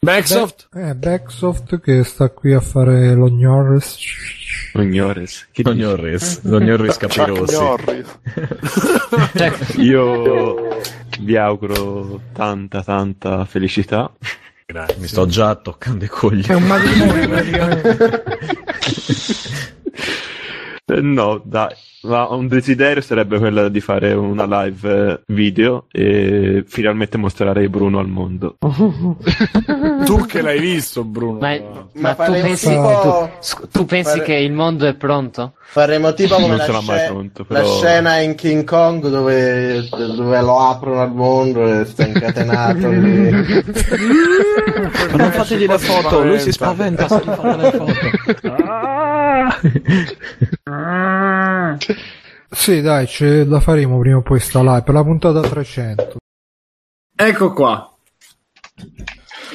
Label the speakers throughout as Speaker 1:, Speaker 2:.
Speaker 1: Backsoft?
Speaker 2: Be- eh, Backsoft che sta qui a fare lo Norris.
Speaker 3: Ognorres. Chi
Speaker 4: Lo Norris, lo Norris Capirossi.
Speaker 3: Io vi auguro tanta, tanta felicità.
Speaker 4: Mi sto già toccando i coglioni.
Speaker 2: È un matrimonio praticamente.
Speaker 3: Eh, No, dai, ma un desiderio sarebbe quello di fare una live eh, video e finalmente mostrare Bruno al mondo.
Speaker 1: Tu che l'hai visto, Bruno?
Speaker 5: Ma,
Speaker 6: Ma
Speaker 5: ma tu pensi,
Speaker 6: tipo-
Speaker 5: tu, sc- tu pensi
Speaker 6: fare-
Speaker 5: che il mondo è pronto?
Speaker 6: Faremo tipo come
Speaker 3: Non
Speaker 6: la,
Speaker 3: sarà mai
Speaker 6: sce-
Speaker 3: pronto,
Speaker 6: la
Speaker 3: però-
Speaker 6: scena in King Kong dove, dove lo aprono al mondo e sta incatenato lì.
Speaker 4: Ma non fategli le foto, lui si spaventa. sta fare le foto.
Speaker 2: Sì, dai, ce la faremo prima o poi sta live per la puntata 300.
Speaker 1: Ecco qua.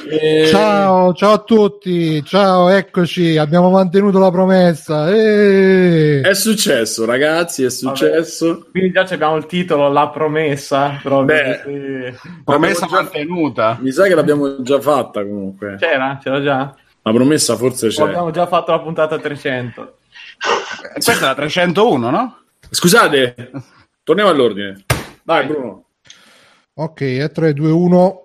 Speaker 1: Eh,
Speaker 2: Ciao, ciao a tutti, ciao, eccoci, abbiamo mantenuto la promessa. eh.
Speaker 1: È successo, ragazzi, è successo.
Speaker 7: Quindi già abbiamo il titolo La promessa.
Speaker 1: Beh,
Speaker 7: sì.
Speaker 1: promessa
Speaker 7: già-
Speaker 1: mantenuta. Mi sa che l'abbiamo già fatta comunque.
Speaker 7: C'era? C'era già?
Speaker 1: La promessa forse c'è.
Speaker 7: abbiamo già fatto la puntata 300.
Speaker 8: Questa è la 301, no?
Speaker 1: Scusate, torniamo all'ordine. Vai Bruno.
Speaker 2: Ok, è 3, 2, 1.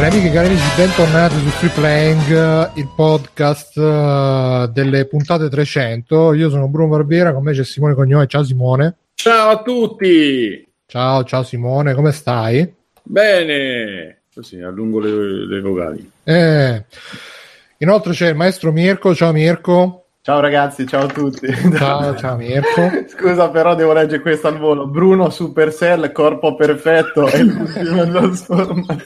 Speaker 2: Cari amiche e cari amici, bentornati su Free Playing, il podcast eh, delle puntate 300. Io sono Bruno Barbiera, con me c'è Simone Cognome. Ciao Simone.
Speaker 1: Ciao a tutti.
Speaker 2: Ciao, ciao Simone, come stai?
Speaker 1: Bene. Così allungo le, le vocali.
Speaker 2: Eh, Inoltre c'è il maestro Mirko. Ciao Mirko.
Speaker 7: Ciao ragazzi, ciao a tutti.
Speaker 2: Ciao, ciao Mirko.
Speaker 7: Scusa, però devo leggere questo al volo. Bruno Supercell, corpo perfetto e l'ultimo trasformazione.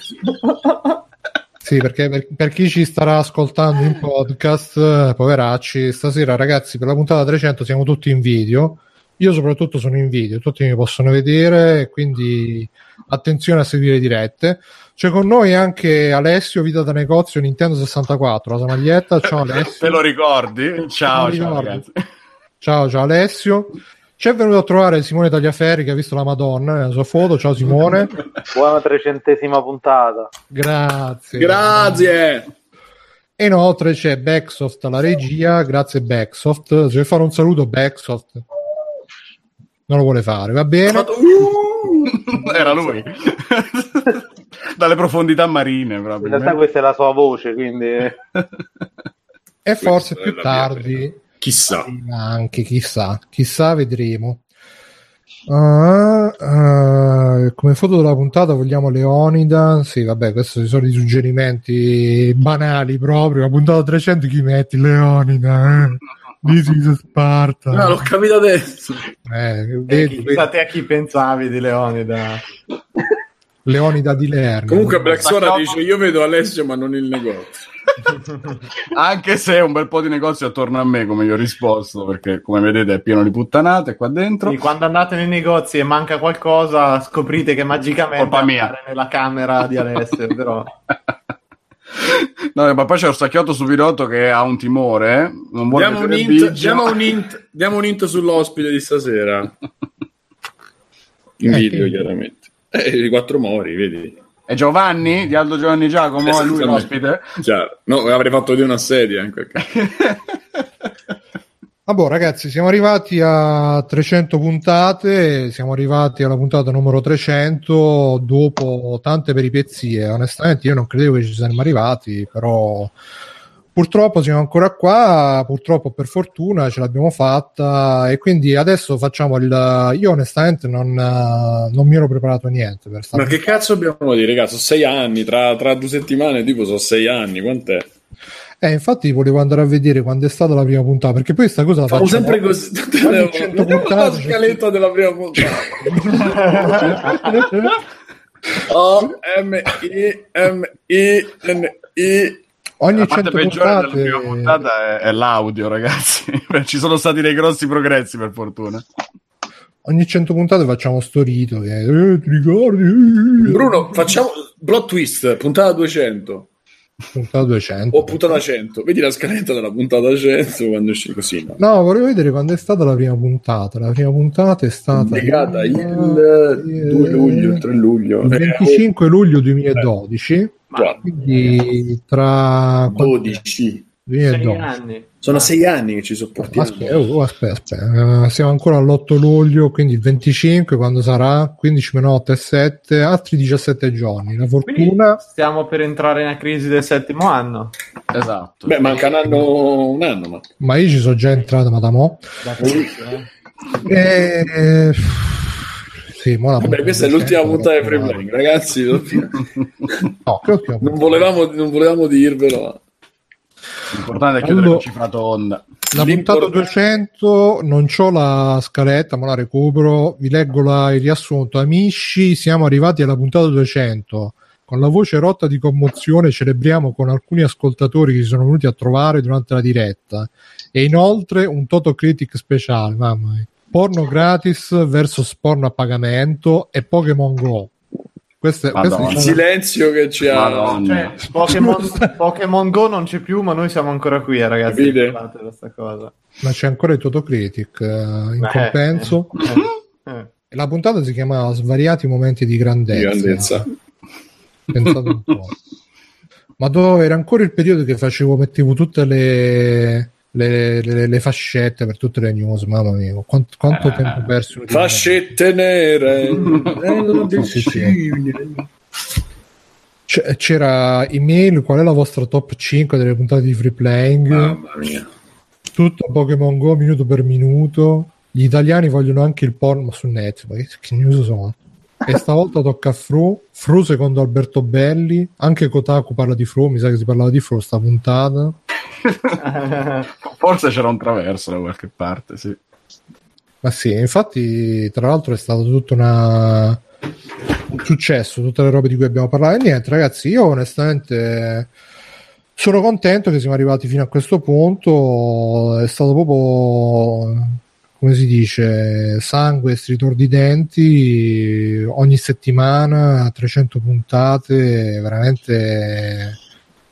Speaker 2: Sì, perché per, per chi ci starà ascoltando in podcast, eh, poveracci, stasera ragazzi per la puntata 300 siamo tutti in video. Io soprattutto sono in video, tutti mi possono vedere, quindi attenzione a seguire dirette. C'è con noi anche Alessio, vita da negozio Nintendo 64, la sua maglietta. Ciao Alessio.
Speaker 8: Te lo ricordi? Ciao, ciao
Speaker 2: ricordo.
Speaker 8: ragazzi.
Speaker 2: Ciao, ciao Alessio. Ci è venuto a trovare Simone Tagliaferri che ha visto la Madonna nella sua foto. Ciao Simone.
Speaker 9: Buona trecentesima puntata.
Speaker 2: Grazie.
Speaker 1: Grazie.
Speaker 2: E inoltre c'è Backsoft alla regia, grazie Backsoft. Se vuoi fare un saluto Backsoft. Non lo vuole fare, va bene?
Speaker 8: Era lui. Dalle profondità marine,
Speaker 9: In realtà
Speaker 8: probabilmente.
Speaker 9: questa è la sua voce, quindi
Speaker 2: E forse più tardi
Speaker 1: Chissà.
Speaker 2: anche, chissà, chissà, vedremo. Ah, ah, come foto della puntata vogliamo Leonida. Sì, vabbè, questi sono i suggerimenti banali proprio. La puntata 300 chi metti? Leonida. Eh? This is Sparta.
Speaker 1: Ah, l'ho capito adesso.
Speaker 2: Eh,
Speaker 7: Eh,
Speaker 2: vedi,
Speaker 7: chissà te a chi pensavi di Leonida.
Speaker 2: Leonida di Lerner.
Speaker 1: Comunque Black Sora dice io vedo Alessio ma non il negozio.
Speaker 8: Anche se un bel po' di negozio attorno a me, come gli ho risposto, perché come vedete è pieno di puttanate qua dentro.
Speaker 7: Quindi quando andate nei negozi e manca qualcosa, scoprite che magicamente
Speaker 8: Colpa mia.
Speaker 7: nella camera di Alessio. però
Speaker 8: No, ma poi c'è lo stacchiotto su Virotto che ha un timore, eh. non vuole
Speaker 1: Diamo un, int, diamo, un int, diamo un int sull'ospite di stasera. In
Speaker 2: Eh,
Speaker 1: video,
Speaker 2: che-
Speaker 1: chiaramente. Eh, i quattro mori, vedi.
Speaker 8: E Giovanni, di Aldo Giovanni Giacomo, è lui l'ospite.
Speaker 1: Chiaro. No, avrei fatto di una sedia in quel caso.
Speaker 2: Vabbè, ragazzi, siamo arrivati a 300 puntate. Siamo arrivati alla puntata numero 300 dopo tante peripezie. Onestamente, io non credevo che ci saremmo arrivati, però purtroppo siamo ancora qua. Purtroppo, per fortuna, ce l'abbiamo fatta. E quindi adesso facciamo il. Io, onestamente, non, non mi ero preparato niente per sta
Speaker 1: Ma che cazzo dobbiamo dire, ragazzi? Sono sei anni, tra, tra due settimane, tipo, sono sei anni, quant'è?
Speaker 2: Eh, infatti, volevo andare a vedere quando è stata la prima puntata, perché poi sta cosa la
Speaker 1: Facciamo
Speaker 2: facciamo
Speaker 1: sempre così.
Speaker 2: Ogni cento
Speaker 1: Vediamo la
Speaker 2: puntate-
Speaker 1: scaletta della prima puntata. O M I M I N I
Speaker 2: Ogni
Speaker 8: La parte
Speaker 2: 100
Speaker 8: peggiore della
Speaker 2: puntate.
Speaker 8: prima puntata è, è l'audio, ragazzi. Ci sono stati dei grossi progressi, per fortuna.
Speaker 2: ogni 100 puntate facciamo sto rito che eh, ti ricordi?
Speaker 1: Bruno, facciamo plot twist, puntata 200
Speaker 2: puntata 200
Speaker 1: o puntata 100. Vedi la scaletta della puntata 100 quando esce così. No?
Speaker 2: No, vorrei vedere quando è stata la prima puntata. La prima puntata è stata
Speaker 1: Indicata il
Speaker 2: eh,
Speaker 1: 2 luglio, il 3 luglio.
Speaker 2: il
Speaker 1: Eh,
Speaker 2: 25 luglio 2012.
Speaker 1: Guarda,
Speaker 2: Quindi tra
Speaker 1: 12.
Speaker 2: 2012.
Speaker 4: anni.
Speaker 1: Sono sei anni che ci sopportiamo.
Speaker 2: Aspetta, oh, aspetta. Eh, siamo ancora all'8 luglio, quindi il 25 quando sarà 15 meno 8 e 7, altri 17 giorni. La
Speaker 7: Quindi
Speaker 2: fortuna
Speaker 7: stiamo per entrare nella crisi del settimo anno.
Speaker 8: Esatto.
Speaker 1: Beh, manca un anno, un anno ma...
Speaker 2: ma io ci sono già entrato, ma da mo.
Speaker 7: Da questo, eh.
Speaker 2: Eh, sì, mo la
Speaker 1: Vabbè, questa è l'ultima
Speaker 2: 200,
Speaker 1: puntata di Free ragazzi.
Speaker 2: No,
Speaker 1: Non volevamo, non volevamo dirvelo.
Speaker 8: L'importante è chiudere
Speaker 2: Allora-
Speaker 8: con cifra tonda.
Speaker 2: La puntata 200 non c'ho la scaletta, ma la recupero. Vi leggo la- il riassunto. Amici, siamo arrivati alla puntata 200. Con la voce rotta di commozione celebriamo con alcuni ascoltatori che si sono venuti a trovare durante la diretta. E inoltre un Toto Critic speciale, mamma mia. Porno gratis versus porno a pagamento e Pokémon Go. Queste,
Speaker 8: Madonna.
Speaker 2: queste
Speaker 1: Il silenzio che ci ha...
Speaker 8: Madonna.
Speaker 7: Cioè, Pokémon, Pokémon Go non c'è più, ma noi siamo ancora qui, eh, ragazzi.
Speaker 2: Ma c'è ancora il Toto Critic eh, in
Speaker 7: Eh,
Speaker 2: compenso.
Speaker 7: eh, eh.
Speaker 2: E La puntata si chiamava Svariati momenti di grandezza.
Speaker 1: Di grandezza.
Speaker 2: Pensate un po'. Ma dove era ancora il periodo che facevo, mettevo tutte le, le, le- le fascette per tutte le news, mamma mia, quanto, quanto
Speaker 8: Eh.
Speaker 2: tempo perso.
Speaker 1: Fascette nere.
Speaker 2: Sì, sì. C- C'era email, qual è la vostra top 5 delle puntate di free playing?
Speaker 1: Mamma mia.
Speaker 2: Tutto Pokémon Go minuto per minuto. Gli italiani vogliono anche il porno su Netflix. Che news sono? E stavolta tocca a Fru. Fru secondo Alberto Belli. Anche Kotaku parla di Fru. Mi sa che si parlava di Fru sta puntata.
Speaker 8: Forse c'era un traverso da qualche parte, sì.
Speaker 2: Ma sì, infatti, tra l'altro è stato tutto una... un successo, tutte le robe di cui abbiamo parlato. E niente, ragazzi, io onestamente sono contento che siamo arrivati fino a questo punto. È stato proprio, come si dice, sangue, stridor di denti ogni settimana, 300 puntate, veramente.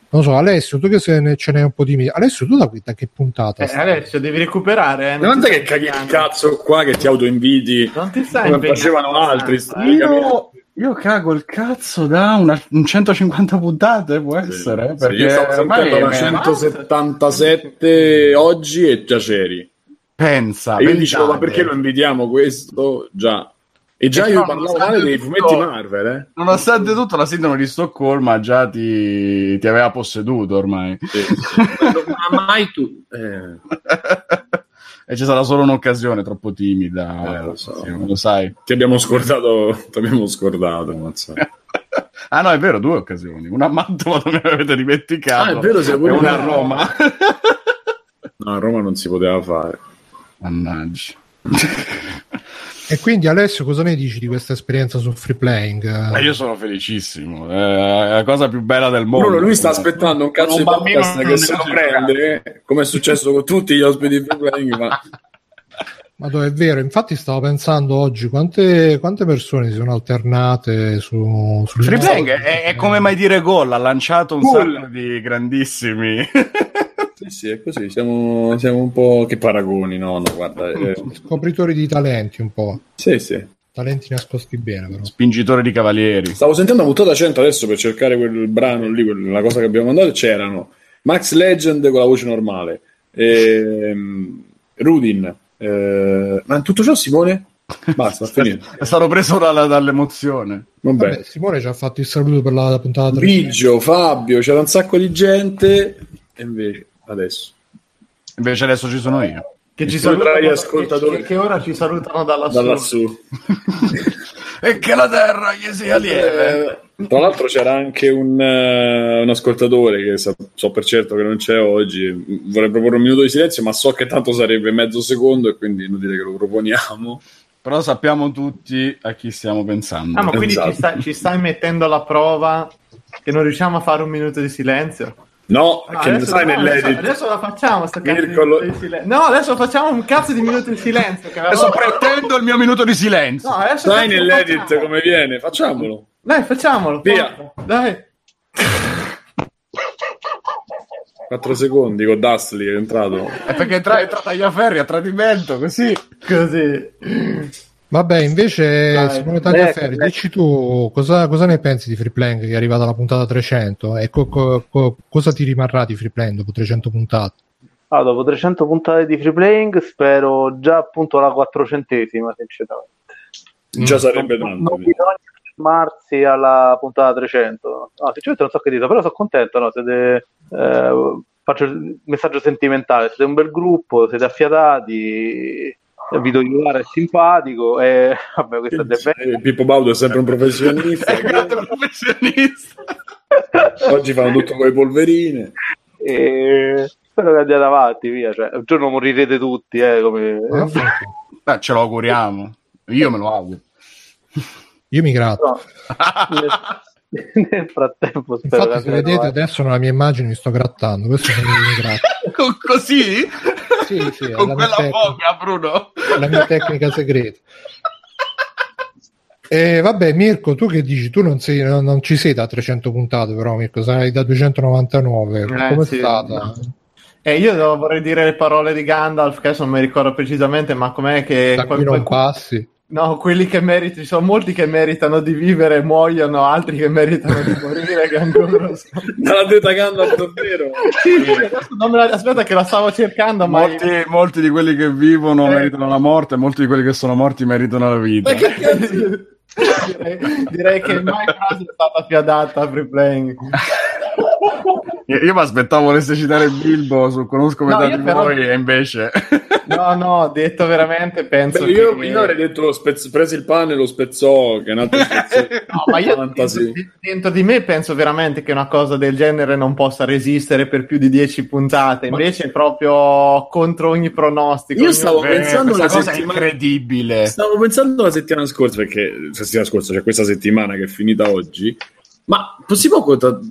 Speaker 2: Non so, Alessio, tu che se ne, ce n'è un po' di me. Alessio, tu da, qui- da che puntata?
Speaker 7: Eh,
Speaker 2: stai?
Speaker 7: Alessio, devi recuperare. Eh,
Speaker 1: Non è che caghi il cazzo qua che ti autoinvidi
Speaker 7: Non ti stai
Speaker 1: come facevano altri. sti-
Speaker 8: Io, io cago il cazzo da una, un 150 puntate, può essere?
Speaker 1: Sì,
Speaker 8: perché
Speaker 1: io stavo
Speaker 8: ormai
Speaker 1: sentendo la
Speaker 8: me-
Speaker 1: 177 oggi e già c'eri.
Speaker 8: Pensa.
Speaker 1: E io dicevo, ma perché lo invitiamo questo? Già. E già
Speaker 8: E
Speaker 1: io
Speaker 8: no,
Speaker 1: parlavo male dei
Speaker 8: tutto-
Speaker 1: fumetti Marvel, eh.
Speaker 8: Nonostante tutto, la sindrome di Stoccolma già ti, ti aveva posseduto ormai.
Speaker 1: Sì, sì. Ma mai tu. Eh,
Speaker 8: e c'è stata solo un'occasione troppo timida.
Speaker 1: Eh, lo so.
Speaker 8: Sì, lo sai.
Speaker 1: ti abbiamo scordato, ti abbiamo scordato, mazza.
Speaker 8: Ah, no, è vero, due occasioni. Una a Mantova dove mi avete dimenticato.
Speaker 1: Ah, è vero,
Speaker 8: e una a Roma.
Speaker 1: No, a Roma non si poteva fare.
Speaker 8: Mannaggia.
Speaker 2: E quindi Alessio, cosa ne dici di questa esperienza su free playing?
Speaker 8: Ma io sono felicissimo, è la cosa più bella del mondo.
Speaker 1: Bruno, lui sta aspettando un cazzo di podcast che se lo prende, come è successo con tutti gli ospiti di Free Playing, ma
Speaker 2: Ma dove è vero, infatti stavo pensando oggi quante, quante persone si sono alternate su, sul
Speaker 8: Free playing è, è come mai dire gol, ha lanciato un
Speaker 1: Gol.
Speaker 8: sacco di grandissimi.
Speaker 1: sì, sì, è così, siamo, siamo un po' che paragoni, no, no, guarda, eh,
Speaker 2: scopritori di talenti un po',
Speaker 1: sì, sì.
Speaker 2: talenti nascosti bene però.
Speaker 8: Spingitore di cavalieri.
Speaker 1: Stavo sentendo la puntata 100 adesso per cercare quel brano lì, quella cosa che abbiamo mandato, e c'erano Max Legend con la voce normale, ehm, Rudin, eh, ma in tutto ciò Simone? Basta, finito.
Speaker 8: È stato preso dalla- dall'emozione.
Speaker 1: Vabbè.
Speaker 2: Vabbè, Simone ci ha fatto il saluto per la puntata 300.
Speaker 1: Biggio, Fabio, c'era un sacco di gente e invece adesso
Speaker 8: Invece adesso ci sono io.
Speaker 7: Che ci
Speaker 1: Sono
Speaker 7: salutano,
Speaker 1: tra gli
Speaker 7: che,
Speaker 1: ascoltatori.
Speaker 7: che- che ora ci salutano da lassù.
Speaker 1: da lassù.
Speaker 8: e che la terra gli sia lieve.
Speaker 1: Eh, tra l'altro c'era anche un, eh, un ascoltatore che sa- so per certo che non c'è oggi. Vorrei proporre un minuto di silenzio, ma so che tanto sarebbe mezzo secondo e quindi inutile che lo proponiamo.
Speaker 8: Però sappiamo tutti a chi stiamo pensando.
Speaker 7: Ah, ma quindi
Speaker 1: Esatto.
Speaker 7: ci, stai, ci stai mettendo alla prova che non riusciamo a fare un minuto di silenzio?
Speaker 1: No,
Speaker 7: No,
Speaker 1: che
Speaker 7: adesso,
Speaker 1: sai
Speaker 7: no, adesso,
Speaker 1: nell'edit.
Speaker 7: adesso la facciamo sta cazzo di silenzio. No, adesso facciamo un cazzo di minuto di silenzio.
Speaker 8: Adesso pretendo il mio minuto di silenzio.
Speaker 7: No, adesso
Speaker 1: Sai nell'edit
Speaker 7: facciamo.
Speaker 1: come viene, facciamolo.
Speaker 7: Dai, facciamolo.
Speaker 1: Via.
Speaker 7: forza. Dai.
Speaker 1: 4 secondi con Dustly è entrato.
Speaker 8: È perché entra, entra Tagliaferri a tradimento, così.
Speaker 7: Così.
Speaker 2: Vabbè, invece,
Speaker 7: Dai,
Speaker 2: Simone Tagliaferri, dici tu cosa, cosa ne pensi di Freeplan che è arrivata alla puntata 300 e co- co- co- cosa ti rimarrà di Freeplan dopo 300 puntate?
Speaker 9: Ah, dopo 300 puntate di free playing spero già appunto la quattrocentesima, sinceramente.
Speaker 1: Già sarebbe
Speaker 9: non,
Speaker 1: tanto.
Speaker 9: non bisogna fermarsi alla puntata 300. No, sinceramente non so che dire, però sono contento, no? Siete, eh, faccio il messaggio sentimentale, siete un bel gruppo, siete affiatati, Vito Iulare è simpatico e vabbè, questo è
Speaker 1: Pippo Baudo è sempre un professionista.
Speaker 8: Professionista.
Speaker 1: Oggi fanno tutto con le polverine.
Speaker 9: E spero che andiate avanti, via. Cioè, un giorno morirete tutti, eh, come...
Speaker 8: Beh, ce lo auguriamo. Io me lo auguro.
Speaker 2: Io mi gratto.
Speaker 9: No. nel, frattempo spero
Speaker 2: Infatti, se vedete adesso nella mia immagine mi sto grattando. Questo sono i miei gratti.
Speaker 8: Con- Così?
Speaker 2: Sì, sì, è
Speaker 8: Con quella
Speaker 2: tecnica.
Speaker 8: foca, Bruno.
Speaker 2: la mia tecnica segreta. E vabbè, Mirko, tu che dici? Tu non, sei, non, non ci sei da 300 puntate, però, Mirko, sarai da 299.
Speaker 7: Eh,
Speaker 2: Come
Speaker 7: sì.
Speaker 2: è stata?
Speaker 7: E io devo- vorrei dire le parole di Gandalf, che adesso non mi ricordo precisamente, ma com'è che...
Speaker 2: Da
Speaker 7: qual-
Speaker 2: qui non passi.
Speaker 7: No, quelli che meritano, ci sono molti che meritano di vivere e muoiono, altri che meritano di morire, che ancora sono...
Speaker 1: L'ha detta Gandalf davvero.
Speaker 7: Adesso non me la- Aspetta che la stavo cercando, ma...
Speaker 8: Molti, molti di quelli che vivono
Speaker 7: Eh.
Speaker 8: meritano la morte, molti di quelli che sono morti meritano la vita.
Speaker 7: direi, direi che mai frase è stata più adatta a free playing.
Speaker 8: Io, mi aspettavo volesse citare Bilbo su Conosco
Speaker 7: No,
Speaker 8: metà
Speaker 7: io
Speaker 8: di
Speaker 7: però-
Speaker 8: voi e invece...
Speaker 7: No, no, detto veramente, penso
Speaker 1: Beh, io,
Speaker 7: che...
Speaker 1: io avrei detto lo spezz- prese il pane e lo spezzò, che è un altro spezzo.
Speaker 7: No, ma io dentro, dentro di me penso veramente che una cosa del genere non possa resistere per più di 10 puntate. Invece è proprio contro ogni pronostico.
Speaker 1: Io
Speaker 7: Ogni-
Speaker 1: stavo
Speaker 8: Eh,
Speaker 1: pensando la
Speaker 8: cosa
Speaker 1: settimana-
Speaker 8: incredibile.
Speaker 1: Stavo pensando la settimana scorsa, perché la settimana scorsa, cioè questa settimana che è finita oggi, ma possiamo,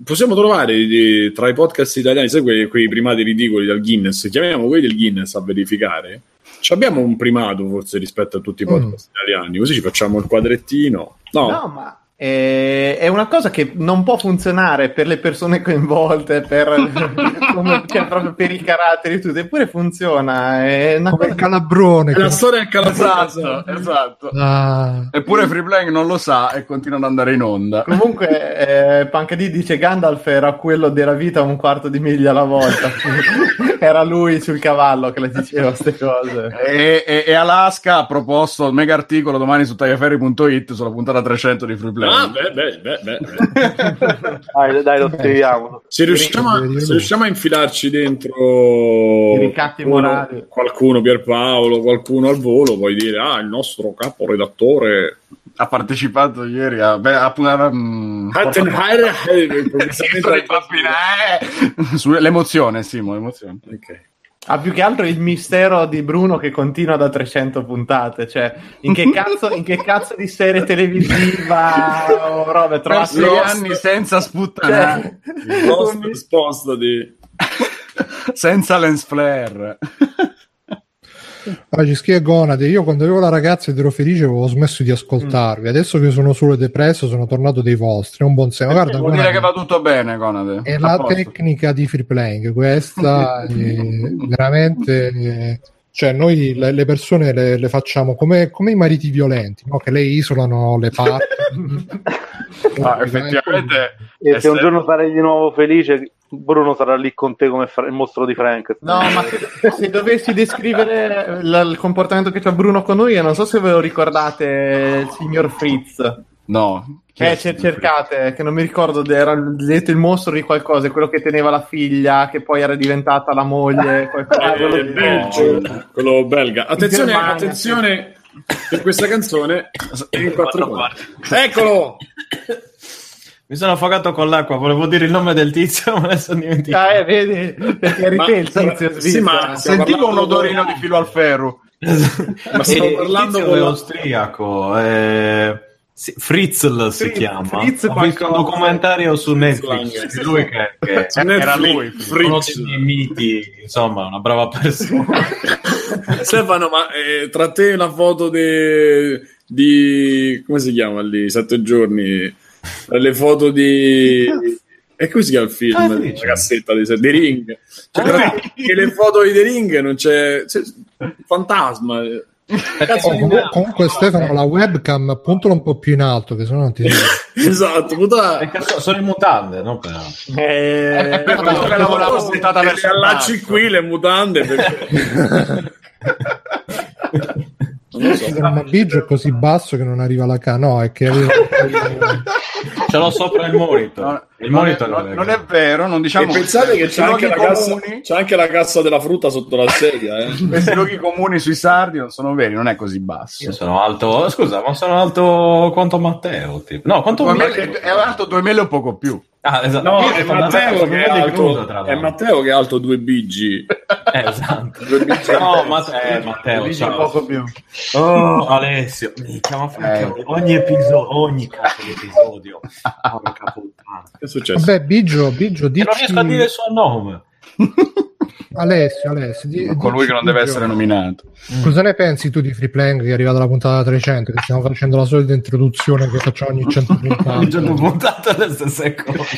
Speaker 1: possiamo trovare tra i podcast italiani, sai quei, quei primati ridicoli del Guinness, chiamiamo quelli del Guinness a verificare? Ci abbiamo un primato forse rispetto a tutti i podcast italiani, così ci facciamo il quadrettino. No,
Speaker 7: No, ma è, è una cosa che non può funzionare per le persone coinvolte, per, come- cioè, proprio per i caratteri e tutto, eppure funziona. È una
Speaker 2: Come
Speaker 7: cosa
Speaker 2: il calabrone.
Speaker 1: è
Speaker 2: che-
Speaker 1: la storia del calabrese.
Speaker 8: Esatto, esatto.
Speaker 2: Ah,
Speaker 8: Eppure Freeplaying non lo sa e continua ad andare in onda.
Speaker 7: Comunque, eh, Punk D dice Gandalf era quello della vita un quarto di miglia alla volta. era lui sul cavallo che le diceva queste cose.
Speaker 8: E, e- e Alaska ha proposto il mega articolo domani su tagliaferri.it sulla puntata 300 di Freeplaying.
Speaker 1: Ah, beh, beh, beh, beh.
Speaker 9: Dai, dai, lo scriviamo.
Speaker 1: Se riusciamo, a, se riusciamo a infilarci dentro
Speaker 7: I ricatti
Speaker 1: qualcuno-
Speaker 7: morali.
Speaker 1: qualcuno, Pierpaolo, qualcuno al volo, puoi dire, ah, il nostro caporedattore
Speaker 8: Ha partecipato ieri a... Beh, a
Speaker 1: improvvisamente-
Speaker 8: eh. Sull'emozione, Simo, l'emozione.
Speaker 1: Ok.
Speaker 7: Ha più che altro il mistero di Bruno che continua da 300 puntate. Cioè, in che cazzo, in che cazzo di serie televisiva o robe
Speaker 8: Per
Speaker 7: trovate?
Speaker 8: sei anni senza sputtanare,
Speaker 7: Cioè,
Speaker 1: Sposta- spostati.
Speaker 8: senza lens flare.
Speaker 2: Ah, ci scrive Gonade. Io quando avevo la ragazza ed ero felice avevo smesso di ascoltarvi. Adesso che sono solo depresso sono tornato dei vostri. È un buon segno. Guarda,
Speaker 8: Vuol dire
Speaker 2: Gonade,
Speaker 8: che va tutto bene, Conade.
Speaker 2: è la
Speaker 8: posto.
Speaker 2: tecnica di free playing. Questa è veramente. eh, cioè, noi le, le persone le, le facciamo come, come i mariti violenti, no? che le isolano le parti.
Speaker 8: Ah, effettivamente...
Speaker 9: E se un giorno sarai di nuovo felice, Bruno sarà lì con te come Fra- il mostro di Frank.
Speaker 7: No, ma se, se dovessi descrivere l- il comportamento che c'ha Bruno con noi, io non so se ve lo ricordate, il signor Fritz.
Speaker 8: No.
Speaker 7: Eh,
Speaker 8: è?
Speaker 7: cer- cercate, che non mi ricordo, era detto il mostro di qualcosa, quello che teneva la figlia, che poi era diventata la moglie, qualcosa.
Speaker 1: Eh, Belgio, quello belga. Attenzione,
Speaker 7: Germania,
Speaker 1: attenzione per questa canzone in quattro quarti. Eccolo!
Speaker 10: Mi sono affogato con l'acqua, volevo dire il nome del tizio, ma adesso dimenticato.
Speaker 7: Ah, eh, vedi, perché eri te il tizio
Speaker 1: sì, ma-
Speaker 8: Sentivo un odorino di filo al ferro.
Speaker 1: Ma stiamo
Speaker 10: Eh,
Speaker 1: parlando con
Speaker 10: è
Speaker 1: la-
Speaker 10: austriaco, eh, Sì, Fritzl si
Speaker 7: Fritz-
Speaker 10: chiama.
Speaker 7: Fritz
Speaker 10: Ho visto un documentario su Netflix. Di lui che, che
Speaker 1: Su
Speaker 10: era lui, uno dei miti, insomma, una brava persona.
Speaker 1: Stefano, ma eh, tra te la foto de- di come si chiama lì? Sette giorni, le foto di e come si chiama il film?
Speaker 10: Ah,
Speaker 1: la cassetta di The Ring. Cioè,
Speaker 10: Ah.
Speaker 1: tra che le foto di The Ring non c'è, c'è fantasma. Cazzo
Speaker 2: Oh,
Speaker 1: di
Speaker 2: comu- comunque Stefano la webcam appuntala un po' più in alto che sennò non ti
Speaker 1: Esatto,
Speaker 10: so- sono in mutande, no? Per...
Speaker 7: Eh,
Speaker 8: È per che la puntata verso
Speaker 1: allacci qui le mutande perché... non lo so.
Speaker 2: ma Biggio è così basso che non arriva alla ca no è che arriva
Speaker 10: Ce l'ho sopra il monitor.
Speaker 8: No,
Speaker 10: il
Speaker 8: non, è,
Speaker 10: monitor
Speaker 8: non- non è vero, non diciamo
Speaker 1: e pensate che c'è anche, la cassa, c'è anche la cassa della frutta sotto la sedia. Eh.
Speaker 8: questi luoghi comuni sui sardi non sono veri, non è così basso.
Speaker 10: Io sono alto, scusa, ma sono alto quanto Matteo? Tipo. No, quanto
Speaker 8: mele- è alto due mele o poco più.
Speaker 10: Ah, esatto.
Speaker 1: No, è Matteo, che è, alto,
Speaker 10: crudo, tra
Speaker 1: è
Speaker 10: l'altro.
Speaker 1: Matteo che è alto due bigi.
Speaker 10: Eh, esatto.
Speaker 1: Due bigi
Speaker 10: No, Matteo, eh, Matteo, ciao.
Speaker 7: poco più.
Speaker 10: Oh, Alessio, minchia, ma fa-
Speaker 8: Eh.
Speaker 10: ogni episodio, ogni cazzo di episodio. Porca puttana.
Speaker 1: Che è successo?
Speaker 2: vabbè Biggio Biggio dici
Speaker 10: non riesco a dire il suo nome.
Speaker 2: Alessio Alessio di-
Speaker 8: Colui
Speaker 2: dici,
Speaker 8: che non deve essere nominato.
Speaker 2: cosa ne pensi tu di Free Playing che è arrivata alla puntata 300 che stiamo facendo la solita introduzione che facciamo ogni 100
Speaker 10: Ogni giorno
Speaker 2: puntate
Speaker 10: puntate le stesse cose.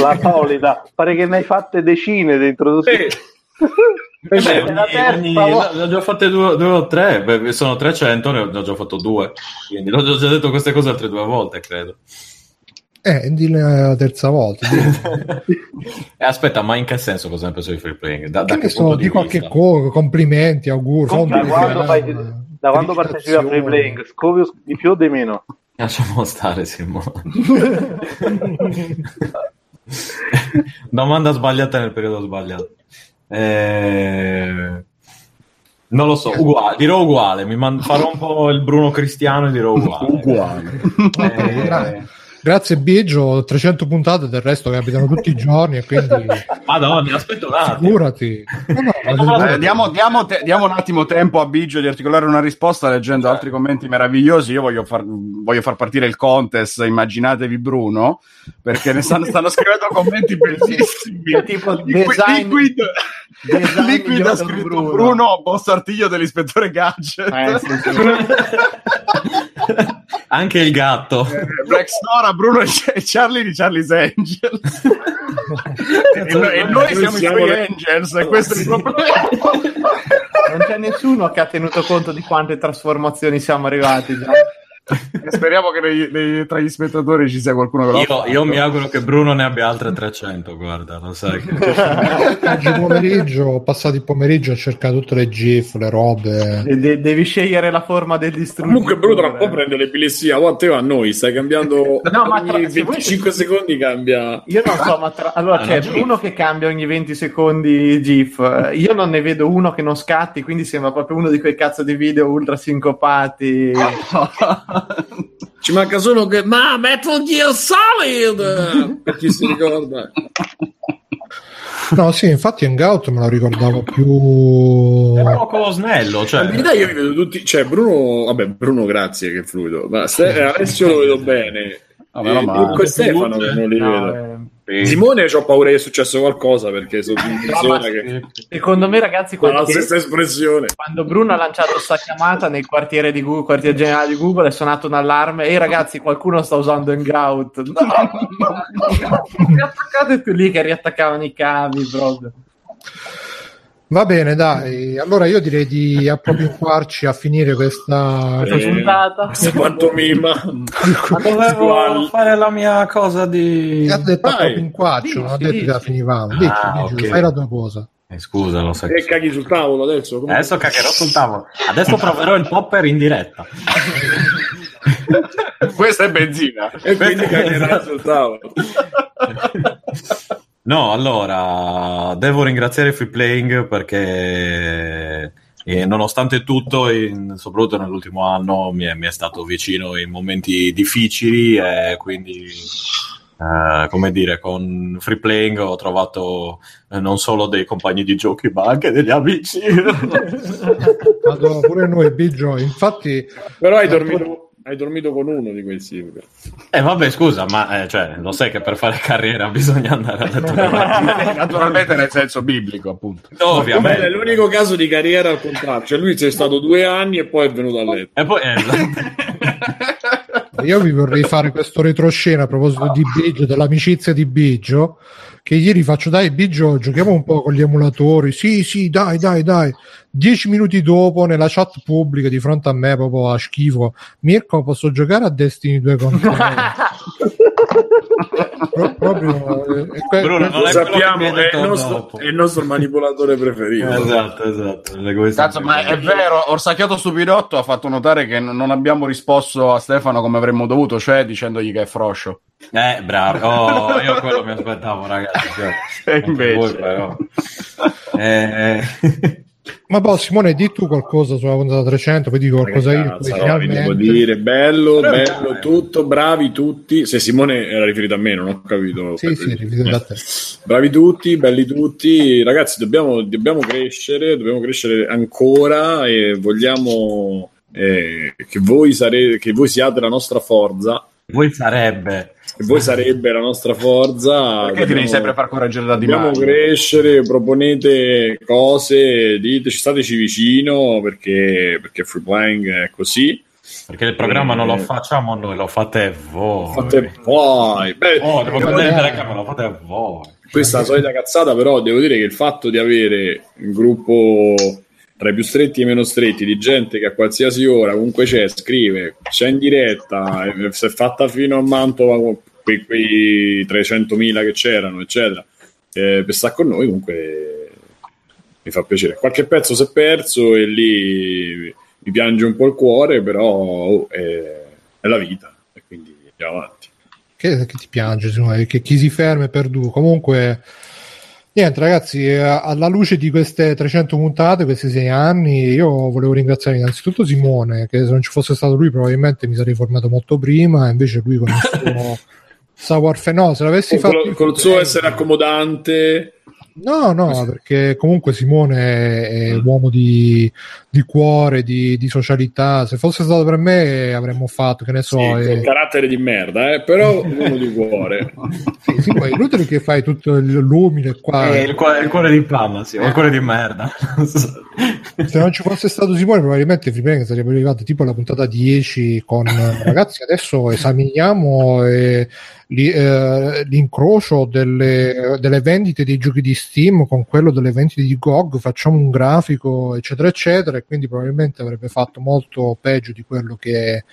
Speaker 9: La solita. Pare che ne hai fatte decine di introduzioni.
Speaker 10: Eh beh, ogni,
Speaker 9: la
Speaker 10: ogni- ne ho già fatte due, due o tre, Beh, sono 300, ne ho, ne ho già fatto due. Quindi l'ho già detto queste cose altre due volte, credo.
Speaker 2: Eh di la terza volta di,
Speaker 10: E aspetta, ma in che senso cosa ne penso di free playing? Da, da
Speaker 2: che so, di
Speaker 10: di
Speaker 2: qualche cosa complimenti auguri
Speaker 9: Da quando, fai- da quando partecipi a free playing, scovi di più o di meno?
Speaker 10: Lasciamo stare, Simone. Domanda sbagliata nel periodo sbagliato. Eh, Non lo so, uguale, dirò uguale. Mi man- farò un po' il Bruno Cristiano e dirò uguale.
Speaker 8: Uguale.
Speaker 10: Eh,
Speaker 2: grazie Biggio 300 puntate del resto capitano tutti i giorni e quindi
Speaker 10: Madonna, aspetta un attimo.
Speaker 2: figurati No, no,
Speaker 10: Eh,
Speaker 2: figurati.
Speaker 8: Eh, diamo, diamo te- diamo un attimo tempo a Biggio di articolare una risposta leggendo altri commenti meravigliosi. Io voglio far, voglio far partire il contest, immaginatevi Bruno, perché ne stanno, stanno scrivendo commenti bellissimi.
Speaker 7: Tipo
Speaker 8: Liquid,
Speaker 7: design-
Speaker 8: Liquid,
Speaker 7: design
Speaker 8: Liquid ha scritto
Speaker 7: Bruno.
Speaker 8: Bruno. boss artiglio dell'ispettore Gadget.
Speaker 7: Eh, sì, sì.
Speaker 10: Anche il gatto.
Speaker 8: Eh, Black Sora, Bruno e Ch- Charlie di Charlie's Angels. e, noi, e noi siamo i
Speaker 1: siamo
Speaker 8: suoi
Speaker 1: le-
Speaker 8: Angels, e questo è il problema.
Speaker 7: Non c'è nessuno che ha tenuto conto di quante trasformazioni siamo arrivati già.
Speaker 8: E Speriamo che nei- nei- tra gli spettatori ci sia qualcuno che lo ha
Speaker 10: Io,
Speaker 8: fatto.
Speaker 10: io mi auguro che Bruno ne abbia altre 300, guarda, lo sai. che-
Speaker 2: oggi pomeriggio ho passato il pomeriggio a cercare tutte le gif le robe
Speaker 7: De- de- devi scegliere la forma del distruttore.
Speaker 1: Comunque Bruno tra un po' prende l'epilessia, guarda te a noi, stai cambiando
Speaker 7: No, ma
Speaker 1: ogni
Speaker 7: tra- se vuoi-
Speaker 1: 25 secondi cambia.
Speaker 7: Io non so, ma tra... allora
Speaker 10: Ah,
Speaker 7: c'è
Speaker 10: no,
Speaker 7: Bruno che cambia ogni 20 secondi GIF. Io non ne vedo uno che non scatti, quindi sembra proprio uno di quei cazzo di video ultra sincopati.
Speaker 1: Ci manca solo che ma Metal Gear Solid per chi si ricorda.
Speaker 2: no sì infatti Hangout me lo ricordavo più
Speaker 10: È poco snello,
Speaker 1: In
Speaker 10: cioè...
Speaker 1: verità io vi vedo tutti, cioè Bruno, vabbè Bruno grazie che fluido, ma eh, Alessio lo vedo bene.
Speaker 8: Ah, meno
Speaker 1: E
Speaker 8: male.
Speaker 1: Mirko e Stefano non li
Speaker 7: No,
Speaker 1: vedo. Simone ho paura che è successo qualcosa perché sono in persona che
Speaker 7: Secondo me, ragazzi, quando,
Speaker 1: la stessa espressione.
Speaker 7: quando Bruno ha lanciato sta chiamata nel quartiere di Google, quartiere generale di Google, è suonato un allarme. Ehi ragazzi, qualcuno sta usando Hangout. No! Riattaccate più lì che riattaccavano i cavi proprio.
Speaker 2: Va bene dai allora io direi di appropinquarci a finire questa
Speaker 1: Eh,
Speaker 7: puntata.
Speaker 1: Questa pantomima.
Speaker 10: Ma dovevo fare la mia cosa di...
Speaker 2: ha detto appropinquarci non ha
Speaker 7: Dici,
Speaker 2: detto che la
Speaker 7: dici.
Speaker 2: finivamo dici,
Speaker 10: Ah,
Speaker 2: dici,
Speaker 10: ok.
Speaker 2: fai la tua cosa
Speaker 10: Eh, scusa, lo sai.
Speaker 1: E caghi sul tavolo adesso? Come-
Speaker 10: Adesso caccherò sul tavolo. Adesso proverò il popper in diretta.
Speaker 8: Questa è benzina.
Speaker 1: E quindi
Speaker 10: Esatto.
Speaker 1: sul tavolo.
Speaker 10: No, allora, devo ringraziare Free Playing perché eh, nonostante tutto, in- soprattutto nell'ultimo anno, mi è, mi è stato vicino in momenti difficili e quindi, eh, come dire, con Free Playing ho trovato eh, non solo dei compagni di giochi ma anche degli amici.
Speaker 2: Vado pure noi Biggio infatti
Speaker 1: Però hai dormito, Hai dormito con uno di questi.
Speaker 10: Eh vabbè, scusa, ma eh, cioè, lo sai che per fare carriera bisogna andare a letto.
Speaker 8: Naturalmente nel senso biblico, appunto.
Speaker 10: No, ovviamente.
Speaker 1: È l'unico caso di carriera al contrario. Cioè, lui c'è stato due anni e poi è venuto a letto.
Speaker 10: E poi, eh,
Speaker 2: Io vi vorrei fare questo retroscena a proposito di Biggio, dell'amicizia di Biggio, che ieri faccio dai Biggio, giochiamo un po' con gli emulatori, sì sì dai dai dai, dieci minuti dopo nella chat pubblica di fronte a me proprio a schifo, Mirko posso giocare a Destiny 2 con te? Pro- proprio, eh, que-
Speaker 10: Bruno, non
Speaker 1: Lo
Speaker 10: è
Speaker 1: sappiamo, è
Speaker 10: hai
Speaker 1: il, nostro, è il nostro manipolatore preferito.
Speaker 10: esatto, esatto.
Speaker 8: Cazzo, ma è vero, Orsacchiato Stupidotto ha fatto notare che n- non abbiamo risposto a Stefano come avremmo dovuto, cioè dicendogli che è froscio.
Speaker 10: Eh, bravo. Oh, io quello mi aspettavo, ragazzi. Cioè,
Speaker 8: E invece.
Speaker 10: voi, però. Eh,
Speaker 2: Ma boh, Simone, di tu qualcosa sulla puntata 300, poi dico qualcosa io,
Speaker 1: Cazzo, no, vi devo
Speaker 2: finalmente...
Speaker 1: dire, bello,
Speaker 10: Però-
Speaker 1: bello, tutto, bravi tutti. Se Simone era riferito a me, non ho capito.
Speaker 2: Sì, sì, riferito da te.
Speaker 1: Bravi tutti, belli tutti. Ragazzi, dobbiamo, dobbiamo crescere, dobbiamo crescere ancora e vogliamo eh, che, voi sare- che voi siate la nostra forza.
Speaker 10: voi sarebbe.
Speaker 1: Che voi sarebbe la nostra forza.
Speaker 8: Perché ti devi sempre far correggere da Di
Speaker 1: Dobbiamo
Speaker 8: Maio?
Speaker 1: crescere, proponete cose, diteci, stateci vicino perché, perché free playing è così.
Speaker 10: Perché il programma non lo facciamo noi, lo fate voi.
Speaker 1: Fate voi. Beh,
Speaker 10: Oh, devo
Speaker 1: devo
Speaker 10: prendere il
Speaker 1: dire-
Speaker 10: telecamera, lo fate voi.
Speaker 1: questa è la solita cazzata, però devo dire che il fatto di avere un gruppo tra i più stretti e i meno stretti di gente che a qualsiasi ora comunque c'è, scrive, c'è in diretta, eh, si è fatta fino a Mantova con quei, quei 300.000 che c'erano, eccetera, eh, per stare con noi comunque mi fa piacere. Qualche pezzo si è perso e lì mi piange un po' il cuore, però oh, è, è la vita e quindi andiamo avanti.
Speaker 2: Che, che ti piange, che chi si ferma è perduto. Comunque, niente, ragazzi, eh, alla luce di queste 300 puntate, questi sei anni, io volevo ringraziare innanzitutto Simone, che se non ci fosse stato lui, probabilmente mi sarei formato molto prima. Invece, lui con il suo Sour Fe- no, se l'avessi
Speaker 1: Con,
Speaker 2: fatto.
Speaker 1: con- con il suo essere accomodante,
Speaker 2: No, no, perché comunque Simone è uomo di, di cuore, di, di socialità. Se fosse stato per me, avremmo fatto, che ne so.
Speaker 1: sì,
Speaker 2: eh,
Speaker 1: con carattere di merda, eh, però uno di cuore.
Speaker 2: sì, sì, poi è inutile che fai tutto il- l'umile qua.
Speaker 10: Eh, il, cuore, il cuore di panna, sì, o il cuore di merda.
Speaker 2: Se non ci fosse stato Simone, probabilmente Freeplank sarebbe arrivato tipo alla puntata 10 con ragazzi. Adesso esaminiamo eh, li- eh, l'incrocio delle, delle vendite dei giochi di Steam con quello delle vendite di GOG. Facciamo un grafico, eccetera, eccetera. Quindi probabilmente avrebbe fatto molto peggio di quello che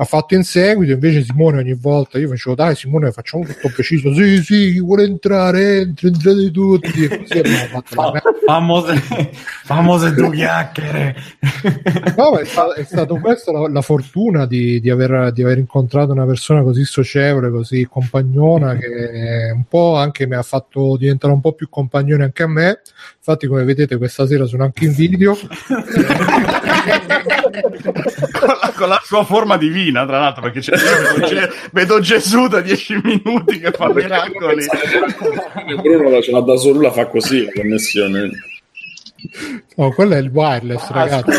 Speaker 2: ha fatto in seguito. Invece, Simone ogni volta io facevo dai, Simone, facciamo tutto preciso. Sì, sì, chi vuole entrare, entra, entrate tutti. E così abbiamo fatto la
Speaker 10: famose, famose due chiacchiere.
Speaker 2: No, ma è, sta- è stato questa la, la fortuna di, di aver, di aver incontrato una persona così socievole, così compagnona, che un po' anche mi ha fatto diventare un po' più compagnone anche a me. Infatti, come vedete, questa sera sono anche in video.
Speaker 8: con, la, con la sua forma divina, tra l'altro, perché c'è, io vedo, Ge- vedo Gesù da 10 minuti che fa miracoli.
Speaker 1: Bruno ce l'ha da solo, la fa così la connessione.
Speaker 2: Oh, quello è il wireless, ragazzi.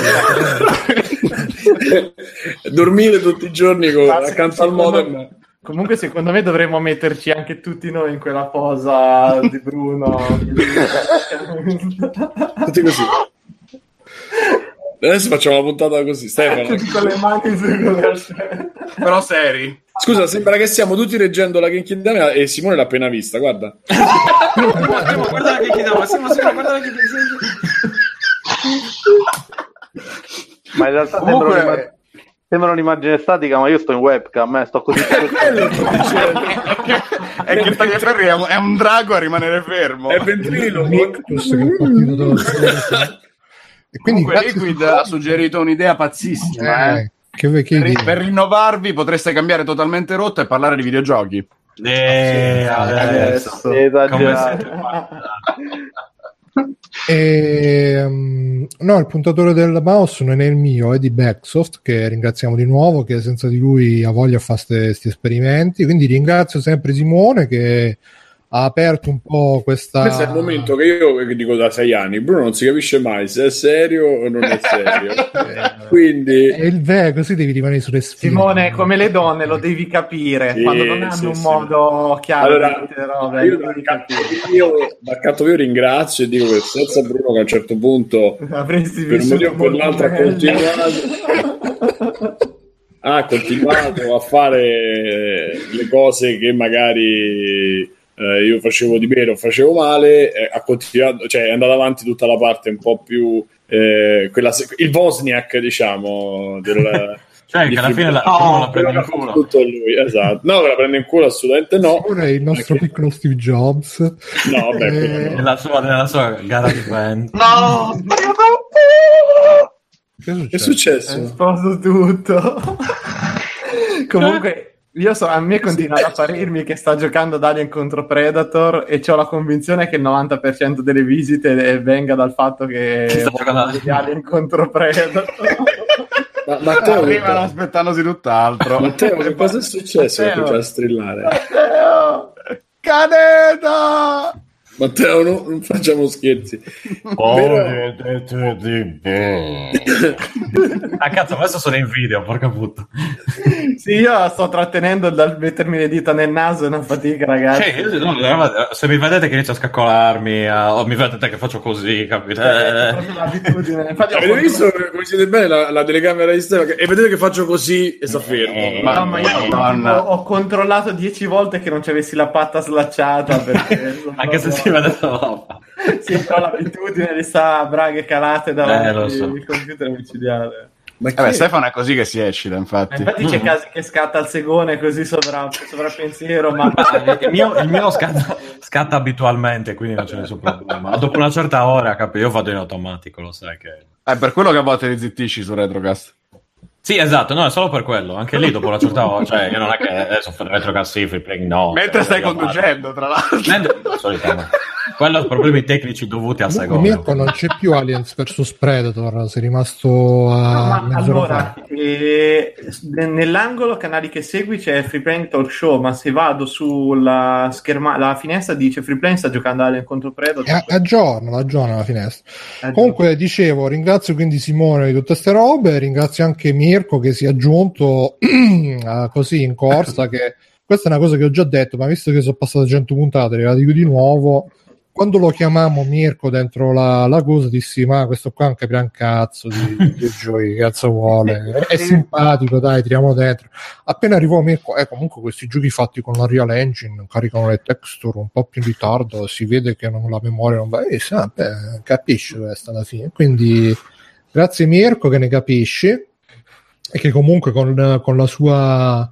Speaker 1: Dormire tutti i giorni con,
Speaker 7: Ma
Speaker 1: accanto al modem.
Speaker 7: Comunque, secondo me dovremmo metterci anche tutti noi in quella posa di Bruno.
Speaker 1: Tutti così. Adesso facciamo la puntata così, Stefano.
Speaker 7: Tutti con le mani
Speaker 8: Però seri.
Speaker 1: Scusa, sembra che stiamo tutti reggendo la Genkin Dame e Simone l'ha appena vista, guarda.
Speaker 10: guarda che Simo, guarda che
Speaker 9: Ma in realtà
Speaker 8: Comunque-
Speaker 9: sembra, un'imma- sembra un'immagine statica, ma io sto in webcam, eh, sto così.
Speaker 8: È che il tagliaferri è un, è un drago a rimanere fermo.
Speaker 1: È ventrilo.
Speaker 2: Nictus che è partito da- E quindi
Speaker 8: Comunque Liquid ha suggerito un'idea pazzissima.
Speaker 2: Eh,
Speaker 8: eh.
Speaker 2: che, che
Speaker 8: Per, per rinnovarvi potreste cambiare totalmente rotta e parlare di videogiochi.
Speaker 10: Eh, adesso.
Speaker 9: Esagerato.
Speaker 2: Ehm, no, il puntatore del mouse non è il mio, è di Backsoft, che ringraziamo di nuovo, che senza di lui ha voglia a fare questi esperimenti. Quindi ringrazio sempre Simone che ha aperto un po' questa...
Speaker 1: Questo è il momento che io che dico da sei anni, Bruno non si capisce mai se è serio o non è serio. Quindi...
Speaker 2: È il vero, così devi rimanere sulle spine.
Speaker 7: Simone, come le donne, lo devi capire.
Speaker 1: Sì,
Speaker 7: Quando non hanno
Speaker 1: sì,
Speaker 7: un
Speaker 1: sì.
Speaker 7: modo chiaro
Speaker 1: Allora,
Speaker 7: robe,
Speaker 1: io
Speaker 7: capire.
Speaker 1: canto mio, dal canto mio ringrazio e dico che senza Bruno che a un certo punto
Speaker 7: Avresti
Speaker 1: per un motivo o per l'altro ha continuato ha continuato a fare le cose che magari eh, io facevo di bene o facevo male eh, ha continuato cioè è andato avanti tutta la parte un po' più eh, quella il Wozniak diciamo del
Speaker 10: Cioè, che alla fine la,
Speaker 1: No,
Speaker 10: la prende in culo.
Speaker 1: tutto lui esatto no la prende in culo assolutamente no
Speaker 2: è il nostro
Speaker 1: Perché-
Speaker 2: piccolo Steve Jobs.
Speaker 1: no quello no.
Speaker 10: Nella sua, nella sua gara di band.
Speaker 6: No!
Speaker 2: Che è
Speaker 1: è
Speaker 2: successo?
Speaker 7: È
Speaker 1: successo?
Speaker 7: esploso tutto. Comunque, io so, a me continua ad apparirmi che sta giocando ad Alien contro Predator e ho la convinzione che il 90% delle visite venga dal fatto che
Speaker 10: Sta giocando a-
Speaker 7: di Alien contro Predator.
Speaker 1: Ma, Matteo,
Speaker 8: Arrivano aspettandosi tutt'altro.
Speaker 1: Matteo, che cosa è successo che
Speaker 7: Matteo.
Speaker 1: comincia a strillare?
Speaker 7: Matteo!
Speaker 8: Caneda!
Speaker 1: Matteo, no- non facciamo scherzi.
Speaker 10: Oh,
Speaker 1: Però-
Speaker 10: ah, cazzo, adesso sono in video, porca puttana.
Speaker 7: Sì, io sto trattenendo dal mettermi le dita nel naso, è una fatica, ragazzi.
Speaker 10: Cioè, io- no, se mi vedete che inizio a scaccolarmi, a- o mi vedete che faccio così, capite? Eh,
Speaker 7: l'abitudine. Infatti, ho
Speaker 1: Avete
Speaker 7: controllato-
Speaker 1: visto come siete bene la, la telecamera di Stefano? E vedete che faccio così e sta fermo.
Speaker 7: No, ma io
Speaker 8: Madonna.
Speaker 7: ho, ho controllato dieci volte che non ci avessi la patta slacciata perché
Speaker 10: Anche se si vede solo.
Speaker 7: sì, ho l'abitudine di stare a braghe calate davanti
Speaker 10: Eh, lo so.
Speaker 7: al computer micidiale.
Speaker 1: Ma
Speaker 8: Vabbè,
Speaker 1: chi-
Speaker 8: Stefano è così che si eccita, infatti.
Speaker 7: Infatti c'è casi che scatta il segone così sovra, sovrappensiero, ma
Speaker 10: Il mio, il mio scatta, scatta abitualmente, quindi non c'è nessun problema. Ma dopo una certa ora, capi, io vado in automatico, lo sai che...
Speaker 8: È per quello che a volte li zittisci su Retrocast.
Speaker 10: Sì, esatto, no, è solo per quello. Anche lì, dopo una certa ora, cioè, io non è che adesso playing no.
Speaker 8: Mentre
Speaker 10: Cioè,
Speaker 8: stai conducendo, tra l'altro.
Speaker 10: Mentre- solitamente. Quello problemi tecnici dovuti
Speaker 2: Comunque,
Speaker 10: secondo.
Speaker 2: Mirko, non c'è più Aliens vs Predator, sei rimasto a
Speaker 7: No, ma
Speaker 2: mezz'ora
Speaker 7: allora,
Speaker 2: fa.
Speaker 7: eh, nell'angolo canali che segui c'è Free Playing Talk Show, ma se vado sulla scherma, la finestra dice Free Playing sta giocando Alien contro Predator.
Speaker 2: E a- aggiorna, aggiorna la finestra.
Speaker 7: Eh,
Speaker 2: Comunque, dicevo, ringrazio quindi Simone di tutte queste robe, ringrazio anche Mirko che si è aggiunto eh, così in corsa, che questa è una cosa che ho già detto, ma visto che sono passate 100 puntate, la dico di nuovo, quando lo chiamammo Mirko dentro la, la cosa, dissi, ma questo qua un capirà cazzo di, di giochi, che cazzo vuole, è simpatico, dai, tiriamo dentro. Appena arrivò Mirko, eh, comunque questi giochi fatti con la Real Engine caricano le texture un po' più in ritardo, si vede che non, la memoria non va, e sa, beh, capisce questa alla fine. Quindi grazie Mirko che ne capisci e che comunque con, con la sua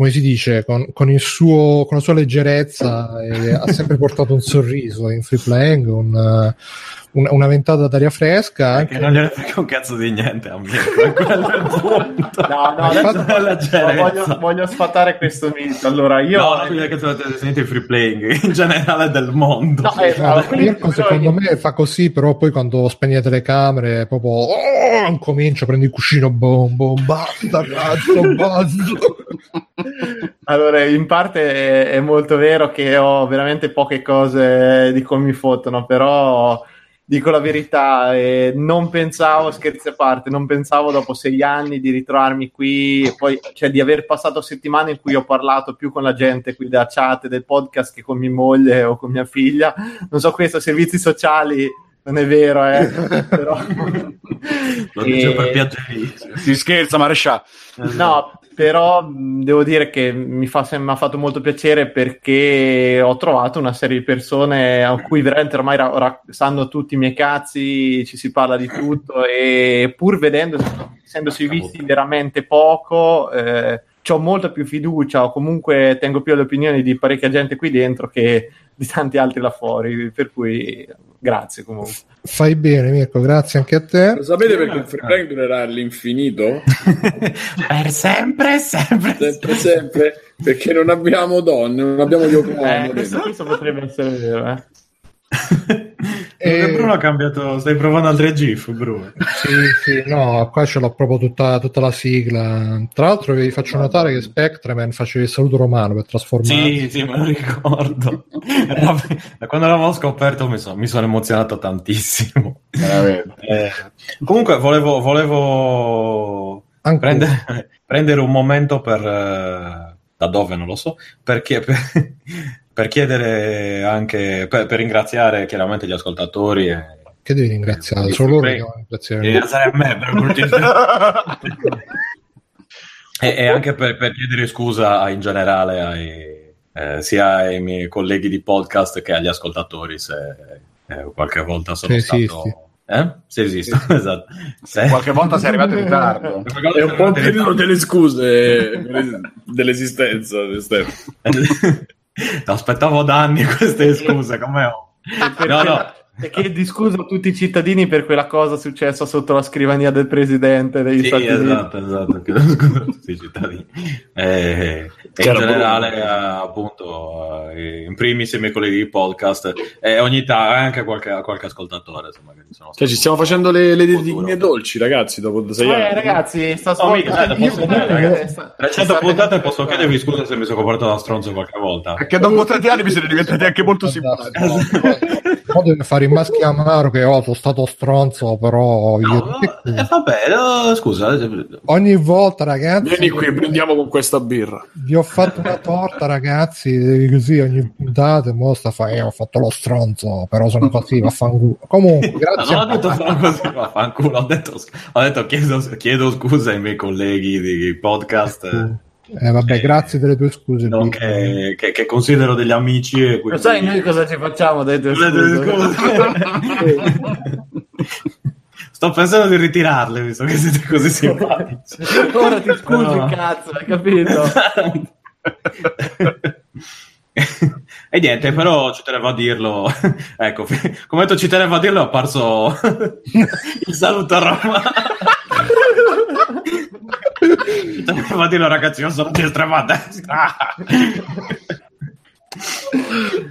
Speaker 2: come si dice, con, con, suo, con la sua leggerezza eh, ha sempre portato un sorriso in free playing, un, un, una ventata d'aria fresca.
Speaker 10: Anche... Non gliene frega un cazzo di niente a Mirko, è quello il punto.
Speaker 7: No, no, adesso voglio, voglio, sfatare questo mito. Allora, io.
Speaker 10: No, bisogna che tu avete sentito il free playing in generale del mondo.
Speaker 7: No, eh,
Speaker 2: no, Mirko, secondo me fa così, però poi quando spegne le camere, proprio oh, comincia, prendi il cuscino, boom, boom, basta, cazzo, basta.
Speaker 7: Allora, in parte è, è, molto vero che ho veramente poche cose di cui mi fottono, però dico la verità, eh, non pensavo, scherzi a parte, non pensavo dopo sei anni di ritrovarmi qui, e poi cioè di aver passato settimane in cui ho parlato più con la gente qui da chat del podcast che con mia moglie o con mia figlia. Non so questo, servizi sociali non è vero, eh, però...
Speaker 10: Lo dice e... per piacere.
Speaker 8: Si scherza, Marescià.
Speaker 7: No, però devo dire che mi, fa, mi ha fatto molto piacere perché ho trovato una serie di persone a cui veramente ormai ra- ra- sanno tutti i miei cazzi, ci si parla di tutto e pur vedendo, essendosi visti veramente poco, eh, ho molta più fiducia o comunque tengo più alle opinioni di parecchia gente qui dentro che di tanti altri là fuori, per cui grazie comunque.
Speaker 2: Fai bene Mirko, grazie anche a te.
Speaker 1: Lo sapete perché il free play durerà all'infinito?
Speaker 10: per sempre, sempre,
Speaker 1: sempre, sempre, perché non abbiamo donne, non abbiamo gli
Speaker 7: eh, questo, questo potrebbe essere vero, eh.
Speaker 2: E E-
Speaker 10: Bruno ha cambiato, stai provando altre GIF, Bruno.
Speaker 2: Sì, sì, no, qua ce l'ho proprio tutta, tutta la sigla. Tra l'altro vi faccio notare che Spectreman faceva il saluto romano per trasformarsi.
Speaker 10: Sì, sì, me lo ricordo. Da quando l'avevo scoperto mi, so- mi sono emozionato tantissimo. Eh, comunque volevo, volevo prendere, prendere un momento per... eh, da dove non lo so, perché, per, per chiedere anche, per, per ringraziare chiaramente gli ascoltatori e,
Speaker 2: Che devi ringraziare? Solo loro che ringraziare.
Speaker 10: ringraziare a me per e, e anche per, per chiedere scusa in generale ai, eh, sia ai miei colleghi di podcast che agli ascoltatori se eh, qualche volta sono
Speaker 2: Se
Speaker 10: stato...
Speaker 2: esisti.
Speaker 10: Eh? Se esisto, esatto. Se-
Speaker 8: Qualche volta sei arrivato in ritardo.
Speaker 1: È un po' periodo delle scuse dell'esistenza. Stefano.
Speaker 10: Aspettavo da anni queste scuse, come ho. No, no.
Speaker 7: E chiedi scusa a tutti i cittadini per quella cosa successa sotto la scrivania del presidente degli
Speaker 10: Sì,
Speaker 7: Stati Uniti.
Speaker 10: esatto, esatto. Chiedo scusa a tutti i cittadini. Eh, in generale, eh, appunto, eh, in primis i miei colleghi di podcast e ogni tanto anche qualche, qualche ascoltatore. Insomma, che sono
Speaker 1: Cioè, ci stiamo facendo le, le dedichine dolci, ragazzi, dopo sei anni.
Speaker 7: Eh, ragazzi, sta
Speaker 10: No, mica, dai, posso
Speaker 7: Io-
Speaker 10: dire, ragazzi,
Speaker 7: sta-
Speaker 10: 300
Speaker 7: sta-
Speaker 10: puntate posso chiedervi scusa se mi sono comportato da stronzo qualche volta.
Speaker 8: Perché dopo tanti anni mi siete diventati anche molto simpatici.
Speaker 2: Poi deve fare il maschio amaro che oh, sono stato stronzo, però io-
Speaker 10: No, eh, vabbè, no, scusa. eh,
Speaker 2: ogni volta, ragazzi,
Speaker 1: Vieni qui, prendiamo con questa birra.
Speaker 2: vi ho fatto una torta, ragazzi, così ogni puntata, mo sta fa, eh, ho fatto lo stronzo, però sono così, vaffanculo. Comunque,
Speaker 10: No,
Speaker 2: grazie.
Speaker 10: non ho detto sono così, vaffanculo, ho detto, ho detto chiedo, chiedo scusa ai miei colleghi di podcast, eh,
Speaker 2: Eh, vabbè, grazie delle tue scuse.
Speaker 10: non
Speaker 2: Pippo.
Speaker 10: che, che- che considero degli amici. E
Speaker 7: Lo
Speaker 10: quindi...
Speaker 7: sai noi cosa ci facciamo dai
Speaker 10: Volete
Speaker 7: scusi?
Speaker 10: Sto pensando di ritirarle, visto che siete così simpatici.
Speaker 7: Ora ti scusi,
Speaker 10: No.
Speaker 7: cazzo, hai capito?
Speaker 10: e niente, però ci tenevo a dirlo. ecco, come ho detto, ci tenevo a dirlo, è apparso il saluto a Roma. Ci tenevo a dirlo, ragazzi, io sono di estrema destra.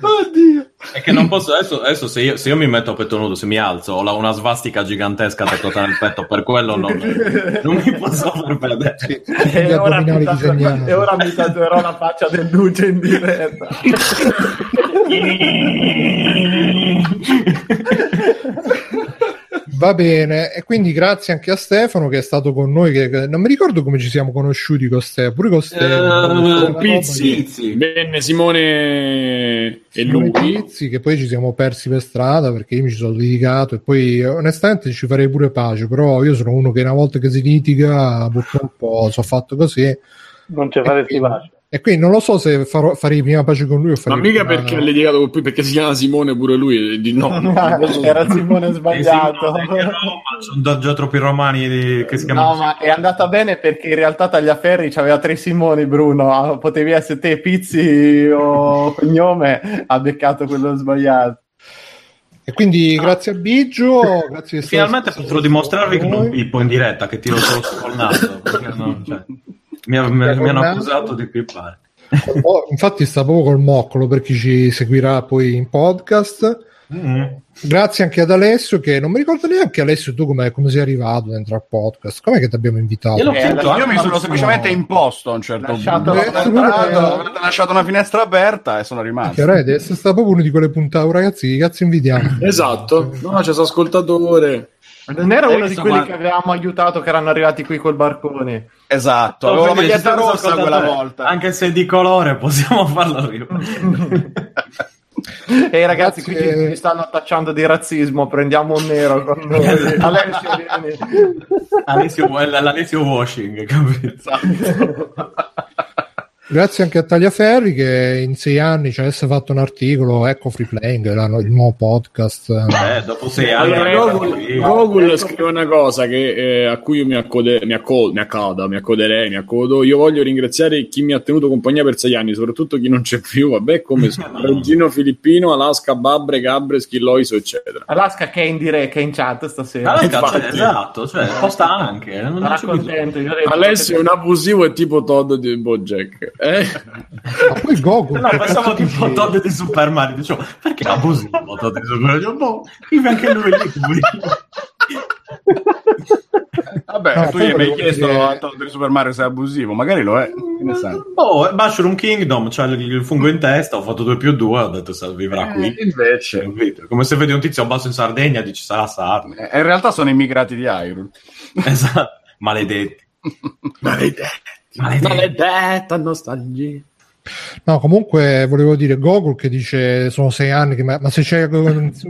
Speaker 7: Oddio.
Speaker 10: È che non posso adesso, adesso se, io, se io mi metto a petto nudo, se mi alzo, ho la- una svastica gigantesca tatuata nel petto, per quello non, non mi posso far vedere.
Speaker 2: Gli
Speaker 7: E ora, tatu- e ora mi tatuerò la faccia del Duce in diretta.
Speaker 2: Va bene, e quindi grazie anche a Stefano che è stato con noi. Che, che- non mi ricordo come ci siamo conosciuti con Stefano, pure con Stefano.
Speaker 1: Con Pizzi, Benne, Simone e
Speaker 2: Simone
Speaker 1: lui.
Speaker 2: Pizzi, che poi ci siamo persi per strada perché io mi ci sono litigato e poi onestamente ci farei pure pace, però io sono uno che una volta che si litiga purtroppo sono fatto così
Speaker 9: Non ci faresti pace.
Speaker 2: E quindi non lo so se farò, farei prima pace con lui o
Speaker 1: Ma
Speaker 2: farei
Speaker 1: mica
Speaker 2: prima-
Speaker 1: perché ha litigato con lui, perché si chiama Simone pure lui. e Di no.
Speaker 7: Era Simone sbagliato.
Speaker 10: Sono già troppi romani di- che si
Speaker 7: No,
Speaker 10: chiamano.
Speaker 7: ma è andata bene perché in realtà Tagliaferri c'aveva tre Simoni, Bruno. Ah, Potevi essere te, Pizzi o cognome, ha beccato quello sbagliato.
Speaker 2: E quindi grazie a Biggio, grazie
Speaker 10: Finalmente potrò dimostrarvi che non pippo in diretta, che tiro solo col naso. perché no, cioè, mi, mi- mi hanno accusato di pippare.
Speaker 2: Oh, infatti sta proprio col moccolo per chi ci seguirà poi in podcast.
Speaker 10: Mm.
Speaker 2: Grazie anche ad Alessio, che non mi ricordo neanche Alessio tu come, come sei arrivato dentro al podcast. Com'è che ti abbiamo invitato?
Speaker 10: Io
Speaker 7: Eh,
Speaker 8: Io mi sono semplicemente imposto a un certo
Speaker 7: Lasciato
Speaker 8: punto. entrato, avete lasciato una finestra aperta e sono rimasto.
Speaker 2: Chiaramente, è stata proprio una di quelle puntate, oh, ragazzi, che cazzo invitiamo?
Speaker 1: Esatto, no, c'è stato ascoltatore.
Speaker 7: Non era
Speaker 8: Hai
Speaker 7: uno di quelli
Speaker 8: quando-
Speaker 7: che avevamo aiutato che erano arrivati qui col barcone.
Speaker 8: Esatto, avevo la maglietta
Speaker 10: ci
Speaker 8: rossa quella volta.
Speaker 10: Anche se di colore possiamo farlo arrivare.
Speaker 7: E ragazzi,
Speaker 2: Grazie.
Speaker 7: qui ci stanno attacciando di razzismo. Prendiamo un nero con noi. Alessio, vieni.
Speaker 10: Alessio, l'Alessio washing, capito?
Speaker 2: Grazie anche a Tagliaferri che in sei anni ci avesse fatto un articolo, ecco Free Playing, la- il nuovo podcast.
Speaker 10: Eh, dopo sei anni.
Speaker 1: Allora,
Speaker 10: eh,
Speaker 1: Google, Google scrive una cosa che, eh, a cui io mi, accode, mi, acco- mi accoda, mi accoderei, mi accodo. Io voglio ringraziare chi mi ha tenuto compagnia per sei anni, soprattutto chi non c'è più, vabbè, come Regino Filippino, Alaska, Babbre, Gabre, Schilloiso, eccetera.
Speaker 7: Alaska che è in diretta, che è in chat stasera.
Speaker 10: Alaska, cioè, esatto, cioè, posta anche. Non
Speaker 7: io devo-
Speaker 1: Alessio è un abusivo e tipo Todd di Bojack. Eh,
Speaker 2: Ma poi Goku.
Speaker 10: No, pensavo tipo? Todd di Super Mario. Dicevo, perché abusivo Todd di Super Mario? Boh, vive anche lui lì.
Speaker 8: Vabbè,
Speaker 2: No,
Speaker 8: tu gli hai chiesto
Speaker 2: dire-
Speaker 8: a Todd di Super Mario se è abusivo? Magari lo è.
Speaker 10: Boh, Mushroom Kingdom, c'ha il, il fungo in testa, ho fatto 2 più 2, ho detto se vivrà qui.
Speaker 8: Eh, invece.
Speaker 10: Capito? Come se vedi un tizio basso in Sardegna, dici sarà sardo.
Speaker 8: Eh, In realtà sono immigrati di Hyrule.
Speaker 10: Esatto, maledetti.
Speaker 8: Maledetti.
Speaker 1: Maledetta nostalgia.
Speaker 2: No, comunque volevo dire Gogol che dice sono sei anni, che, ma, ma se c'è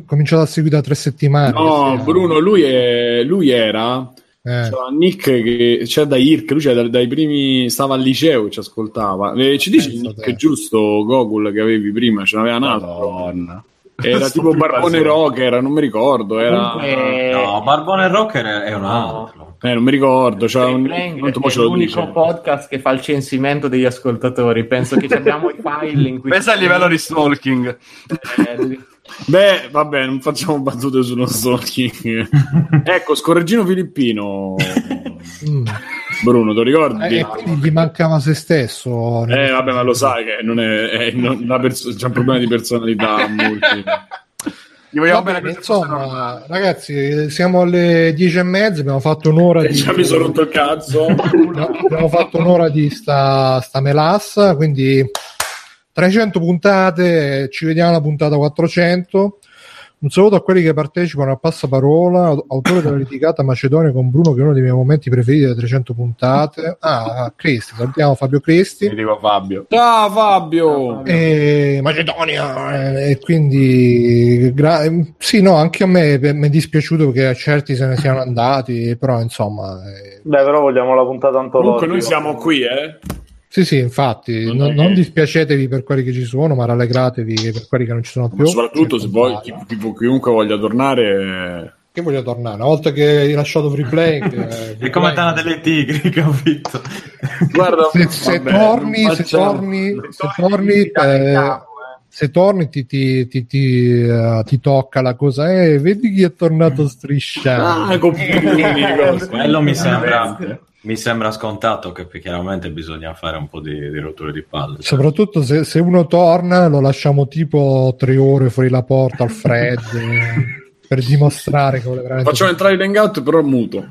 Speaker 2: cominciato a seguire da tre settimane.
Speaker 1: No, Bruno, lui, è, lui era.
Speaker 2: eh,
Speaker 1: C'era Nick che c'era da IRC, lui c'era dai primi, stava al liceo e ci ascoltava. E ci dici il
Speaker 2: Pensa
Speaker 1: Nick
Speaker 2: te.
Speaker 1: giusto Gogol che avevi prima? Ce n'aveva un altro.
Speaker 8: Madonna.
Speaker 1: Era tipo Barbone. Rocker, non mi ricordo. Era...
Speaker 7: Comunque,
Speaker 10: No, Barbone Rocker è è un altro.
Speaker 1: Eh, non mi ricordo. C'era un...
Speaker 7: Playing
Speaker 1: quanto mo
Speaker 7: è
Speaker 1: ce lo
Speaker 7: l'unico
Speaker 1: dice?
Speaker 7: podcast che fa il censimento degli ascoltatori. Penso che abbiamo i file in cui
Speaker 8: Pensa al livello di stalking.
Speaker 7: Eh,
Speaker 1: Beh, vabbè, non facciamo battute sullo stalking. ecco, scorreggino filippino.
Speaker 2: mm.
Speaker 1: Bruno, ti ricordi?
Speaker 2: Eh, e quindi gli mancava se stesso.
Speaker 1: Eh, vabbè, ma lo sai che non è, è non- una perso- c'è un problema di personalità multi.
Speaker 8: Gli vogliamo bene
Speaker 2: bene, insomma, ragazzi, siamo alle dieci e mezza, abbiamo fatto un'ora di...
Speaker 1: Già mi sono rotto il cazzo.
Speaker 2: Abbiamo fatto un'ora di sta, sta melassa, quindi 300 puntate, ci vediamo alla puntata 400. Un saluto a quelli che partecipano a Passaparola, autore della litigata Macedonia con Bruno, che è uno dei miei momenti preferiti delle 300 puntate. Ah, Cristi, salutiamo Fabio Cristi.
Speaker 8: Mi dico Fabio.
Speaker 1: Ciao Fabio.
Speaker 2: E Macedonia eh, e quindi gra- eh, sì no anche a me mi è dispiaciuto che certi se ne siano andati però insomma eh,
Speaker 9: Beh, però vogliamo la puntata antologica.
Speaker 1: Comunque noi siamo qui, eh.
Speaker 2: Sì sì infatti
Speaker 1: Non
Speaker 2: non,
Speaker 1: che-
Speaker 2: dispiacetevi per quelli che ci sono ma rallegratevi per quelli che non ci sono
Speaker 1: Ma
Speaker 2: più
Speaker 1: soprattutto
Speaker 2: C'è
Speaker 1: se
Speaker 2: Gonzaga.
Speaker 1: chi- chi- chiunque voglia tornare.
Speaker 2: che voglio tornare una volta che hai lasciato free play eh,
Speaker 10: È come Tana delle Tigri, capito?
Speaker 1: Guarda,
Speaker 2: se, se
Speaker 1: vabbè,
Speaker 2: torni se torni se
Speaker 7: torni
Speaker 2: eh, se torni ti, ti, ti, ti, eh, ti tocca la cosa eh, vedi chi è tornato strisciando
Speaker 1: Ah,
Speaker 10: Quello mi sembra, mi sembra scontato che chiaramente bisogna fare un po' di, di rotture di palle. cioè.
Speaker 2: Soprattutto se, se uno torna, lo lasciamo tipo tre ore fuori la porta al freddo per dimostrare che vuole veramente.
Speaker 1: Facciamo entrare l'hangout, però muto.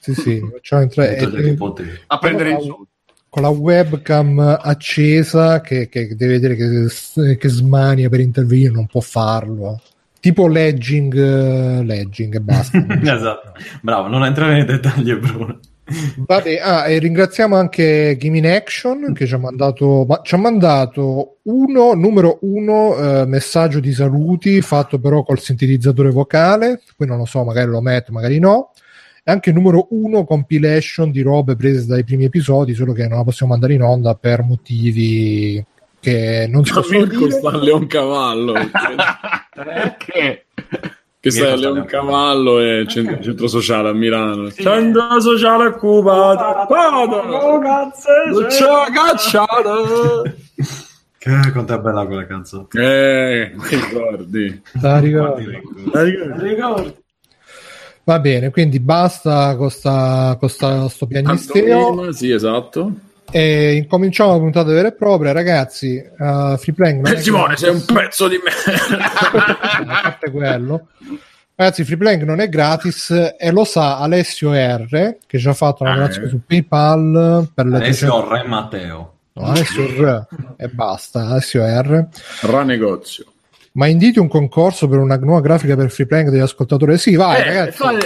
Speaker 2: Sì, sì, facciamo entrare. E- e-
Speaker 10: poteri.
Speaker 8: A prendere
Speaker 2: Però-
Speaker 8: insulti.
Speaker 2: con la webcam accesa che, che deve vedere che, che smania per intervenire, non può farlo. Tipo legging, eh, legging e basta.
Speaker 10: esatto. Bravo, non entrare nei dettagli, Bruno.
Speaker 2: Vabbè, ah, e ringraziamo anche Game in Action che ci ha mandato, ma, ci ha mandato uno, numero uno eh, messaggio di saluti fatto però col sintetizzatore vocale, qui non lo so, magari lo metto, magari no. E anche numero uno compilation di robe prese dai primi episodi, solo che non la possiamo mandare in onda per motivi che non si possono
Speaker 1: Mirko
Speaker 2: dire.
Speaker 1: sta a Leon Cavallo.
Speaker 8: Perché?
Speaker 1: Che sta a Leon Cavallo e centro, centro sociale a Milano. Centro sociale a Cuba. Ciao, cacciato.
Speaker 10: Che quanto è bella quella canzone.
Speaker 1: Eh, mi ricordi.
Speaker 2: La ricordo.
Speaker 10: Ricordi?
Speaker 2: Va bene, quindi basta con sta, con sta, sto piagnisteo.
Speaker 1: Pantomima, Sì, esatto.
Speaker 2: E incominciamo la puntata vera e propria, ragazzi. Uh, free è
Speaker 1: Eh, Simone, sei un pezzo di me.
Speaker 2: a parte quello. Ragazzi, free playing non è gratis e lo sa Alessio R che ci ha fatto una
Speaker 1: Ah,
Speaker 2: donazione
Speaker 1: eh.
Speaker 2: su PayPal per le
Speaker 10: Adesso
Speaker 2: 300
Speaker 10: ho Re Matteo.
Speaker 2: No, Alessio R e basta, Alessio R.
Speaker 1: Ra negozio.
Speaker 2: Ma inditi un concorso per una nuova grafica per free playing degli ascoltatori? Sì, vai,
Speaker 1: Eh,
Speaker 2: ragazzi.
Speaker 1: fai-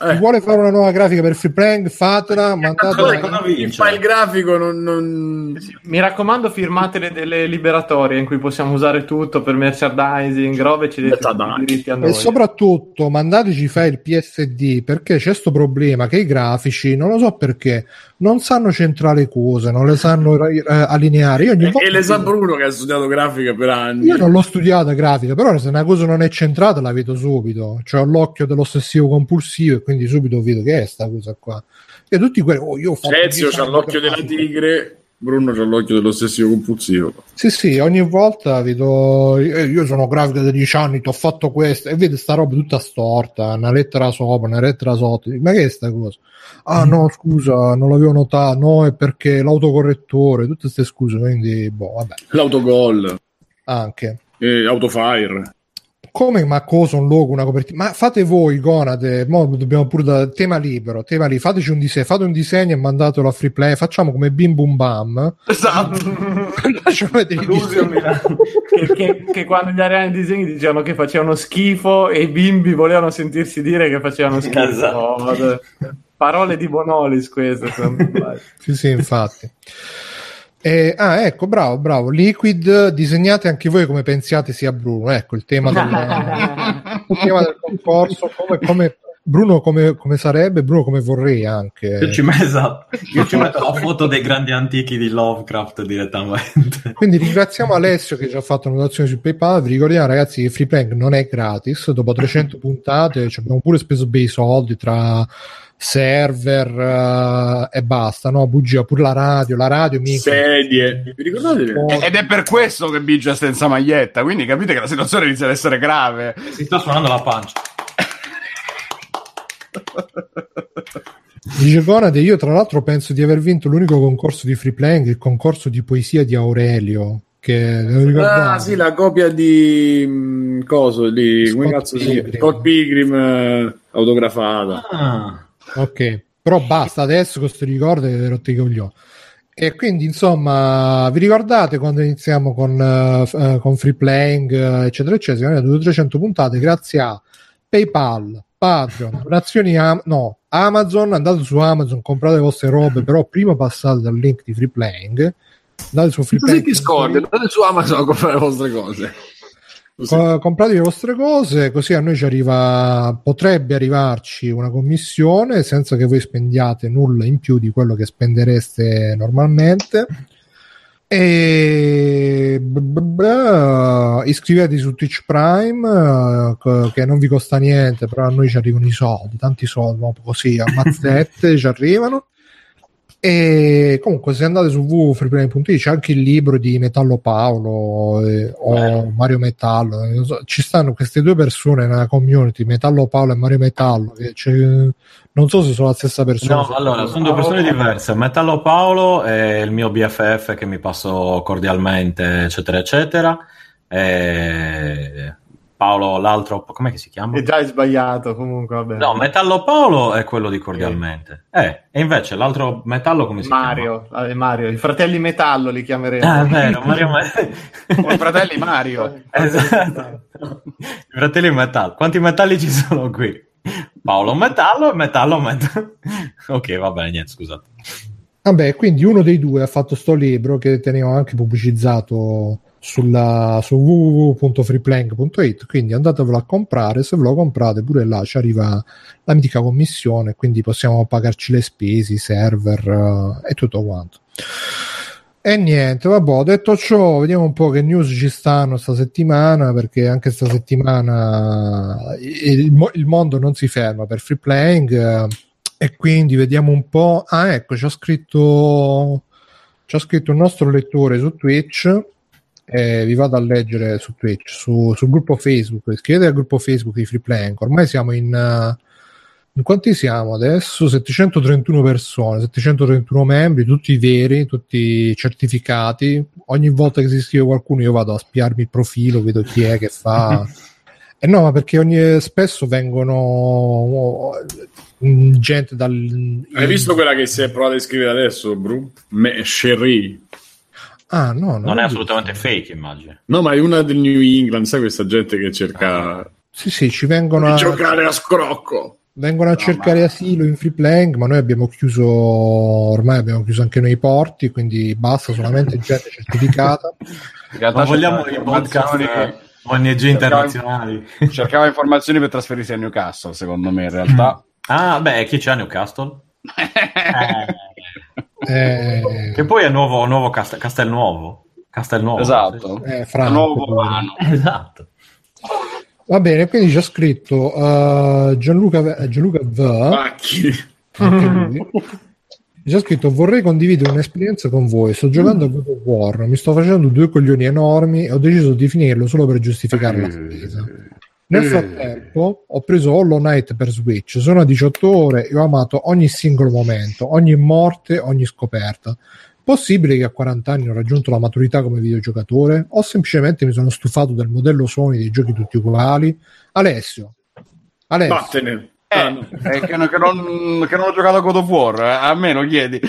Speaker 1: eh,
Speaker 2: Chi
Speaker 1: eh.
Speaker 2: vuole fare una nuova grafica per free playing, fatela, mandatela.
Speaker 10: Cosa
Speaker 1: Chi
Speaker 10: vince?
Speaker 1: fa il grafico non... non...
Speaker 7: Mi raccomando, firmatele delle liberatorie in cui possiamo usare tutto per merchandising, robe, ci date i diritti a noi.
Speaker 2: E soprattutto mandateci file PSD perché c'è questo problema che i grafici, non lo so perché, non sanno centrare cose, non le sanno eh, allineare. Io, ogni
Speaker 1: E,
Speaker 2: volta-
Speaker 1: e le sa Bruno che ha studiato grafica per anni.
Speaker 2: io non l'ho studiata grafica, però se una cosa non è centrata la vedo subito. Cioè, ho l'occhio dell'ossessivo compulsivo e quindi subito vedo che è sta cosa qua. E tutti quelli, oh, io ho fatto
Speaker 1: Ezio
Speaker 2: 10
Speaker 1: c'ha l'occhio della tigre. Bruno c'ha l'occhio dell'ossessivo compulsivo.
Speaker 2: Sì, sì, ogni volta vedo. eh, Io sono grafica da 10 anni, ti ho fatto questo, e vedo sta roba tutta storta, una lettera sopra, una lettera sotto. Ma che è sta cosa? Ah, no, scusa, non l'avevo notato. No, è perché l'autocorrettore, tutte queste scuse. Quindi, boh, vabbè,
Speaker 1: L'autogol,
Speaker 2: anche.
Speaker 1: eh, autofire.
Speaker 2: Come, ma cosa un logo, una copertina? Ma fate voi, Gonade, mo dobbiamo pure da tema libero, tema lì, fateci un disegno, fate un disegno e mandatelo a free play, facciamo come Bim Bum Bam.
Speaker 8: Esatto.
Speaker 2: Disegni.
Speaker 7: che, quando gli ariani disegni dicevano che facevano schifo e i bimbi volevano sentirsi dire che facevano schifo.
Speaker 10: Esatto.
Speaker 7: Parole di Bonolis queste.
Speaker 2: Sì, sì, infatti. Eh, ah, ecco, bravo, bravo. Liquid, disegnate anche voi come pensiate sia Bruno. Ecco il tema del, il tema del concorso. Come, come- Bruno come, come sarebbe, Bruno come vorrei anche.
Speaker 10: Io ci, metto, esatto. Io ci metto la foto dei grandi antichi di Lovecraft direttamente.
Speaker 2: Quindi ringraziamo Alessio che ci ha fatto una donazione su PayPal. Vi ricordiamo, ragazzi, che Freeplank non è gratis. Dopo 300 puntate ci abbiamo pure speso bei soldi tra server eh, e basta. No, bugia pure la radio. La radio mi
Speaker 1: Sedie. Vi ricordate?
Speaker 8: Ed è per questo che Biggio è senza maglietta, quindi capite che la situazione inizia ad essere grave.
Speaker 10: Si sta suonando la pancia.
Speaker 2: Dice Conade, io tra l'altro penso di aver vinto l'unico concorso di free playing, il concorso di poesia di Aurelio. Che?
Speaker 1: Ah, sì, la copia di mh, coso lì, come
Speaker 2: Scott
Speaker 1: cazzo si
Speaker 2: Pilgrim.
Speaker 1: Scott Pilgrim eh, autografata.
Speaker 10: Ah.
Speaker 2: Ok, però basta adesso con questo ricordo che rotto i coglioni. E quindi insomma, vi ricordate quando iniziamo con, eh, con free playing, eh, eccetera, eccetera? Siamo arrivati a 200 puntate grazie a PayPal, Patreon, donazioni Am- no, Amazon. Andate su Amazon, comprate le vostre robe, però prima passate dal link di free playing. Andate su free playing.
Speaker 1: andate su Amazon a comprare le vostre cose.
Speaker 2: Co- comprate le vostre cose, così a noi ci arriva, potrebbe arrivarci una commissione senza che voi spendiate nulla in più di quello che spendereste normalmente. E iscrivetevi su Twitch Prime che non vi costa niente, però a noi ci arrivano i soldi, tanti soldi, così a mazzette ci arrivano. E comunque, se andate su www.freeplay.it c'è anche il libro di Metallo Paolo eh, o Mario Metallo. eh, so, ci stanno queste due persone nella community, Metallo Paolo e Mario Metallo. Non so se sono la stessa persona.
Speaker 10: No, allora, sono due persone diverse. Metallo Paolo è il mio BFF che mi passo cordialmente, eccetera, eccetera. E Paolo, l'altro, com'è che si chiama?
Speaker 7: È già sbagliato comunque, vabbè.
Speaker 10: No, Metallo Paolo è quello di cordialmente. Eh, e invece l'altro Metallo come si
Speaker 7: Mario, eh, Mario, i fratelli Metallo li chiameremo.
Speaker 10: chiama? Ah, è vero, Mario
Speaker 8: Come i fratelli Mario.
Speaker 10: Esatto. I fratelli Metallo. Quanti metalli ci sono qui? Paolo Metallo e Metallo Metallo. ok, va bene, niente, scusate.
Speaker 2: Vabbè, quindi uno dei due ha fatto sto libro che tenevo anche pubblicizzato sulla, su www.freeplank.it quindi andatevelo a comprare se ve lo comprate pure là ci arriva la mitica commissione quindi possiamo pagarci le spese, i server eh, e tutto quanto e niente, vabbè, detto ciò, vediamo un po' che news ci stanno sta settimana, perché anche sta settimana il, mo- il mondo non si ferma per free playing eh, e quindi vediamo un po'. Ah, ecco, ci ha scritto ha scritto il nostro lettore su Twitch. Eh, vi vado a leggere su Twitch, su- sul gruppo Facebook. Iscrivetevi al gruppo Facebook di Free Playing. Ormai siamo in, eh, in quanti siamo adesso? 731 persone, 731 membri, tutti veri, tutti certificati. Ogni volta che si iscrive qualcuno, io vado a spiarmi il profilo, vedo chi è che fa. E no, ma perché ogni, spesso vengono mm, gente dal.
Speaker 1: Hai visto quella che si è provata a iscrivere adesso, Bru? Me- Sherry.
Speaker 2: Ah, no,
Speaker 10: Non
Speaker 2: l'ho
Speaker 10: è
Speaker 2: visto.
Speaker 10: assolutamente fake, immagino.
Speaker 1: No, ma è una del New England, sai questa gente che cerca
Speaker 2: Sì, sì, ci vengono
Speaker 1: di
Speaker 2: a,
Speaker 1: giocare a scrocco.
Speaker 2: vengono a cercare asilo in free playing, ma noi abbiamo chiuso, ormai abbiamo chiuso anche noi i porti, quindi basta solamente gente certificata.
Speaker 8: In realtà
Speaker 10: Non vogliamo i podcast
Speaker 8: informazioni-
Speaker 10: ONG internazionali.
Speaker 8: Cercava informazioni per trasferirsi a Newcastle, secondo me, in realtà.
Speaker 10: Ah, beh, chi c'è a Newcastle?
Speaker 2: Eh,
Speaker 10: Che poi è nuovo, nuovo Cast- Castelnuovo. Castelnuovo.
Speaker 8: Esatto.
Speaker 2: eh,
Speaker 8: Il
Speaker 2: Franco,
Speaker 8: nuovo. Bolano.
Speaker 10: Esatto.
Speaker 2: Va bene, quindi ci ha scritto uh, Gianluca, V- Gianluca V. C'è scritto vorrei condividere un'esperienza con voi. Sto giocando a God of War, mi sto facendo due coglioni enormi e ho deciso di finirlo solo per giustificare la spesa. Nel frattempo ho preso Hollow Knight per Switch, sono a 18 ore e ho amato ogni singolo momento, ogni morte, ogni scoperta. Possibile che a 40 anni ho raggiunto la maturità come videogiocatore o semplicemente mi sono stufato del modello Sony dei giochi tutti uguali? Alessio, Alessio
Speaker 1: Vattene.
Speaker 8: Eh,
Speaker 1: Ah, no.
Speaker 8: eh, che, non, che non- che non ho giocato a God of War, eh, a me lo chiedi.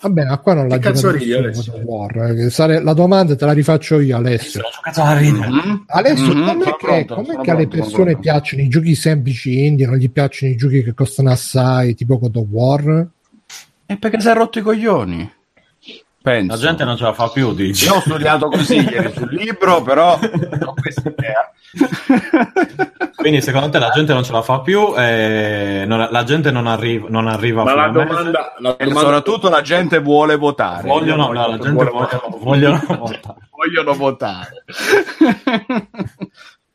Speaker 2: Va bene, ma qua non
Speaker 1: Che cazzo
Speaker 2: giocato
Speaker 1: ridi, Alessio?
Speaker 2: War. eh, sare- la domanda te la rifaccio io, Alessio.
Speaker 8: Mhm.
Speaker 2: Alessio,
Speaker 8: Mhm,
Speaker 2: com'è che,
Speaker 8: pronto,
Speaker 2: com'è
Speaker 8: sono
Speaker 2: che alle
Speaker 8: pronto,
Speaker 2: persone
Speaker 8: pronto.
Speaker 2: piacciono i giochi semplici indie, non gli piacciono i giochi che costano assai, tipo God of War?
Speaker 8: E perché si è rotto i coglioni? Penso.
Speaker 10: La gente non ce la fa più, dici.
Speaker 8: Io ho studiato così ieri sul libro, però ho questa idea.
Speaker 10: Quindi secondo te la gente non ce la fa più e non- la gente non arriva, non arriva
Speaker 1: Ma
Speaker 10: a
Speaker 1: la domanda, la
Speaker 8: E
Speaker 1: domanda
Speaker 8: soprattutto la gente vuole votare.
Speaker 10: Vogliono, no, la gente vogliono, vogliono votare.
Speaker 8: vogliono votare.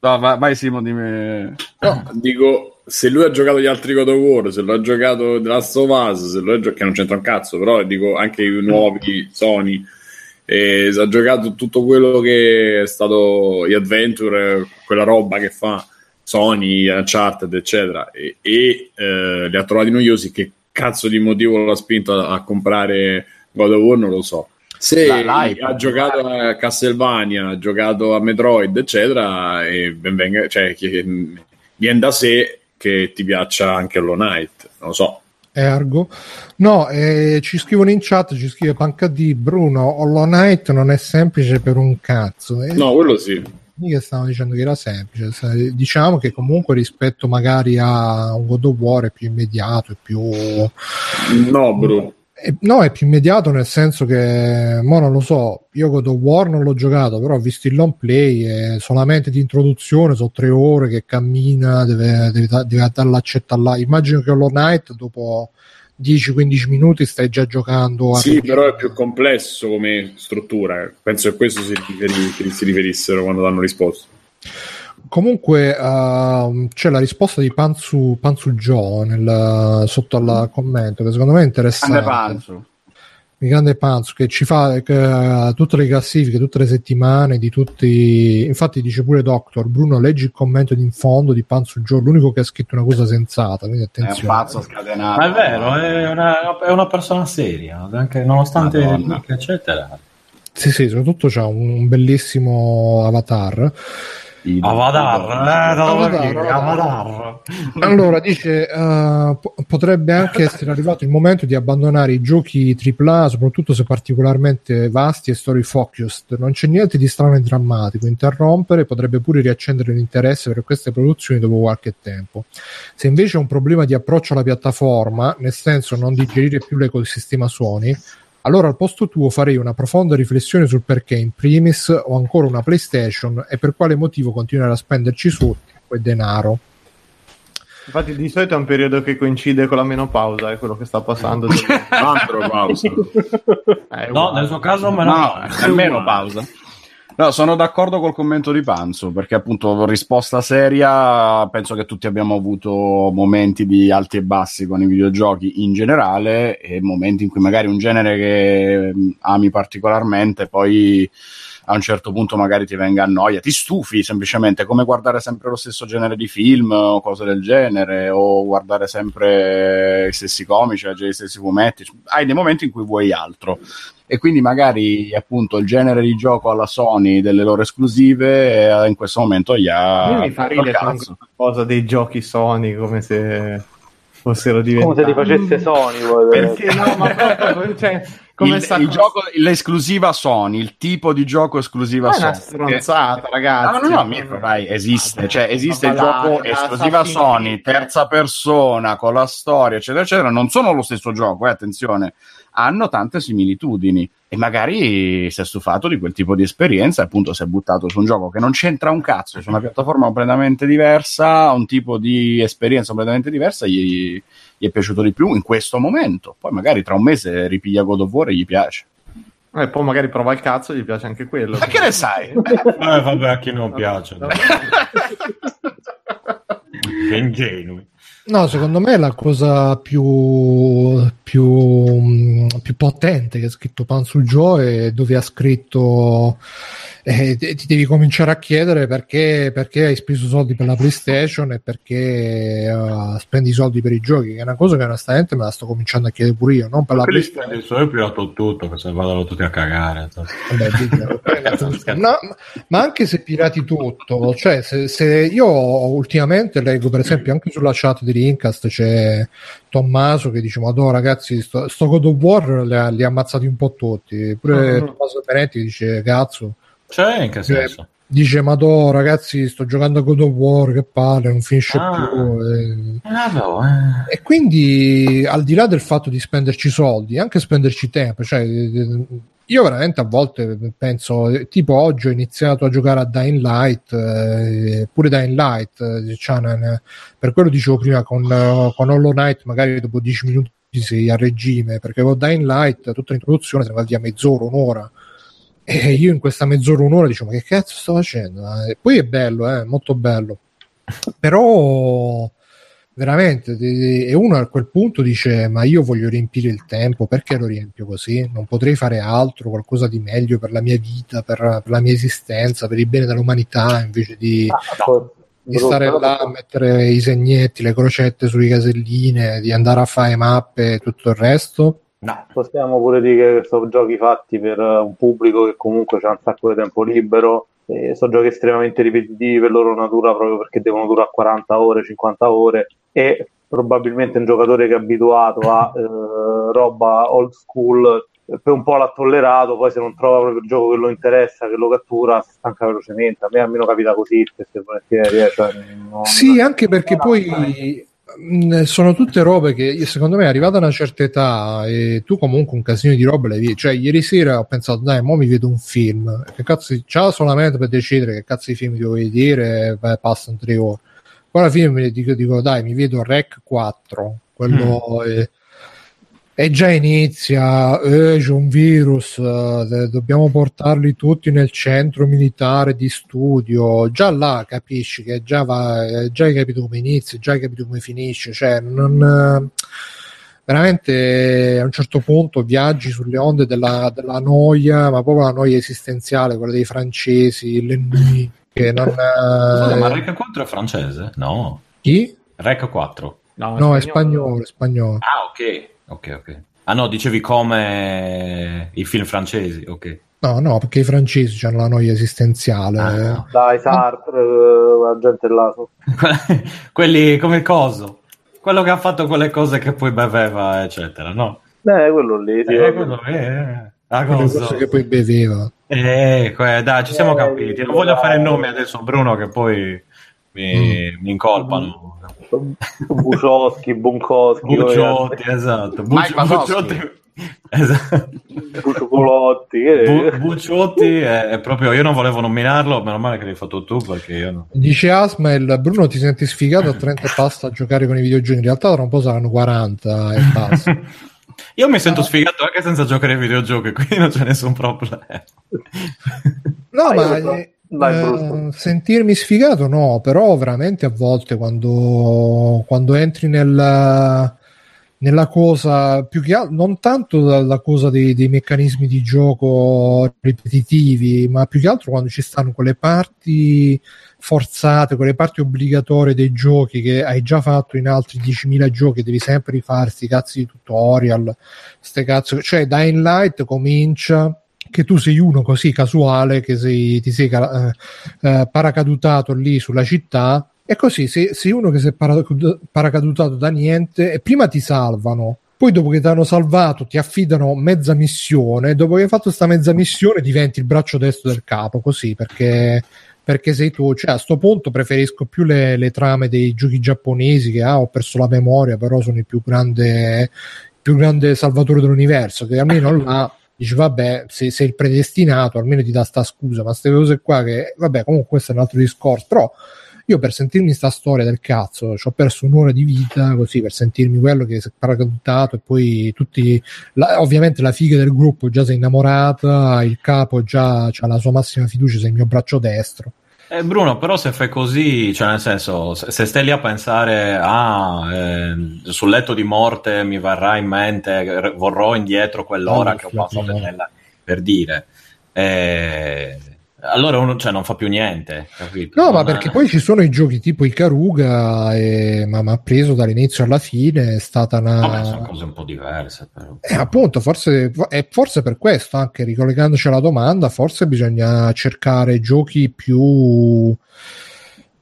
Speaker 8: No, vai, vai Simo, dimmi.
Speaker 1: No, dico, se lui ha giocato gli altri God of War, se lo ha giocato The Last of Us, se lo ha giocato, che non c'entra un cazzo, però dico anche i nuovi Sony, e se ha giocato tutto quello che è stato gli Adventure, quella roba che fa Sony, Uncharted, eccetera, e, e, eh, li ha trovati noiosi, che cazzo di motivo l'ha spinto a, a comprare God of War, non lo so.
Speaker 8: L'hype.
Speaker 1: ha giocato a Castlevania, ha giocato a Metroid, eccetera, e ben venga, cioè, che, viene da sé che ti piaccia anche Hollow Knight, non lo so.
Speaker 2: Ergo. No, eh, ci scrivono in chat, ci scrive PancaD, Bruno, Hollow Knight non è semplice per un cazzo. E
Speaker 1: No, quello sì.
Speaker 2: mica stavano dicendo che era semplice. Se- Diciamo che comunque rispetto magari a un God of War è più immediato, è più...
Speaker 1: No, Bruno.
Speaker 2: No, è più immediato nel senso che, mo non lo so, io God of War non l'ho giocato, però ho visto il long play e solamente di introduzione, sono tre ore che cammina, deve, deve, deve dare l'accetta là. Immagino che Hollow Knight dopo 10-15 minuti stai già giocando
Speaker 1: Sì, però è più complesso come struttura. Penso che questo si, riferissero quando danno risposta.
Speaker 2: Comunque ehm, c'è la risposta di Panzu, Panzu Joe nel- sotto al commento che secondo me è interessante.
Speaker 8: Grande panzo.
Speaker 2: Il grande Panzu che ci fa che, eh, tutte le classifiche, tutte le settimane di tutti. Infatti, dice pure Doctor Bruno: leggi il commento in fondo di Panzu Joe, l'unico che ha scritto una cosa sensata. Quindi
Speaker 8: È un
Speaker 2: attenzione.
Speaker 8: pazzo scatenato.
Speaker 10: Ma è vero, è una, è una persona seria, anche nonostante eccetera.
Speaker 2: Sì, sì, soprattutto c'ha un bellissimo avatar.
Speaker 10: Avadar, eh, da dove
Speaker 2: Avatar,
Speaker 10: vieni? Avadar.
Speaker 2: Allora, dice, eh, po- potrebbe anche essere arrivato il momento di abbandonare i giochi AAA, soprattutto se particolarmente vasti e story focused. Non c'è niente di strano e drammatico. Interrompere potrebbe pure riaccendere l'interesse per queste produzioni dopo qualche tempo. Se invece è un problema di approccio alla piattaforma, nel senso non digerire più l'ecosistema Sony, allora al posto tuo farei una profonda riflessione sul perché in primis ho ancora una PlayStation e per quale motivo continuare a spenderci su tempo e denaro.
Speaker 7: Infatti, di solito è un periodo che coincide con la menopausa, è quello che sta passando.
Speaker 1: Altro pausa.
Speaker 7: Eh,
Speaker 10: No, nel suo caso me
Speaker 8: No,
Speaker 10: no.
Speaker 8: No, sono d'accordo col commento di Panzo, perché appunto risposta seria, penso che tutti abbiamo avuto momenti di alti e bassi con i videogiochi in generale e momenti in cui magari un genere che mh, ami particolarmente poi a un certo punto magari ti venga a noia, ti stufi semplicemente, come guardare sempre lo stesso genere di film o cose del genere, o guardare sempre i stessi comici, leggere gli stessi fumetti, hai dei momenti in cui vuoi altro e quindi magari appunto il genere di gioco alla Sony delle loro esclusive eh, in questo momento gli ha
Speaker 7: mi fa ridere cosa dei giochi Sony come se fossero
Speaker 9: Come
Speaker 7: diventati
Speaker 9: se li facesse Sony.
Speaker 7: perché no ma proprio cioè, come
Speaker 8: Il- il gioco- l'esclusiva Sony, il tipo di gioco esclusiva
Speaker 7: Ma è una
Speaker 8: Sony. che-
Speaker 7: stronzata ragazzi
Speaker 8: Ah, no, no, no, Mirko, dai, esiste, cioè esiste il gioco
Speaker 7: la
Speaker 8: esclusiva
Speaker 7: Assassin's
Speaker 8: Sony, terza persona, con la storia, eccetera, eccetera, non sono lo stesso gioco, eh, attenzione, hanno tante similitudini e magari si è stufato di quel tipo di esperienza e appunto si è buttato su un gioco che non c'entra un cazzo, su una piattaforma completamente diversa, un tipo di esperienza completamente diversa, gli, gli è piaciuto di più in questo momento, poi magari tra un mese ripiglia God of War e gli piace.
Speaker 7: e poi magari prova il cazzo e gli piace anche quello
Speaker 8: Ma che ne sai?
Speaker 10: Eh, vabbè, a chi non piace. dai. Che ingenui.
Speaker 2: No, secondo me la cosa più, più, più potente che ha scritto Panzu Joe è dove ha scritto eh, ti devi cominciare a chiedere perché, perché hai speso soldi per la PlayStation e perché uh, spendi soldi per i giochi, che è una cosa che onestamente me la sto cominciando a chiedere pure io, non per la PlayStation.
Speaker 10: spendi solo pilato tutto, che se vadano tutti a cagare.
Speaker 2: Vabbè, No, ma- anche se pirati tutto, cioè se, se io ultimamente leggo per esempio anche sulla chat di Rincast c'è Tommaso che dice ma ragazzi sto, sto God of War li ha, li ha ammazzati un po' tutti pure
Speaker 10: Mhm.
Speaker 2: Tommaso Benetti dice cazzo
Speaker 10: Cioè, in che senso?
Speaker 2: dice ma ragazzi sto giocando a God of War che palle non finisce
Speaker 10: Ah.
Speaker 2: più e...
Speaker 10: Ah, no, eh.
Speaker 2: E quindi, al di là del fatto di spenderci soldi, anche spenderci tempo, cioè, eh, io veramente a volte penso, eh, tipo oggi ho iniziato a giocare a Dying Light, eh, pure Dying Light, eh, cioè, per quello dicevo prima con, eh, con Hollow Knight, magari dopo 10 minuti sei a regime, perché con Dying Light tutta l'introduzione siamo andati a mezz'ora, un'ora. E io in questa mezz'ora, un'ora dicevo, ma che cazzo sto facendo? E poi è bello, è molto bello. Però veramente e uno a quel punto dice ma io voglio riempire il tempo perché lo riempio così non potrei fare altro qualcosa di meglio per la mia vita per, per la mia esistenza per il bene dell'umanità invece di, di stare là a mettere i segnetti le crocette sulle caselline di andare a fare mappe e tutto il resto
Speaker 9: Possiamo pure dire che sono giochi fatti per eh, un pubblico che comunque ha un sacco di tempo libero. E sono giochi estremamente ripetitivi per loro natura proprio perché devono durare 40 ore, 50 ore e probabilmente un giocatore che è abituato a eh, roba old school eh, per un po' l'ha tollerato, poi se non trova proprio il gioco che lo interessa, che lo cattura, si stanca velocemente. A me almeno capita così, spesso e volentieri. eh, cioè, non-
Speaker 2: Sì, anche perché poi sono tutte robe che secondo me arrivata a una certa età e tu comunque un casino di robe le vedi. Cioè, ieri sera ho pensato, dai, mo mi vedo un film. Che cazzo, già solamente per decidere che cazzo di film devo vedere, beh, passano tre ore. Poi alla fine mi dico, dico, dai, mi vedo Rec 4, quello è- e già inizia, eh, c'è un virus, eh, dobbiamo portarli tutti nel centro militare di studio. Già là capisci che già, va, eh, già hai capito come inizia, già hai capito come finisce. Cioè, non, eh, veramente a un certo punto viaggi sulle onde della, della noia, ma proprio la noia esistenziale, quella dei francesi, l'ennui, che non...
Speaker 10: Scusa,
Speaker 2: eh,
Speaker 10: ma Rec 4 è francese? No.
Speaker 2: Chi?
Speaker 10: Rec 4.
Speaker 2: No, è spagnolo, è spagnolo.
Speaker 10: Ah, ok. Ok, ok. Ah no, dicevi come i film francesi, ok.
Speaker 2: No, no, perché i francesi hanno la noia esistenziale.
Speaker 10: Ah,
Speaker 9: Dai, Sartre, eh, la gente là.
Speaker 10: Quelli come coso. Quello che ha fatto quelle cose che poi beveva, eccetera, no?
Speaker 9: Eh, quello lì, sì,
Speaker 10: Eh,
Speaker 9: vabbè.
Speaker 10: quello lì, eh.
Speaker 2: Quelle
Speaker 10: cosa?
Speaker 2: che poi beveva.
Speaker 10: Eh, que- dai, ci siamo
Speaker 9: Eh,
Speaker 10: capiti. Non voglio fare nomi adesso, Bruno, che poi mi, mi incolpano.
Speaker 9: Bucioschi, Bunkowski,
Speaker 10: Bucciotti, esatto. Bucci-. Bucciotti, esatto.
Speaker 9: Buciocolotti. che-
Speaker 10: Bu- Bucciotti è, è proprio. Io non volevo nominarlo, meno male che l'hai fatto tu perché io no.
Speaker 2: Dice Asmael, Bruno ti senti sfigato a 30 e passa a giocare con i videogiochi. In realtà tra un po' saranno 40 e basta.
Speaker 10: Io mi sento sfigato anche senza giocare ai videogiochi, quindi non c'è nessun problema.
Speaker 2: No,
Speaker 9: Ah,
Speaker 2: ma
Speaker 9: so.
Speaker 2: eh, sentirmi sfigato no, però veramente a volte quando, quando entri nel, nella cosa, più che altro, non tanto dalla cosa dei, dei meccanismi di gioco ripetitivi, ma più che altro quando ci stanno quelle parti forzate, quelle parti obbligatorie dei giochi che hai già fatto in altri 10.000 giochi, devi sempre rifare sti cazzi di tutorial, ste cazzo, cioè Dying Light comincia che tu sei uno così casuale che sei, ti sei eh, eh, paracadutato lì sulla città e così sei, sei uno che si è para- paracadutato da niente e prima ti salvano poi dopo che ti hanno salvato ti affidano mezza missione dopo che hai fatto questa mezza missione diventi il braccio destro del capo così perché perché sei tu, cioè a sto punto preferisco più le, le trame dei giochi giapponesi che ah, ho perso la memoria, però sono il più grande, più grande salvatore dell'universo, che almeno là dici vabbè, sei, sei il predestinato, almeno ti dà sta scusa, ma queste cose qua che, vabbè, comunque questo è un altro discorso, però io per sentirmi sta storia del cazzo ci ho perso un'ora di vita così per sentirmi quello che si è paracadutato e poi tutti la- ovviamente la figa del gruppo già si è innamorata il capo già ha la sua massima fiducia sei il mio braccio destro
Speaker 10: Eh, Bruno, però se fai così, cioè nel senso, se, stai lì a pensare, ah, eh, sul letto di morte mi verrà in mente, vorrò indietro quell'ora
Speaker 2: No,
Speaker 10: che ho passato nella- per dire, eh, allora uno cioè, non fa più niente, capito?
Speaker 2: No, ma
Speaker 10: Non-
Speaker 2: perché poi ci sono i giochi tipo Ikaruga, e... ma mi ha preso dall'inizio alla fine, è stata una...
Speaker 10: Vabbè, sono cose un po' diverse, però.
Speaker 2: Eh, appunto, forse, e forse per questo, anche ricollegandoci alla domanda, forse bisogna cercare giochi più.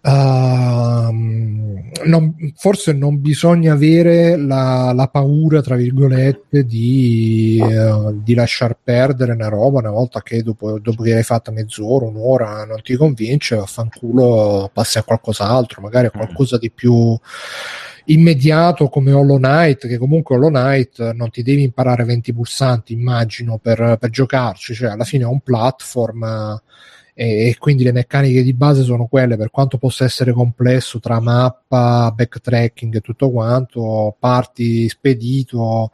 Speaker 2: Ehm, non- forse non bisogna avere la, la paura, tra virgolette, di, eh, di lasciar perdere una roba una volta che dopo, dopo che l'hai fatta mezz'ora, un'ora, non ti convince, vaffanculo, passi a qualcos'altro, magari a qualcosa di più immediato come Hollow Knight, che comunque Hollow Knight non ti devi imparare 20 pulsanti, immagino, per, per giocarci, cioè alla fine è un platform eh, e, e quindi le meccaniche di base sono quelle, per quanto possa essere complesso tra mappa, backtracking e tutto quanto, parti spedito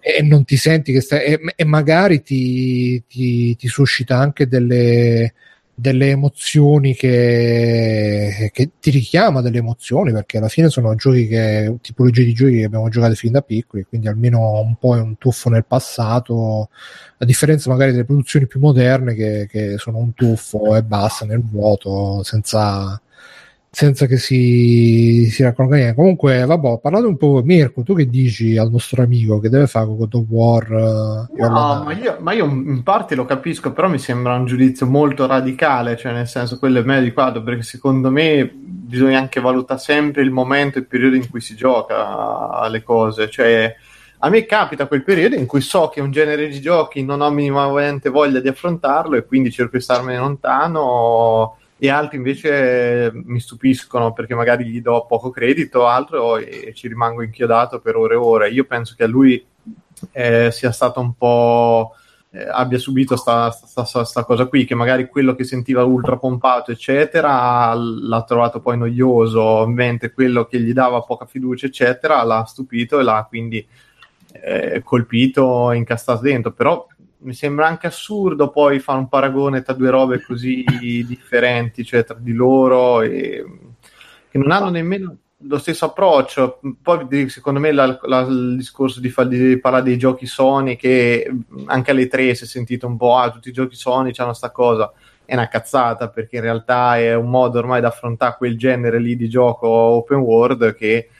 Speaker 2: e non ti senti che stai e, e magari ti, ti, ti suscita anche delle delle emozioni che, che ti richiama delle emozioni perché alla fine sono giochi che tipologie di giochi che abbiamo giocato fin da piccoli quindi almeno un po' è un tuffo nel passato a differenza magari delle produzioni più moderne che, che sono un tuffo e basta nel vuoto senza senza che si, si raccolga niente. Comunque, vabbè, parlate un po'. Mirko, tu che dici al nostro amico che deve fare con God of War? e Hollow
Speaker 7: No, ma io, ma io in parte lo capisco, però mi sembra un giudizio molto radicale, cioè nel senso quello è meglio di quadro, perché secondo me bisogna anche valutare sempre il momento, il periodo in cui si gioca alle cose, cioè a me capita quel periodo in cui so che un genere di giochi non ho minimamente voglia di affrontarlo e quindi cerco di starmene lontano e altri invece mi stupiscono perché magari gli do poco credito altro e ci rimango inchiodato per ore e ore. Io penso che a lui eh, sia stato un po' eh, abbia subito sta, sta, sta- sta cosa qui che magari quello che sentiva ultra pompato eccetera l'ha trovato poi noioso mentre quello che gli dava poca fiducia eccetera l'ha stupito e l'ha quindi eh, colpito incastrato dentro però mi sembra anche assurdo poi fare un paragone tra due robe così differenti cioè tra di loro e che non hanno nemmeno lo stesso approccio. Poi secondo me la- la- il discorso di, di parlare dei giochi Sony, che anche alle tre si è sentito un po', ah, tutti i giochi Sony hanno sta cosa, è una cazzata perché in realtà è un modo ormai di affrontare quel genere lì di gioco open world che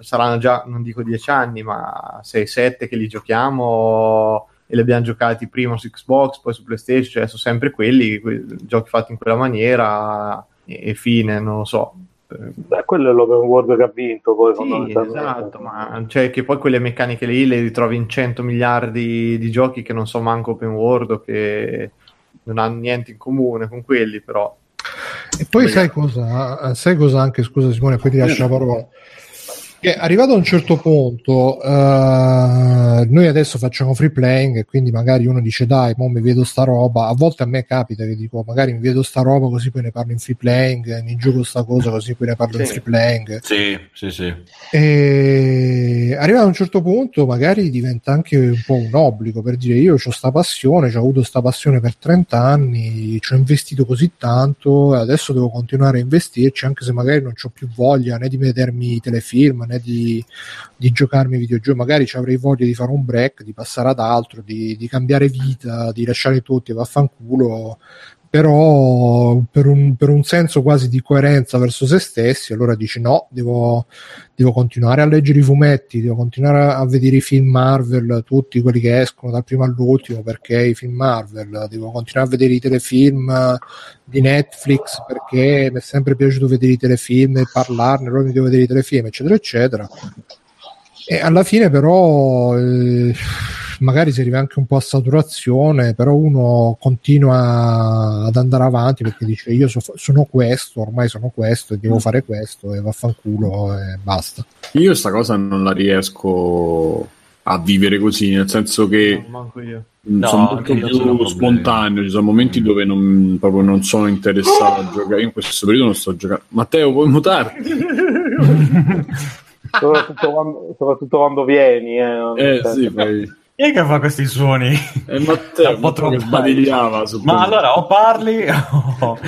Speaker 7: saranno già, non dico dieci anni, ma 6-7 che li giochiamo e li abbiamo giocati prima su Xbox, poi su PlayStation, cioè sono sempre quelli, que- giochi fatti in quella maniera e, e fine, non lo so.
Speaker 9: Beh, quello è l'open world che ha vinto poi
Speaker 7: Sì, esatto, ma cioè che poi quelle meccaniche lì le ritrovi in 100 miliardi di giochi che non so manco open world o che non hanno niente in comune con quelli, però.
Speaker 2: E poi sai cosa, sai cosa anche, scusa Simone, poi ti lascio la parola. Che arrivato a un certo punto, eh, noi adesso facciamo free playing e quindi magari uno dice dai, mo mi vedo sta roba. A volte a me capita che dico magari mi vedo sta roba così poi ne parlo in free playing, mi gioco sta cosa così poi ne parlo in
Speaker 10: Sì.
Speaker 2: free playing.
Speaker 10: Sì, sì, sì.
Speaker 2: E arrivato a un certo punto magari diventa anche un po' un obbligo per dire io ho sta passione, ho avuto sta passione per 30 anni, ci ho investito così tanto e adesso devo continuare a investirci anche se magari non ho più voglia né di vedermi telefilm né di, di giocarmi videogiochi, magari ci avrei voglia di fare un break, di passare ad altro, di, di cambiare vita, di lasciare tutti e vaffanculo però per un, per un senso quasi di coerenza verso se stessi, allora dici no, devo, devo continuare a leggere i fumetti, devo continuare a vedere i film Marvel, tutti quelli che escono dal primo all'ultimo, perché i film Marvel, devo continuare a vedere i telefilm di Netflix perché mi è sempre piaciuto vedere i telefilm e parlarne, allora mi devo vedere i telefilm, eccetera, eccetera. E alla fine però eh, magari si arriva anche un po' a saturazione, però uno continua ad andare avanti perché dice io so- sono questo, ormai sono questo e devo fare questo e vaffanculo e basta.
Speaker 1: Io sta cosa non la riesco a vivere così, nel senso che
Speaker 7: Manco io.
Speaker 1: mh,
Speaker 10: No,
Speaker 1: sono molto più spontaneo, ci sono momenti dove non, proprio non sono interessato a giocare. Io in questo periodo non sto giocando. Matteo, puoi mutarti?
Speaker 9: soprattutto, quando, soprattutto quando vieni. Eh,
Speaker 1: Eh sì, poi...
Speaker 10: Chi è che fa questi suoni?
Speaker 1: È Matteo,
Speaker 10: Un po'
Speaker 1: Matteo che sbadigliava.
Speaker 10: Ma allora o parli o...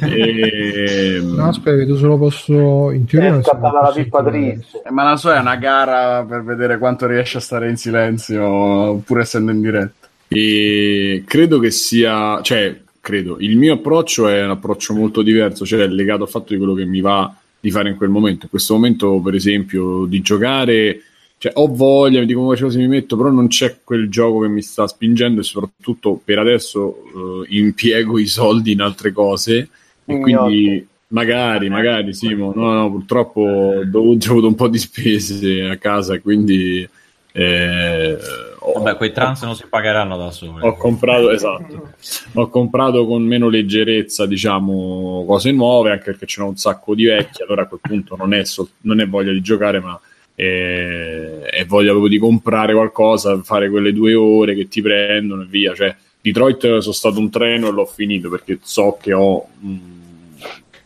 Speaker 1: Ehm,
Speaker 2: No, aspetta, vedo se lo posso. In teoria
Speaker 9: È scattata la
Speaker 2: così
Speaker 9: pippa
Speaker 2: chiari.
Speaker 9: triste.
Speaker 8: Eh, ma la sua è una gara per vedere quanto riesce a stare in silenzio, pur essendo in diretta.
Speaker 1: E credo che sia, cioè, credo, il mio approccio è un approccio molto diverso, cioè legato al fatto di quello che mi va di fare in quel momento. In questo momento, per esempio, di giocare, cioè, ho voglia, mi dico come cosa mi metto, però non c'è quel gioco che mi sta spingendo e soprattutto per adesso eh, impiego i soldi in altre cose e quindi magari, magari Simo, no, no, purtroppo ho dovuto, un po' di spese a casa quindi eh, ho,
Speaker 10: Vabbè, quei trans non si pagheranno da soli.
Speaker 1: ho comprato, esatto, ho comprato con meno leggerezza, diciamo, cose nuove, anche perché n'ho un sacco di vecchie, allora a quel punto non è, sol- non è voglia di giocare, ma è, è voglia proprio di comprare qualcosa, fare quelle due ore che ti prendono e via. Cioè, Detroit sono stato un treno e l'ho finito perché so che ho mm,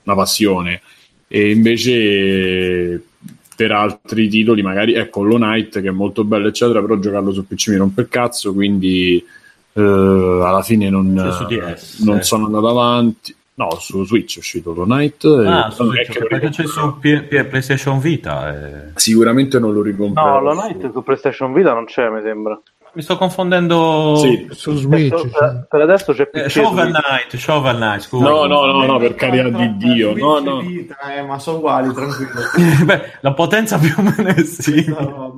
Speaker 1: una passione. E invece per altri titoli, magari ecco Hollow Knight che è molto bello, eccetera, però giocarlo su PC mi rompe il cazzo, quindi eh, alla fine non, non
Speaker 10: eh.
Speaker 1: sono andato avanti. No, su Switch è uscito Hollow Knight.
Speaker 10: Ah,
Speaker 1: e-
Speaker 10: su Switch, perché c'è su P- P- PlayStation Vita. eh.
Speaker 1: Sicuramente non lo
Speaker 9: No,
Speaker 1: ricomprerò.
Speaker 9: la Night su PlayStation Vita non c'è, mi sembra.
Speaker 10: Mi sto confondendo.
Speaker 1: Sì.
Speaker 2: Su Switch.
Speaker 9: Per,
Speaker 2: cioè.
Speaker 9: per adesso c'è
Speaker 10: Eh,
Speaker 9: PC.
Speaker 10: Shovel Knight, Shovel Knight, scusa.
Speaker 1: No, no, no, no, per carità di Dio. No, no.
Speaker 7: Vita, eh, ma sono uguali, tranquillo.
Speaker 10: Beh, la potenza più o meno è sì.
Speaker 7: No,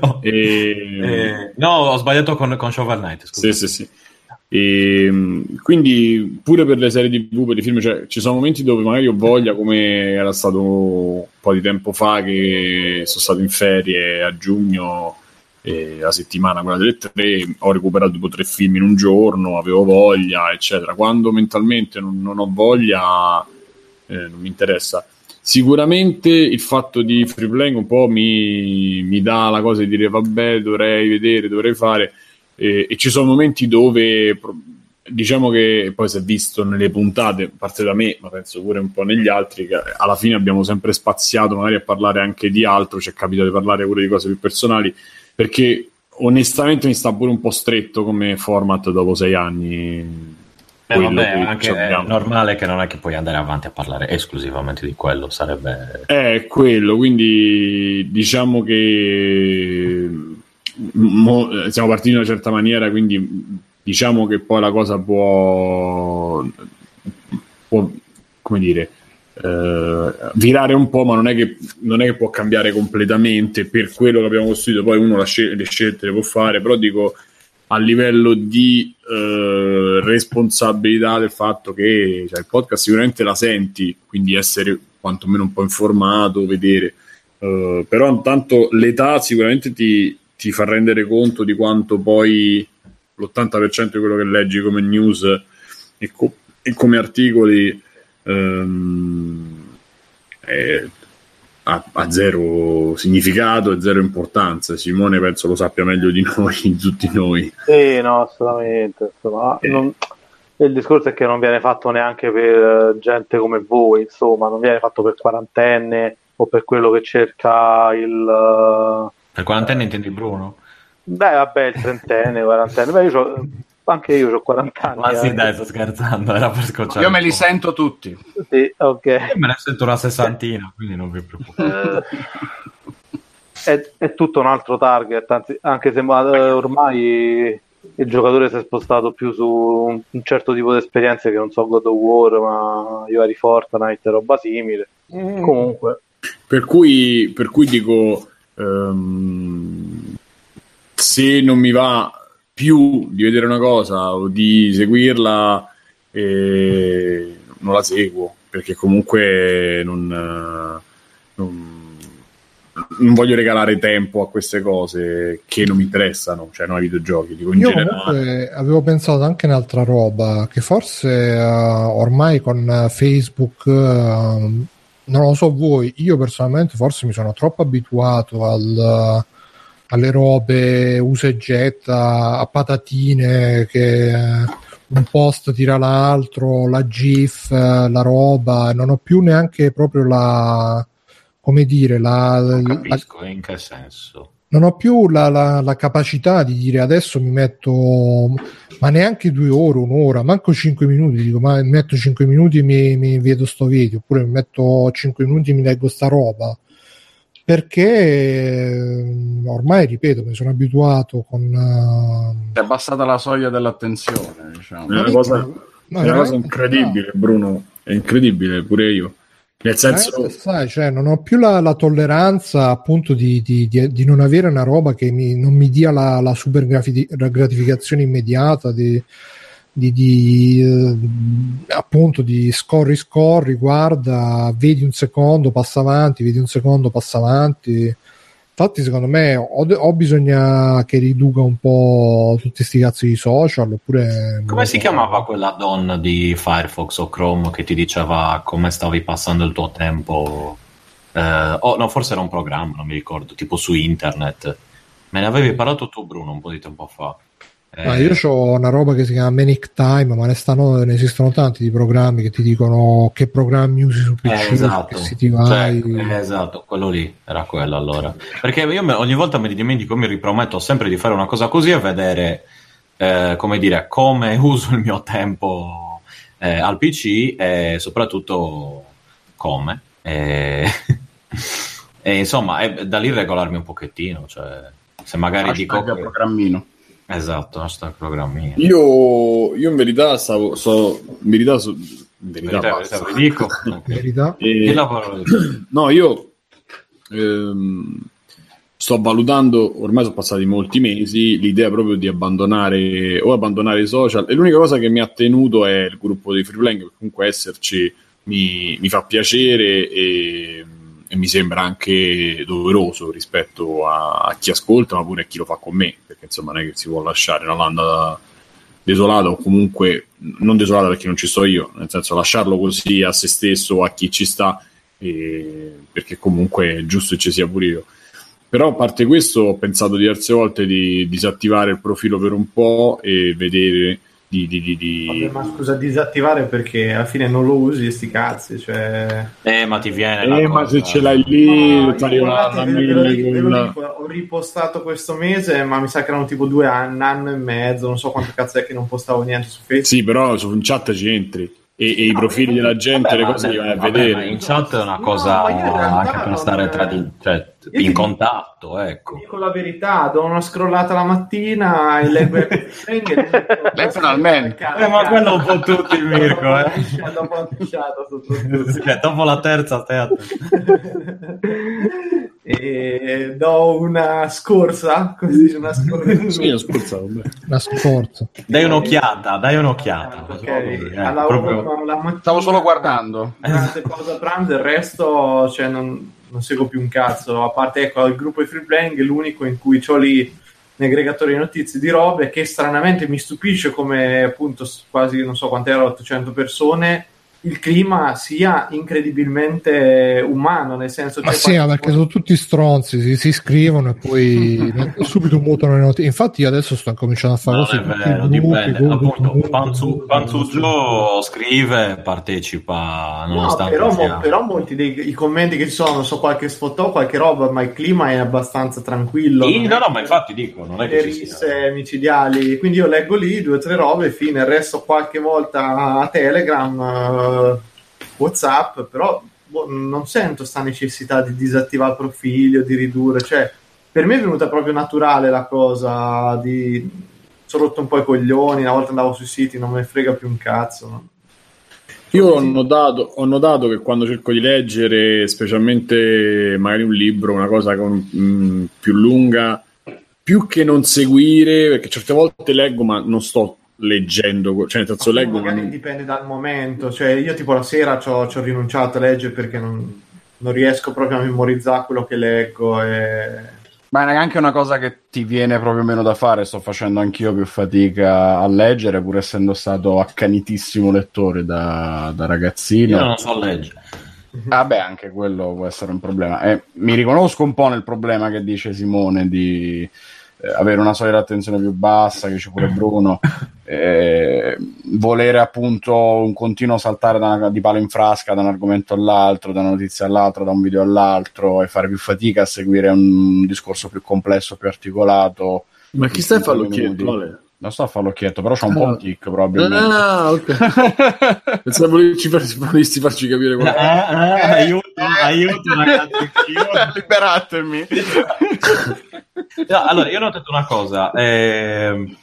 Speaker 10: no.
Speaker 1: E-
Speaker 10: Eh, no, ho sbagliato con, con Shovel Knight. Scusa.
Speaker 1: Sì, sì, sì. E, mh, quindi pure per le serie TV, per i film, cioè, ci sono momenti dove magari ho voglia, come era stato un po' di tempo fa che sono stato in ferie a giugno, e la settimana quella delle tre, ho recuperato tipo tre film in un giorno, avevo voglia, eccetera. Quando mentalmente non, non ho voglia, eh, non mi interessa. Sicuramente il fatto di free playing un po' mi, mi dà la cosa di dire vabbè, dovrei vedere, dovrei fare. E, e ci sono momenti dove diciamo che poi si è visto nelle puntate, a parte da me, ma penso pure un po' negli altri, che alla fine abbiamo sempre spaziato magari a parlare anche di altro, ci è capitato di parlare pure di cose più personali, perché onestamente mi sta pure un po' stretto come format dopo sei anni.
Speaker 10: Eh, vabbè,
Speaker 1: che
Speaker 10: anche è normale che non è che puoi andare avanti a parlare esclusivamente di quello, sarebbe...
Speaker 1: È quello, quindi diciamo che mo- eh, siamo partiti in una certa maniera, quindi diciamo che poi la cosa può, può come dire, eh, virare un po', ma non è, che, non è che può cambiare completamente per quello che abbiamo costruito. Poi uno scel- le scelte le può fare, però dico a livello di eh, responsabilità del fatto che cioè, il podcast sicuramente la senti, quindi essere quantomeno un po' informato, vedere. Eh, però intanto l'età sicuramente ti, ti fa rendere conto di quanto poi l'80% di quello che leggi come news e, co- e come articoli ehm, è- ha, ha zero significato e zero importanza. Simone penso lo sappia meglio di noi, di tutti noi.
Speaker 9: Sì, no, assolutamente. insomma,
Speaker 1: Eh.
Speaker 9: non- Il discorso è che non viene fatto neanche per eh, gente come voi, insomma, non viene fatto per quarantenne o per quello che cerca il... eh,
Speaker 10: Per quarantenne intendi Bruno?
Speaker 9: Beh, vabbè, il trentenne, quarantenne. Beh, io c'ho- anche io ho 40 anni.
Speaker 10: Ma sì,
Speaker 9: eh.
Speaker 10: dai, sto scherzando, era per scocciare.
Speaker 8: Io me li sento tutti.
Speaker 9: Sì, ok.
Speaker 10: Io me ne sento una sessantina, quindi non vi preoccupate.
Speaker 9: Eh, è, è tutto un altro target, anzi, anche se ma, eh, ormai il giocatore si è spostato più su un, un certo tipo di esperienze che non so God of War, ma io eri Fortnite, roba simile. Comunque,
Speaker 1: Per cui, per cui dico, ehm, se non mi va più di vedere una cosa o di seguirla, eh, non la seguo, perché comunque non, eh, non- non voglio regalare tempo a queste cose che non mi interessano, cioè non ai videogiochi, dico in
Speaker 2: Io
Speaker 1: generale.
Speaker 2: avevo pensato anche in altra roba, che forse eh, ormai con Facebook, eh, non lo so voi, io personalmente forse mi sono troppo abituato al- alle robe usa e getta, a patatine, che un post tira l'altro, la GIF, la roba, non ho più neanche proprio la... come dire, la,
Speaker 10: Non
Speaker 2: la-
Speaker 10: capisco, in che senso?
Speaker 2: Non ho più la, la- la capacità di dire adesso mi metto, ma neanche due ore, un'ora, manco cinque minuti, dico ma metto cinque minuti e mi, mi vedo sto video, oppure mi metto cinque minuti e mi leggo sta roba. Perché eh, ormai, ripeto, mi sono abituato con... eh,
Speaker 8: È abbassata la soglia dell'attenzione, diciamo.
Speaker 1: È una cosa,
Speaker 2: no,
Speaker 1: è una cosa incredibile, Bruno. È incredibile, pure io. Nel senso,
Speaker 2: Eh, sai, cioè, non ho più la, la tolleranza appunto di, di- di- di non avere una roba che mi- non mi dia la, la super grafi- gratificazione immediata di, eh, appunto di scorri scorri guarda vedi un secondo passa avanti vedi un secondo passa avanti infatti secondo me o, o bisogna che riduca un po' tutti sti cazzi di social oppure
Speaker 10: Come si
Speaker 2: so.
Speaker 10: chiamava quella donna di Firefox o Chrome che ti diceva come stavi passando il tuo tempo? Eh, oh, no, forse era un programma, non mi ricordo, tipo su internet. Me ne avevi parlato tu, Bruno, un po' di tempo fa. Eh,
Speaker 2: Ah, io ho una roba che si chiama Manic Time, ma ne, stanno, ne esistono tanti di programmi che ti dicono che programmi usi su PC,
Speaker 10: eh, esatto,
Speaker 2: che siti
Speaker 10: Cioè,
Speaker 2: vai.
Speaker 10: eh, esatto, quello lì era quello allora. Perché io me- ogni volta mi dimentico, mi riprometto sempre di fare una cosa così e vedere, eh, come dire, come uso il mio tempo eh, al PC e soprattutto come. E, e insomma, è da lì regolarmi un pochettino. Cioè, se magari dico.
Speaker 8: Hashtag programmino.
Speaker 10: Esatto, hashtag programmino.
Speaker 1: io, io in verità stavo, so, in verità, so- in verità,
Speaker 10: Verità, verità, vi dico.
Speaker 2: Verità?
Speaker 1: E-
Speaker 10: Chi la parola
Speaker 1: No, io ehm, sto valutando, ormai sono passati molti mesi, l'idea proprio di abbandonare o abbandonare i social. E l'unica cosa che mi ha tenuto è il gruppo dei free playing, perché comunque esserci mi, mi fa piacere e, e mi sembra anche doveroso rispetto a, a chi ascolta, ma pure a chi lo fa con me, perché insomma non è che si può lasciare una landa desolata o comunque non desolata perché non ci sto io, nel senso lasciarlo così a se stesso o a chi ci sta e- perché comunque è giusto che ci sia pure io. Però a parte questo ho pensato diverse volte di disattivare il profilo per un po' e vedere di... di, di, di-
Speaker 7: Vabbè, ma scusa, disattivare perché alla fine non lo usi sti cazzi, cioè...
Speaker 10: Eh, ma ti viene la
Speaker 1: Eh, ma
Speaker 10: cosa-
Speaker 1: se ce l'hai lì,
Speaker 7: No,
Speaker 1: con
Speaker 7: lo
Speaker 1: la-
Speaker 7: dico, ho ripostato questo mese, ma mi sa che erano tipo due anni, un anno e mezzo, non so quanto cazzo è che non postavo niente su Facebook.
Speaker 1: Sì, però su in chat ci entri e, e i profili della gente,
Speaker 10: Vabbè,
Speaker 1: le cose li vai a
Speaker 10: vabbè,
Speaker 1: vedere.
Speaker 10: in chat è una
Speaker 7: No,
Speaker 10: cosa
Speaker 7: realtà
Speaker 10: anche per stare tra di, cioè,
Speaker 7: Io ti
Speaker 10: in
Speaker 7: dico-
Speaker 10: contatto, ecco.
Speaker 7: Dico la verità, do una scrollata la mattina e leggo
Speaker 8: Lei finalmente.
Speaker 10: Eh, ma quello un po' tutti, Mirko, eh.
Speaker 7: Dopo la pisciata
Speaker 10: dopo la terza, stai.
Speaker 7: e do una scorsa, così una scorsa.
Speaker 1: Sì, scorsa.
Speaker 2: Una scorza.
Speaker 10: Dai un'occhiata, dai un'occhiata.
Speaker 7: Ok,
Speaker 10: Eh,
Speaker 7: alla
Speaker 10: proprio-
Speaker 7: una- la mattina,
Speaker 8: Stavo solo guardando.
Speaker 7: durante pausa pranzo, il resto cioè, non, non seguo più un cazzo. A parte ecco, il gruppo di free playing, l'unico in cui ho lì un aggregatore di notizie di robe che stranamente mi stupisce come appunto quasi non so quant'era 800 persone il clima sia incredibilmente umano nel senso
Speaker 2: Ma
Speaker 7: c'è
Speaker 2: sì, ma
Speaker 7: qualche-
Speaker 2: perché sono tutti stronzi, si, si iscrivono e poi subito mutano le notizie. Infatti io adesso sto cominciando a fare
Speaker 10: Non
Speaker 2: cose
Speaker 10: è
Speaker 2: tutti i
Speaker 10: vero,
Speaker 2: gruppi,
Speaker 10: dipende.
Speaker 2: gruppi,
Speaker 10: Appunto,
Speaker 2: gruppi,
Speaker 10: Panzu, Panzugio scrive, partecipa,
Speaker 7: No,
Speaker 10: nonostante
Speaker 7: però, mo-
Speaker 10: sia...
Speaker 7: però molti dei i commenti che ci sono, non so qualche sfottò, qualche roba, ma il clima è abbastanza tranquillo.
Speaker 10: Sì,
Speaker 7: non
Speaker 10: no,
Speaker 7: è-
Speaker 10: no, ma infatti dico, non è che ci sia...
Speaker 7: risse micidiali. Quindi io leggo lì due o tre robe, fine, il resto qualche volta a Telegram, eh, Whatsapp, però boh, non sento sta necessità di disattivare profili o di ridurre. Cioè, per me è venuta proprio naturale la cosa di... Ho rotto un po' i coglioni, una volta andavo sui siti, non me ne frega più un cazzo. no?
Speaker 1: Io ho notato, ho notato che quando cerco di leggere, specialmente magari un libro, una cosa con- mh, più lunga, più che non seguire, perché certe volte leggo ma non sto leggendo, cioè nel senso leggo ma
Speaker 7: magari
Speaker 1: non-
Speaker 7: dipende dal momento, cioè io tipo la sera ci ho rinunciato a leggere perché non, non riesco proprio a memorizzare quello che leggo e...
Speaker 8: Ma è anche una cosa che ti viene proprio meno da fare. Sto facendo anch'io più fatica a leggere, pur essendo stato accanitissimo lettore da, da ragazzino.
Speaker 10: Io non so leggere.
Speaker 8: Vabbè, anche quello può essere un problema. Eh, mi riconosco un po' nel problema che dice Simone di eh, avere una soglia di attenzione più bassa, che c'è pure Bruno. Eh, volere appunto un continuo saltare una- di palo in frasca da un argomento all'altro, da una notizia all'altra, da un video all'altro e fare più fatica a seguire un discorso più complesso, più articolato.
Speaker 1: Ma chi sta a fare
Speaker 8: Non sto a fare l'occhietto, però c'ho un po' un tic probabilmente.
Speaker 1: Ah, ok. Pensavo che ci farci, volessi farci capire qualcosa.
Speaker 10: aiuto, aiuto, ragazzi.
Speaker 8: Liberatemi.
Speaker 10: No, allora, io ho notato una cosa. ehm,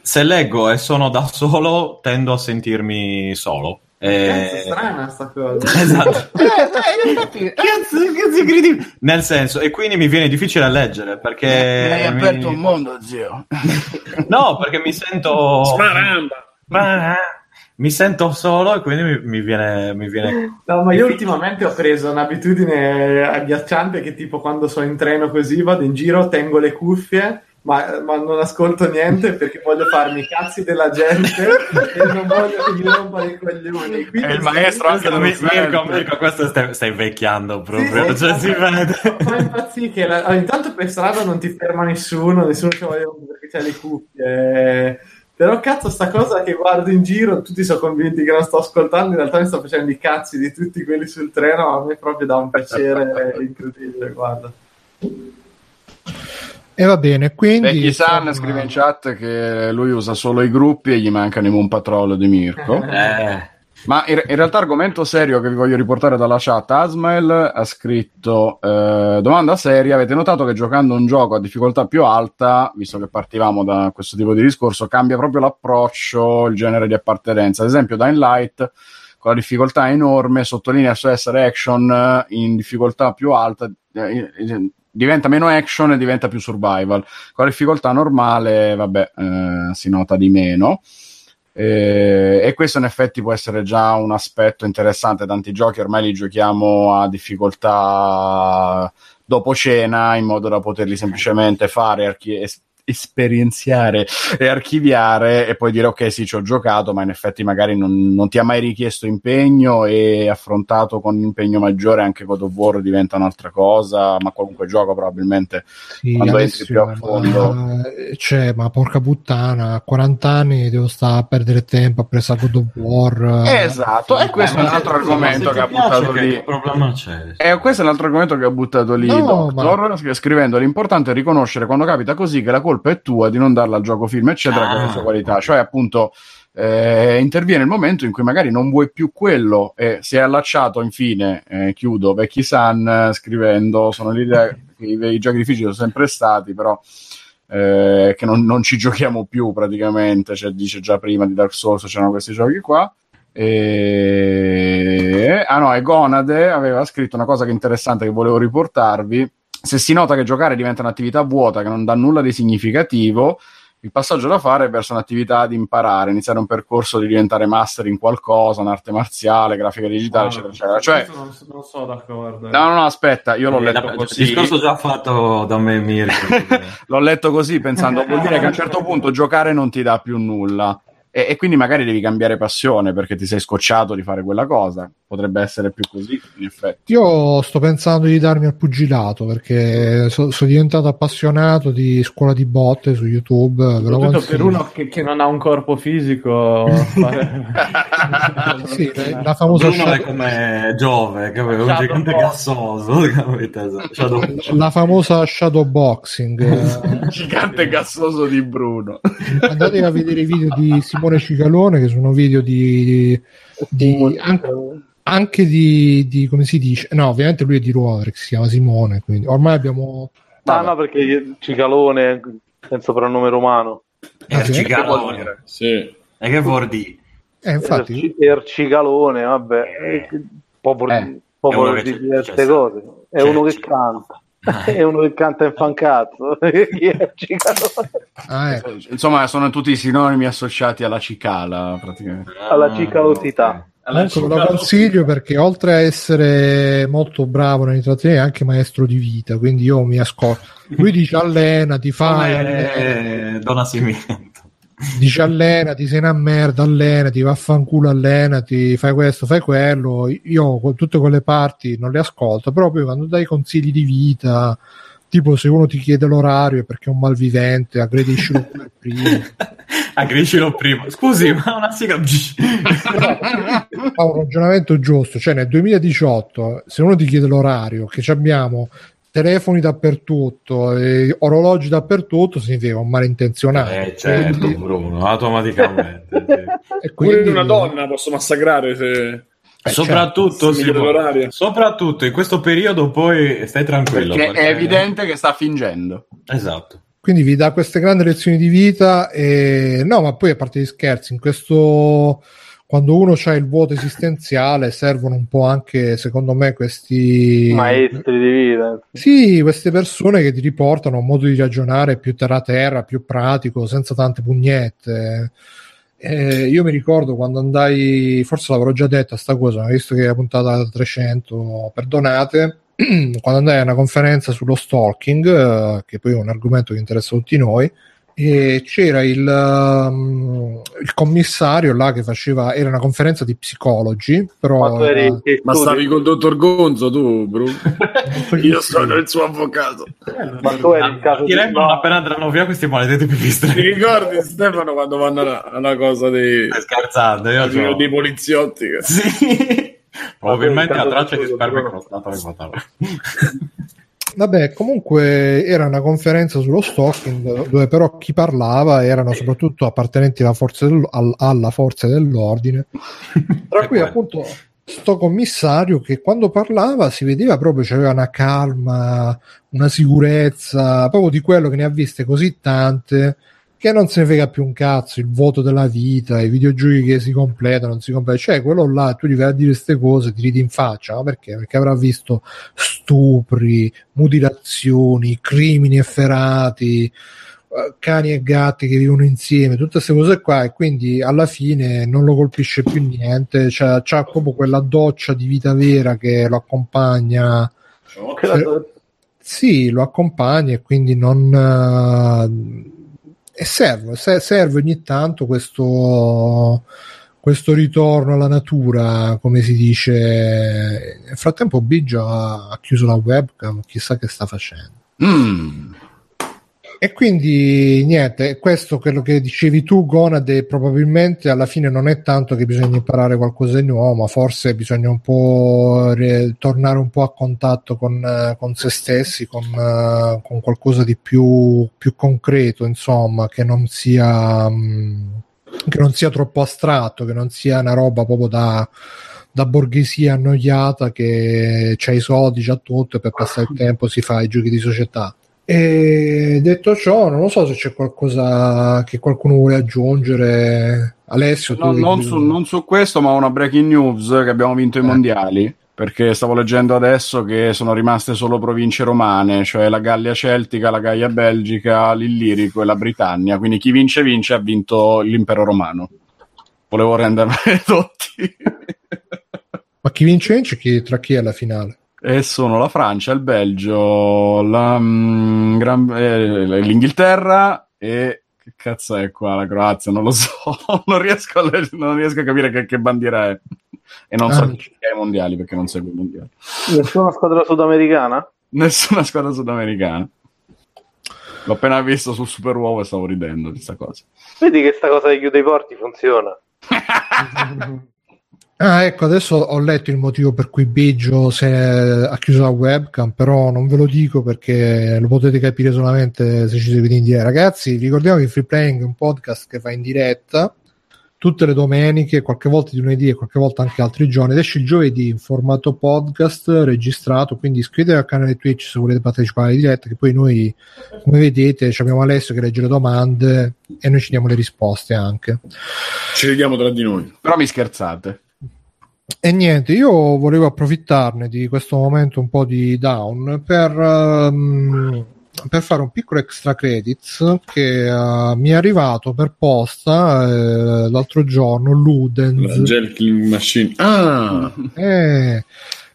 Speaker 10: se leggo e sono da solo, tendo a sentirmi solo. Eh,
Speaker 7: Cazzo, strana sta cosa.
Speaker 10: esatto.
Speaker 8: cazzo, cazzo incredibile.
Speaker 10: Nel senso, e quindi mi viene difficile leggere perché.
Speaker 8: Hai
Speaker 10: mi-
Speaker 8: aperto un mondo, zio.
Speaker 10: No, perché mi sento.
Speaker 1: Smaramba.
Speaker 10: Mi sento solo e quindi mi, mi viene. Mi viene...
Speaker 7: No, ma io ultimamente ho preso un'abitudine agghiacciante che tipo quando sono in treno così vado in giro, tengo le cuffie, ma, ma non ascolto niente perché voglio farmi i cazzi della gente e non voglio che mi rompano i coglioni. Quindi
Speaker 8: È il maestro anche da
Speaker 10: Mirko, Mirko, questo stai, stai invecchiando proprio.
Speaker 7: Sì,
Speaker 10: cioè, si vede.
Speaker 7: Fa impazzire che la- allora, intanto per strada non ti ferma nessuno, nessuno ci voglia perché c'è le cuffie. Però cazzo, sta cosa che guardo in giro, tutti sono convinti che non sto ascoltando, in realtà mi sto facendo i cazzi di tutti quelli sul treno, a me proprio dà un piacere incredibile, guarda.
Speaker 2: E va bene, quindi...
Speaker 8: Becky San
Speaker 2: insomma,
Speaker 8: scrive in chat che lui usa solo i gruppi e gli mancano i Moon Patrol di Mirko.
Speaker 10: Eh.
Speaker 8: Ma in, in realtà argomento serio che vi voglio riportare dalla chat, Asmael ha scritto eh, domanda seria, avete notato che giocando un gioco a difficoltà più alta, visto che partivamo da questo tipo di discorso, cambia proprio l'approccio, il genere di appartenenza. Ad esempio Dying Light con la difficoltà enorme sottolinea su essere action eh, in difficoltà più alta eh, eh, diventa meno action e diventa più survival con la difficoltà normale vabbè eh, si nota di meno eh, e questo in effetti può essere già un aspetto interessante. Tanti giochi ormai li giochiamo a difficoltà dopo cena in modo da poterli semplicemente fare, archi- esperienziare e archiviare e poi dire ok sì ci ho giocato ma in effetti magari non, non ti ha mai richiesto impegno e affrontato con impegno maggiore anche God of War diventa un'altra cosa ma qualunque gioco probabilmente
Speaker 2: Sì,
Speaker 8: quando entri più a fondo
Speaker 2: ma, cioè, ma porca puttana, a 40 anni devo stare a perdere tempo a presa God of War. eh.
Speaker 8: esatto e questo è un altro argomento che ha buttato lì
Speaker 10: problema c'è?
Speaker 8: E questo è l'altro argomento che ha buttato lì
Speaker 2: No,
Speaker 8: scrivendo l'importante è riconoscere quando capita così che la colpa è tua di non darla al gioco film, eccetera,
Speaker 10: Ah.
Speaker 8: che ha le sue qualità. Cioè, appunto, eh, interviene il momento in cui magari non vuoi più quello e si è allacciato, infine, eh, chiudo, Becky San eh, scrivendo, sono l'idea che i, i giochi difficili sono sempre stati, però eh, che non, non ci giochiamo più praticamente, cioè, dice già prima di Dark Souls c'erano questi giochi qua. E... Ah no, e Gonade aveva scritto una cosa che interessante che volevo riportarvi. Se si nota che giocare diventa un'attività vuota che non dà nulla di significativo, il passaggio da fare è verso un'attività di imparare, iniziare un percorso di diventare master in qualcosa, un'arte marziale, grafica digitale,
Speaker 7: Ah,
Speaker 8: eccetera, eccetera. Cioè,
Speaker 7: non, non so d'accordo.
Speaker 8: no, no, no, aspetta, io l'ho
Speaker 10: Eh,
Speaker 8: letto
Speaker 10: la-
Speaker 8: così.
Speaker 10: Il discorso già fatto da me, Mirko.
Speaker 8: L'ho letto così pensando, vuol dire che a un certo punto giocare non ti dà più nulla. E, e quindi magari devi cambiare passione perché ti sei scocciato di fare quella cosa. Potrebbe essere più così, in effetti.
Speaker 2: Io sto pensando di darmi al pugilato perché so- sono diventato appassionato di scuola di botte su YouTube. Ve lo
Speaker 7: Soprattutto per uno che, che non ha un corpo fisico. fare-
Speaker 2: Sì, la famosa
Speaker 10: Bruno è
Speaker 2: shadow,
Speaker 10: come Giove, che aveva un
Speaker 7: Shadow
Speaker 10: gigante
Speaker 7: box.
Speaker 10: gassoso. Shadow-
Speaker 2: la famosa shadowboxing. Eh,
Speaker 8: Gigante gassoso di Bruno.
Speaker 2: Andate a vedere i video di Simone Cicalone, che sono video di, di- anche, anche di, di- come si dice? No, ovviamente lui è di perché si chiama Simone. Quindi ormai abbiamo.
Speaker 9: Ah, no, perché Cicalone è soprannome romano.
Speaker 2: Ah, sì?
Speaker 10: Ercicalone.
Speaker 1: Sì.
Speaker 10: E che vuol dire?
Speaker 2: Eh, infatti,
Speaker 9: Erci- Ercicalone, vabbè,
Speaker 8: Eh,
Speaker 9: popolo
Speaker 10: è uno che
Speaker 9: di
Speaker 10: c'è-
Speaker 9: diverse
Speaker 10: c'è-
Speaker 9: cose. È
Speaker 10: c'è-
Speaker 9: uno che
Speaker 10: c'è-
Speaker 9: canta. È uno che canta in fancazzo.
Speaker 2: Ah, ecco.
Speaker 8: Insomma, sono tutti sinonimi associati alla cicala, praticamente.
Speaker 9: Alla cicalosità.
Speaker 2: Comunque ve lo consiglio perché oltre a essere molto bravo nell'intrattenere è anche maestro di vita, quindi io mi ascolto. Lui dice allenati, fai, allena-
Speaker 10: Come Dona
Speaker 2: Dice allenati, sei una merda, allenati, vaffanculo, allenati, fai questo, fai quello. Io con tutte quelle parti non le ascolto, però poi quando dai consigli di vita, tipo se uno ti chiede l'orario è perché è un malvivente, aggrediscilo come prima.
Speaker 10: Agricilo prima. Scusi, ma una sigla...
Speaker 2: fa un ragionamento giusto, cioè nel 2018 se uno ti chiede l'orario che abbiamo telefoni dappertutto e orologi dappertutto significa un malintenzionato
Speaker 10: Eh, certo,
Speaker 2: Quindi-
Speaker 10: Bruno, automaticamente. sì.
Speaker 2: e
Speaker 1: Pure
Speaker 2: quindi-
Speaker 1: una donna posso massacrare se...
Speaker 10: Soprattutto,
Speaker 1: sì,
Speaker 10: Simo,
Speaker 1: l'orario.
Speaker 10: soprattutto in questo periodo poi stai tranquillo.
Speaker 8: Perché è evidente che sta fingendo.
Speaker 10: Esatto.
Speaker 2: quindi vi dà queste grandi lezioni di vita e no ma poi a parte gli scherzi in questo quando uno ha il vuoto esistenziale servono un po' anche secondo me questi
Speaker 9: Maestri di vita.
Speaker 2: Sì, queste persone che ti riportano a un modo di ragionare più terra terra, più pratico, senza tante pugnette. Eh, io mi ricordo quando andai, forse l'avrò già detta sta cosa, visto che è puntata 300, perdonate, quando andai a una conferenza sullo stalking, eh, che poi è un argomento che interessa tutti noi, e c'era il, um, il commissario là che faceva, era una conferenza di psicologi, però...
Speaker 9: Ma eri
Speaker 2: era-
Speaker 9: che
Speaker 1: Ma stavi col dottor Gonzo tu, Bruno? Io sono il suo avvocato.
Speaker 9: Ma tu eri il caso di
Speaker 10: Direi non appena andranno via questi maledetti
Speaker 1: Ti
Speaker 10: pipistrelli.
Speaker 1: ricordi Stefano quando vanno alla, alla cosa dei,
Speaker 10: Stai scherzando, io
Speaker 1: dei,
Speaker 10: c'ho-
Speaker 1: dei poliziotti? che-
Speaker 10: Sì. Probabilmente la traccia che
Speaker 9: intanto
Speaker 10: sperma
Speaker 9: tu-
Speaker 10: incrostato le patate.
Speaker 2: Vabbè, comunque era una conferenza sullo stalking dove però chi parlava erano soprattutto appartenenti alla forza, del- al- alla forza dell'ordine. Tra cui appunto sto commissario che quando parlava si vedeva proprio c'aveva una calma, una sicurezza, proprio di quello che ne ha viste così tante che non se ne frega più un cazzo il voto della vita, i videogiochi che si completano, non si completano, cioè quello là tu gli vai a dire queste cose, ti ridi in faccia, ma perché? Perché avrà visto stupri, mutilazioni, crimini efferati, eh, cani e gatti che vivono insieme, tutte queste cose qua e quindi alla fine non lo colpisce più niente, c'ha, c'ha proprio quella doccia di vita vera che lo accompagna. Sì, lo accompagna e quindi non... eh, e serve, se- serve ogni tanto questo, questo ritorno alla natura, come si dice. Nel frattempo Biggio ha, ha chiuso la webcam, chissà che sta facendo.
Speaker 8: Mm.
Speaker 2: E quindi niente, questo quello che dicevi tu, Gonade, probabilmente alla fine non è tanto che bisogna imparare qualcosa di nuovo, ma forse bisogna un po' re- tornare un po' a contatto con, eh, con se stessi, con, eh, con qualcosa di più, più concreto, insomma, che non sia mh, che non sia troppo astratto, che non sia una roba proprio da, da borghesia annoiata che c'ha i soldi, c'ha tutto e per passare il tempo si fa i giochi di società. E detto ciò, non lo so se c'è qualcosa che qualcuno vuole aggiungere. Alessio,
Speaker 8: No, non, su, non su questo, ma una breaking news che abbiamo vinto i
Speaker 2: Eh.
Speaker 8: mondiali. Perché stavo leggendo adesso che sono rimaste solo province romane, cioè la Gallia Celtica, la Gallia Belgica, l'Illirico e la Britannia. Quindi chi vince, vince, ha vinto l'impero romano. Volevo rendermi tutti.
Speaker 2: Ma chi vince vince chi, tra chi è alla finale?
Speaker 8: E sono la Francia, il Belgio, la, mm, Gran- eh, l'Inghilterra e che cazzo è qua la Croazia? Non lo so, non riesco a, le- non riesco a capire che, che bandiera è. E non so
Speaker 2: Ah.
Speaker 8: chi è ai mondiali perché non seguo i mondiali.
Speaker 9: Nessuna squadra sudamericana?
Speaker 8: Nessuna squadra sudamericana. L'ho appena visto sul Super Uovo e stavo ridendo di questa cosa.
Speaker 9: Vedi che sta cosa di chiude i porti funziona.
Speaker 2: Ah, ecco, adesso ho letto il motivo per cui Biggio si è- ha chiuso la webcam, però non ve lo dico perché lo potete capire solamente se ci seguite in diretta. Ragazzi, ricordiamo che Free Playing è un podcast che va in diretta tutte le domeniche, qualche volta di lunedì e qualche volta anche altri giorni, ed esce il giovedì in formato podcast registrato, quindi iscrivetevi al canale Twitch se volete partecipare in diretta, che poi noi, come vedete, ci abbiamo Alessio che legge le domande e noi ci diamo le risposte anche.
Speaker 1: Ci vediamo tra di noi.
Speaker 8: Però mi scherzate.
Speaker 2: E niente, io volevo approfittarne di questo momento un po' di down per, ehm, per fare un piccolo extra credits che eh, mi è arrivato per posta eh, l'altro giorno,
Speaker 1: La
Speaker 2: Ludens.
Speaker 1: Gel Killing Machine. Ah!
Speaker 2: Eh,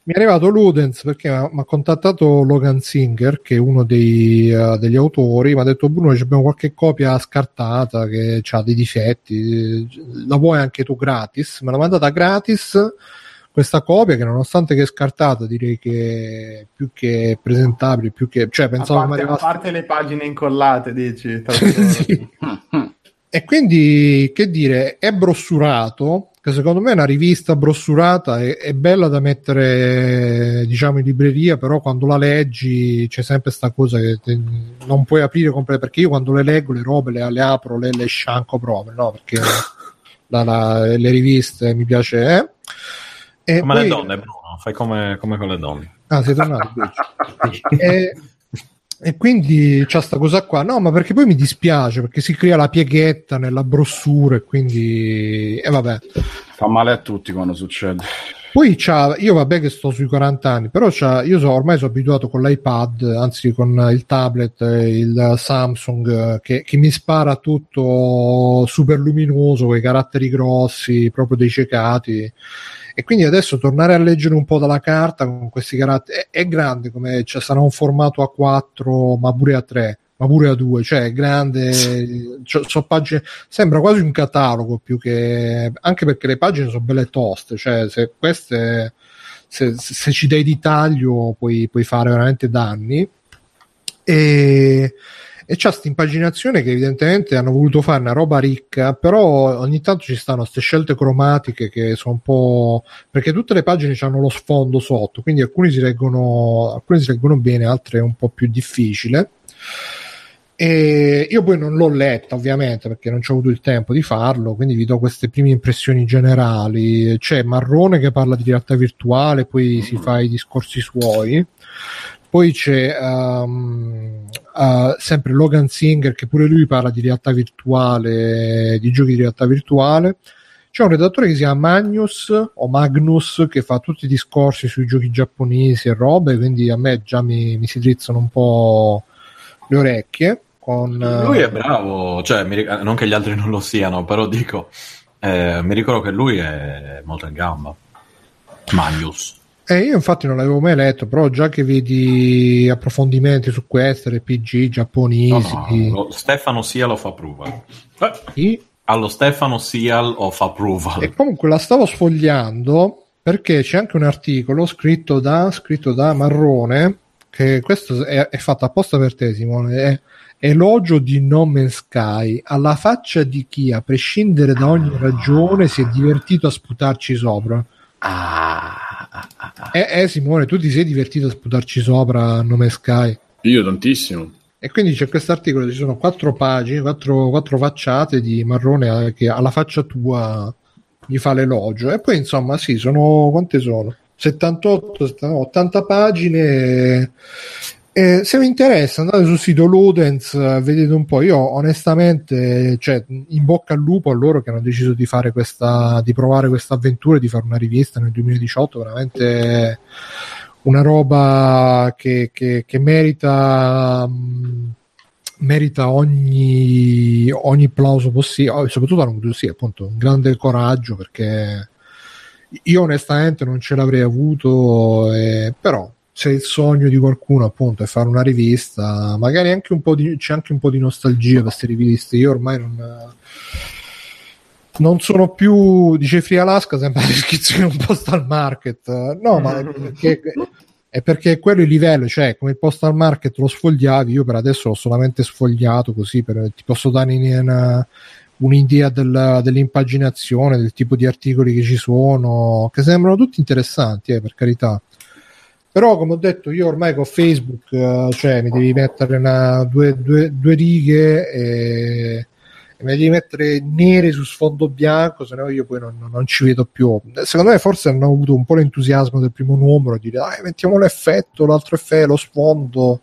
Speaker 2: mi è arrivato Ludens perché mi ha contattato Logan Singer, che è uno dei, eh, degli autori, mi ha detto Bruno, ci abbiamo qualche copia scartata che ha dei difetti, eh, la vuoi anche tu gratis? Me l'ha mandata gratis questa copia che nonostante che è scartata direi che è più che presentabile, più che... cioè
Speaker 7: A
Speaker 2: pensavo mi
Speaker 7: parte, a
Speaker 2: arrivasse...
Speaker 7: parte le pagine incollate, dici?
Speaker 2: Sì. E quindi, che dire, è brossurato, che secondo me è una rivista brossurata, è, è bella da mettere, diciamo, in libreria, però quando la leggi c'è sempre questa cosa che te- non puoi aprire completamente, perché io quando le leggo le robe le, le apro, le, le scianco proprio, no? Perché la- la- le riviste mi piace... Eh? E
Speaker 10: Come
Speaker 2: poi-
Speaker 10: le donne, Bruno, fai come, come con le donne.
Speaker 2: Ah, sei tornato. e, e quindi c'è sta cosa qua. No, ma perché poi mi dispiace perché si crea la pieghetta nella brossura e quindi. E vabbè.
Speaker 8: Fa male a tutti quando succede.
Speaker 2: Poi c'ha, io vabbè che sto sui 40 anni, però c'ha, io so, ormai sono abituato con l'iPad, anzi con il tablet, eh, il Samsung, eh, che, che mi spara tutto super luminoso, con i caratteri grossi, proprio dei cecati. E quindi adesso tornare a leggere un po' dalla carta con questi caratteri è, è grande come cioè, sarà un formato A4, ma pure A3, ma pure A2, cioè è grande, so pagine, sembra quasi un catalogo più che anche perché le pagine sono belle toste, cioè se queste se- se ci dai di taglio puoi, puoi fare veramente danni. E, e c'è questa impaginazione che evidentemente hanno voluto fare una roba ricca, però ogni tanto ci stanno queste scelte cromatiche che sono un po'. perché tutte le pagine hanno lo sfondo sotto, quindi alcuni si leggono, alcuni si leggono bene, altre è un po' più difficile. E io poi non l'ho letta ovviamente perché non ci ho avuto il tempo di farlo, quindi vi do queste prime impressioni generali. C'è Marrone che parla di realtà virtuale, poi si fa i discorsi suoi. Poi c'è um, uh, sempre Logan Singer che pure lui parla di realtà virtuale, di giochi di realtà virtuale. C'è un redattore che si chiama Magnus o Magnus che fa tutti i discorsi sui giochi giapponesi e robe, quindi a me già mi, mi si drizzano un po' le orecchie. Con,
Speaker 10: Lui è bravo, cioè, non che gli altri non lo siano, però dico, eh, mi ricordo che lui è molto in gamba. Magnus.
Speaker 2: Eh, io infatti non l'avevo mai letto, però già che vedi approfondimenti su questo, RPG
Speaker 10: No,
Speaker 2: giapponesi,
Speaker 10: no, lo- Stefano Sial of Approval.
Speaker 2: Sì.
Speaker 10: Allo Stefano Sial of Approval.
Speaker 2: E comunque la stavo sfogliando perché c'è anche un articolo scritto da, scritto da Marrone, che questo è, è fatto apposta per te, Simone. È elogio di No Man's Sky alla faccia di chi, a prescindere da ogni ragione, si è divertito a sputarci sopra. Eh, eh, Simone, tu ti sei divertito a sputarci sopra a No Man's Sky?
Speaker 1: Io tantissimo.
Speaker 2: E quindi c'è questo articolo, ci sono quattro pagine, quattro, quattro facciate di Marrone eh, che alla faccia tua gli fa l'elogio. E poi insomma, sì, sono quante sono? 78, 70, 80 pagine. Eh, se vi interessa, andate sul sito Ludens, eh, vedete un po'. Io onestamente, cioè, in bocca al lupo a loro che hanno deciso di fare questa, di provare questa avventura, e di fare una rivista nel 2018, veramente una roba che, che- che merita mh, merita ogni, ogni plauso possibile soprattutto hanno avuto sì, appunto un grande coraggio perché io onestamente non ce l'avrei avuto eh, però se il sogno di qualcuno appunto è fare una rivista magari anche un po' di, c'è anche un po' di nostalgia per queste riviste. Io ormai non non sono più dice Free Alaska sempre descrizione un postal market. No ma è perché, è perché quello il livello cioè come il postal market lo sfogliavi io per adesso l'ho solamente sfogliato così per, ti posso dare in- una- un'idea del- dell'impaginazione del tipo di articoli che ci sono che sembrano tutti interessanti eh, per carità però come ho detto io ormai con Facebook eh, cioè mi devi mettere una, due, due- due righe e, e me devi mettere nere su sfondo bianco se no io poi non, non ci vedo più. Secondo me forse hanno avuto un po' l'entusiasmo del primo numero di dire dai mettiamo l'effetto l'altro effetto lo sfondo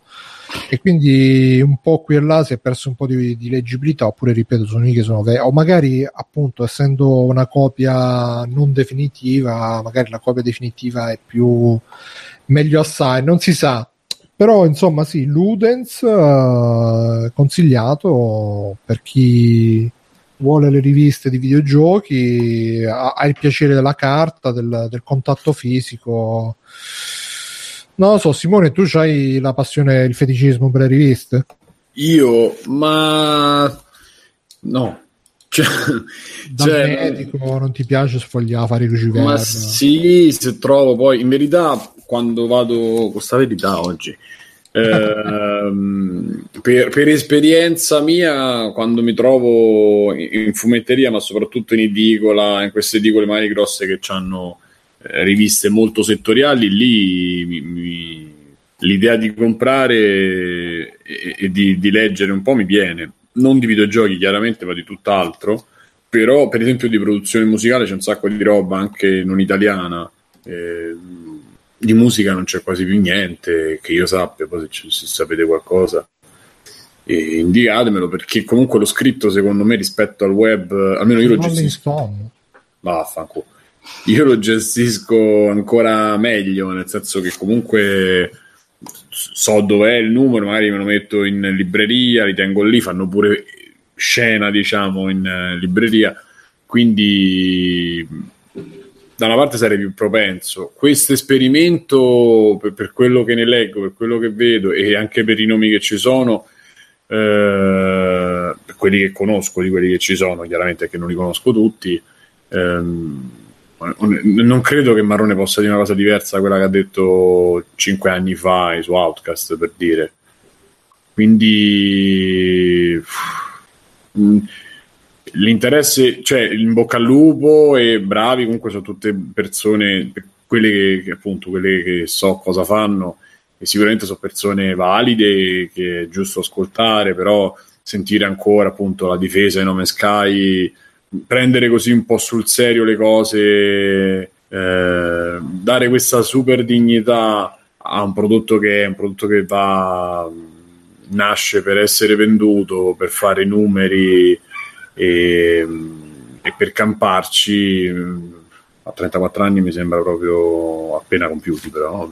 Speaker 2: e quindi un po' qui e là si è perso un po' di, di leggibilità oppure ripeto sono lì che sono ve- o magari appunto essendo una copia non definitiva magari la copia definitiva è più meglio assai non si sa. Però insomma sì Ludens eh, consigliato per chi vuole le riviste di videogiochi ha, ha il piacere della carta del, del contatto fisico non lo so Simone tu hai la passione il feticismo per le riviste
Speaker 1: Io, ma no. Cioè,
Speaker 2: da
Speaker 1: cioè,
Speaker 2: medico non ti piace sfogliare fare cruciverba
Speaker 1: ma sì, se trovo poi, in verità, quando vado, questa verità oggi, Ehm, per, per esperienza mia, quando mi trovo in in fumetteria, ma soprattutto in edicola, in queste edicole magari grosse che hanno eh, riviste molto settoriali, lì mi- mi- l'idea di comprare e, e di, di leggere un po' mi viene. Non di videogiochi, chiaramente, ma di tutt'altro. Però, per esempio, di produzione musicale c'è un sacco di roba anche non italiana. Eh, di musica non c'è quasi più niente che io sappia, poi se, se sapete qualcosa e indicatemelo perché comunque lo scritto secondo me rispetto al web, almeno io lo
Speaker 2: Rolling
Speaker 1: gestisco, vaffanculo. Io lo gestisco ancora meglio, nel senso che comunque so dov'è il numero, magari me lo metto in libreria, li tengo lì, fanno pure scena, diciamo, in eh, libreria. Quindi da una parte sarei più propenso. Questo esperimento, per, per quello che ne leggo, per quello che vedo e anche per i nomi che ci sono, eh, quelli che conosco, di quelli che ci sono, chiaramente che non li conosco tutti, ehm, non credo che Marrone possa dire una cosa diversa da quella che ha detto cinque anni fa su Outcast, per dire. Quindi l'interesse, cioè in bocca al lupo e bravi, comunque sono tutte persone, quelle che, che, appunto, quelle che so cosa fanno, e sicuramente sono persone valide che è giusto ascoltare, però sentire ancora appunto la difesa di Nome Sky, prendere così un po' sul serio le cose, eh, dare questa super dignità a un prodotto che è un prodotto che va nasce per essere venduto, per fare numeri e, e per camparci a 34 anni mi sembra proprio appena compiuti però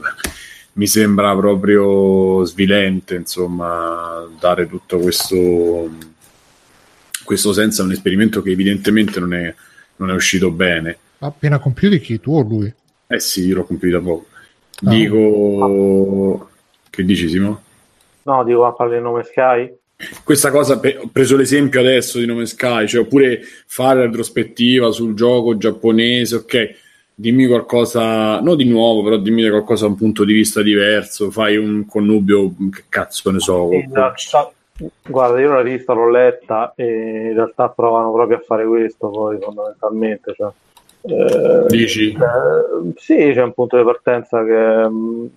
Speaker 1: mi sembra proprio svilente insomma dare tutto questo questo senso a un esperimento che evidentemente non è, non è uscito bene
Speaker 2: Appena compiuti chi tu o lui?
Speaker 1: eh sì io l'ho compiuto da poco dico che dici Simo?
Speaker 9: No, dico a parlare di nome Sky.
Speaker 1: questa cosa pe- ho preso l'esempio adesso di Nome Sky, cioè oppure fare la retrospettiva sul gioco giapponese, ok, dimmi qualcosa, non di nuovo, però dimmi qualcosa da un punto di vista diverso, fai un connubio, che cazzo ne so.
Speaker 9: In realtà, guarda, io la rivista l'ho letta e in realtà provano proprio a fare questo poi fondamentalmente. Cioè, eh,
Speaker 1: Dici?
Speaker 9: eh, sì, c'è un punto di partenza che mh,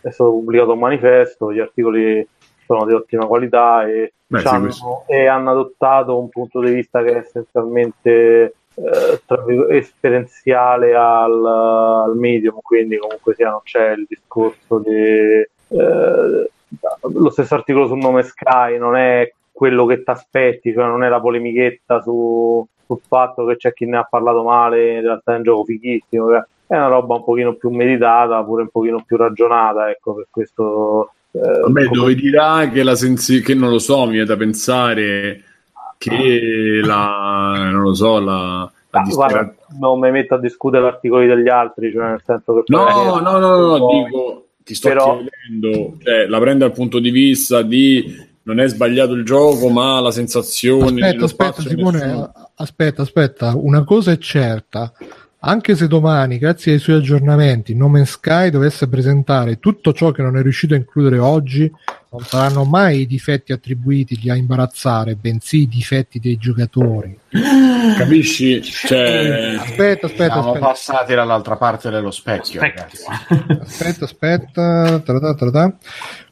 Speaker 9: è stato pubblicato un manifesto, gli articoli sono di ottima qualità e,
Speaker 1: Beh, sì,
Speaker 9: e hanno adottato un punto di vista che è essenzialmente eh, tra esperienziale al, al medium, quindi comunque sia non c'è il discorso di eh, lo stesso articolo sul nome Sky non è quello che ti aspetti, cioè non è la polemichetta su- sul fatto che c'è chi ne ha parlato male, in realtà è un gioco fighissimo, cioè, è una roba un pochino più meditata, pure un pochino più ragionata, ecco, per questo... eh,
Speaker 1: Vabbè,
Speaker 9: come-
Speaker 1: dove dirà che la sensi- che non lo so, mi viene da pensare che la non lo so, la,
Speaker 9: Ah, guarda, non mi metto a discutere articoli degli altri, cioè nel senso che
Speaker 1: no, no, no, no, dico, ti sto
Speaker 9: Però-
Speaker 1: chiedendo, cioè, la prende dal punto di vista di non è sbagliato il gioco, ma la sensazione
Speaker 2: Aspetta, aspetta, Simone,
Speaker 1: nessuno-
Speaker 2: aspetta, aspetta, una cosa è certa. Anche se domani, grazie ai suoi aggiornamenti, No Man's Sky dovesse presentare tutto ciò che non è riuscito a includere oggi, non saranno mai i difetti attribuiti a imbarazzare, bensì i difetti dei giocatori.
Speaker 1: Capisci? Cioè,
Speaker 2: Aspetta, aspetta,
Speaker 8: Siamo
Speaker 2: aspetta.
Speaker 8: passati dall'altra parte dello specchio, ragazzi.
Speaker 2: Aspetta, aspetta. Ta-ta, ta-ta.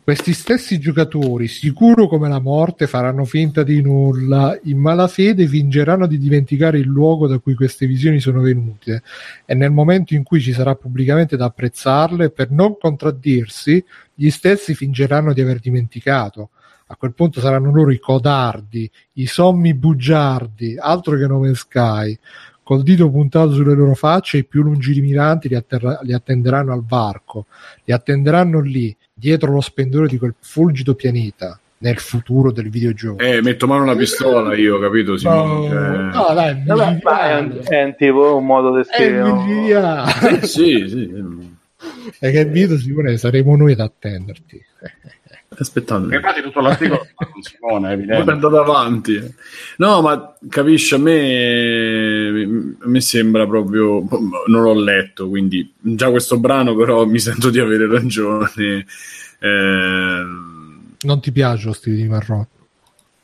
Speaker 2: Questi stessi giocatori, sicuro come la morte, faranno finta di nulla, in malafede fingeranno di dimenticare il luogo da cui queste visioni sono venute e nel momento in cui ci sarà pubblicamente da apprezzarle, per non contraddirsi, gli stessi fingeranno di aver dimenticato. A quel punto saranno loro i codardi, i sommi bugiardi, altro che nome Sky. Col dito puntato sulle loro facce, i più lungimiranti li, atterra- li attenderanno al varco, li attenderanno lì, dietro lo splendore di quel fulgido pianeta, nel futuro del videogioco.
Speaker 1: eh, metto mano alla pistola io, capito? Simone? Cioè-
Speaker 2: no, dai,
Speaker 9: Vabbè, è, un, è un tipo un modo di
Speaker 2: È
Speaker 9: scrivere. no?
Speaker 1: Sì, sì.
Speaker 2: E che video Simone saremo noi ad attenderti.
Speaker 1: Aspettando.
Speaker 8: Infatti tutto l'articolo con Simone, evidente.
Speaker 1: andato avanti. No, ma capisci, a me, a me sembra proprio... Non l'ho letto, quindi già questo brano però mi sento di avere ragione. Eh,
Speaker 2: Non ti piace lo stile di Marrone?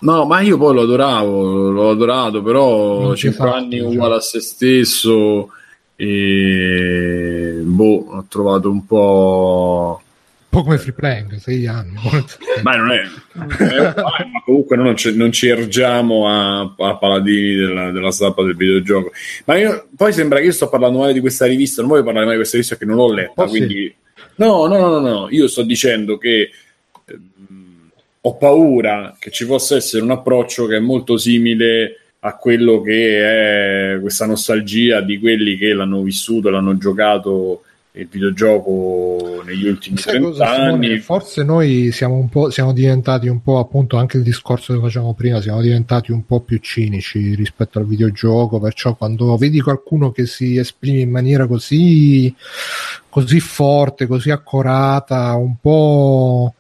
Speaker 1: No, ma io poi lo adoravo, l'ho adorato, però
Speaker 2: Non ti
Speaker 1: 5
Speaker 2: fa
Speaker 1: anni uguale a se stesso e boh, ho trovato un po'...
Speaker 2: Po' come free playing, sei anni.
Speaker 1: Ma non è... è- ma comunque non ci, non ci ergiamo a, a paladini della, della stampa del videogioco. Ma io, poi sembra che io sto parlando male di questa rivista, non voglio parlare male di questa rivista perché non l'ho letta,
Speaker 2: Oh, sì.
Speaker 1: quindi... No, no, no, no, no, io sto dicendo che ehm, ho paura che ci possa essere un approccio che è molto simile a quello che è questa nostalgia di quelli che l'hanno vissuto, l'hanno giocato il videogioco negli ultimi
Speaker 2: Sai cosa,
Speaker 1: 30
Speaker 2: Simone?
Speaker 1: anni.
Speaker 2: Forse noi siamo un po' siamo diventati un po' appunto anche il discorso che facevamo prima, siamo diventati un po' più cinici rispetto al videogioco, perciò quando vedi qualcuno che si esprime in maniera così così forte, così accorata, un po'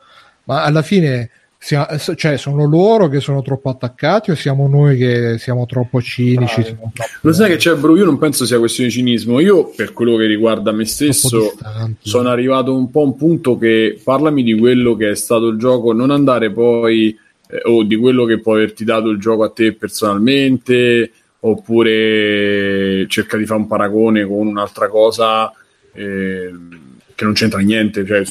Speaker 2: ma alla fine sia- cioè, sono loro che sono troppo attaccati o siamo noi che siamo troppo cinici? siamo troppo-
Speaker 1: Lo sai che c'è, Bru? Io non penso sia questione di cinismo. Io, per quello che riguarda me stesso, sono arrivato un po' a un punto che parlami di quello che è stato il gioco, non andare poi eh, o di quello che può averti dato il gioco a te personalmente, oppure cerca di fare un paragone con un'altra cosa eh, che non c'entra niente. Cioè,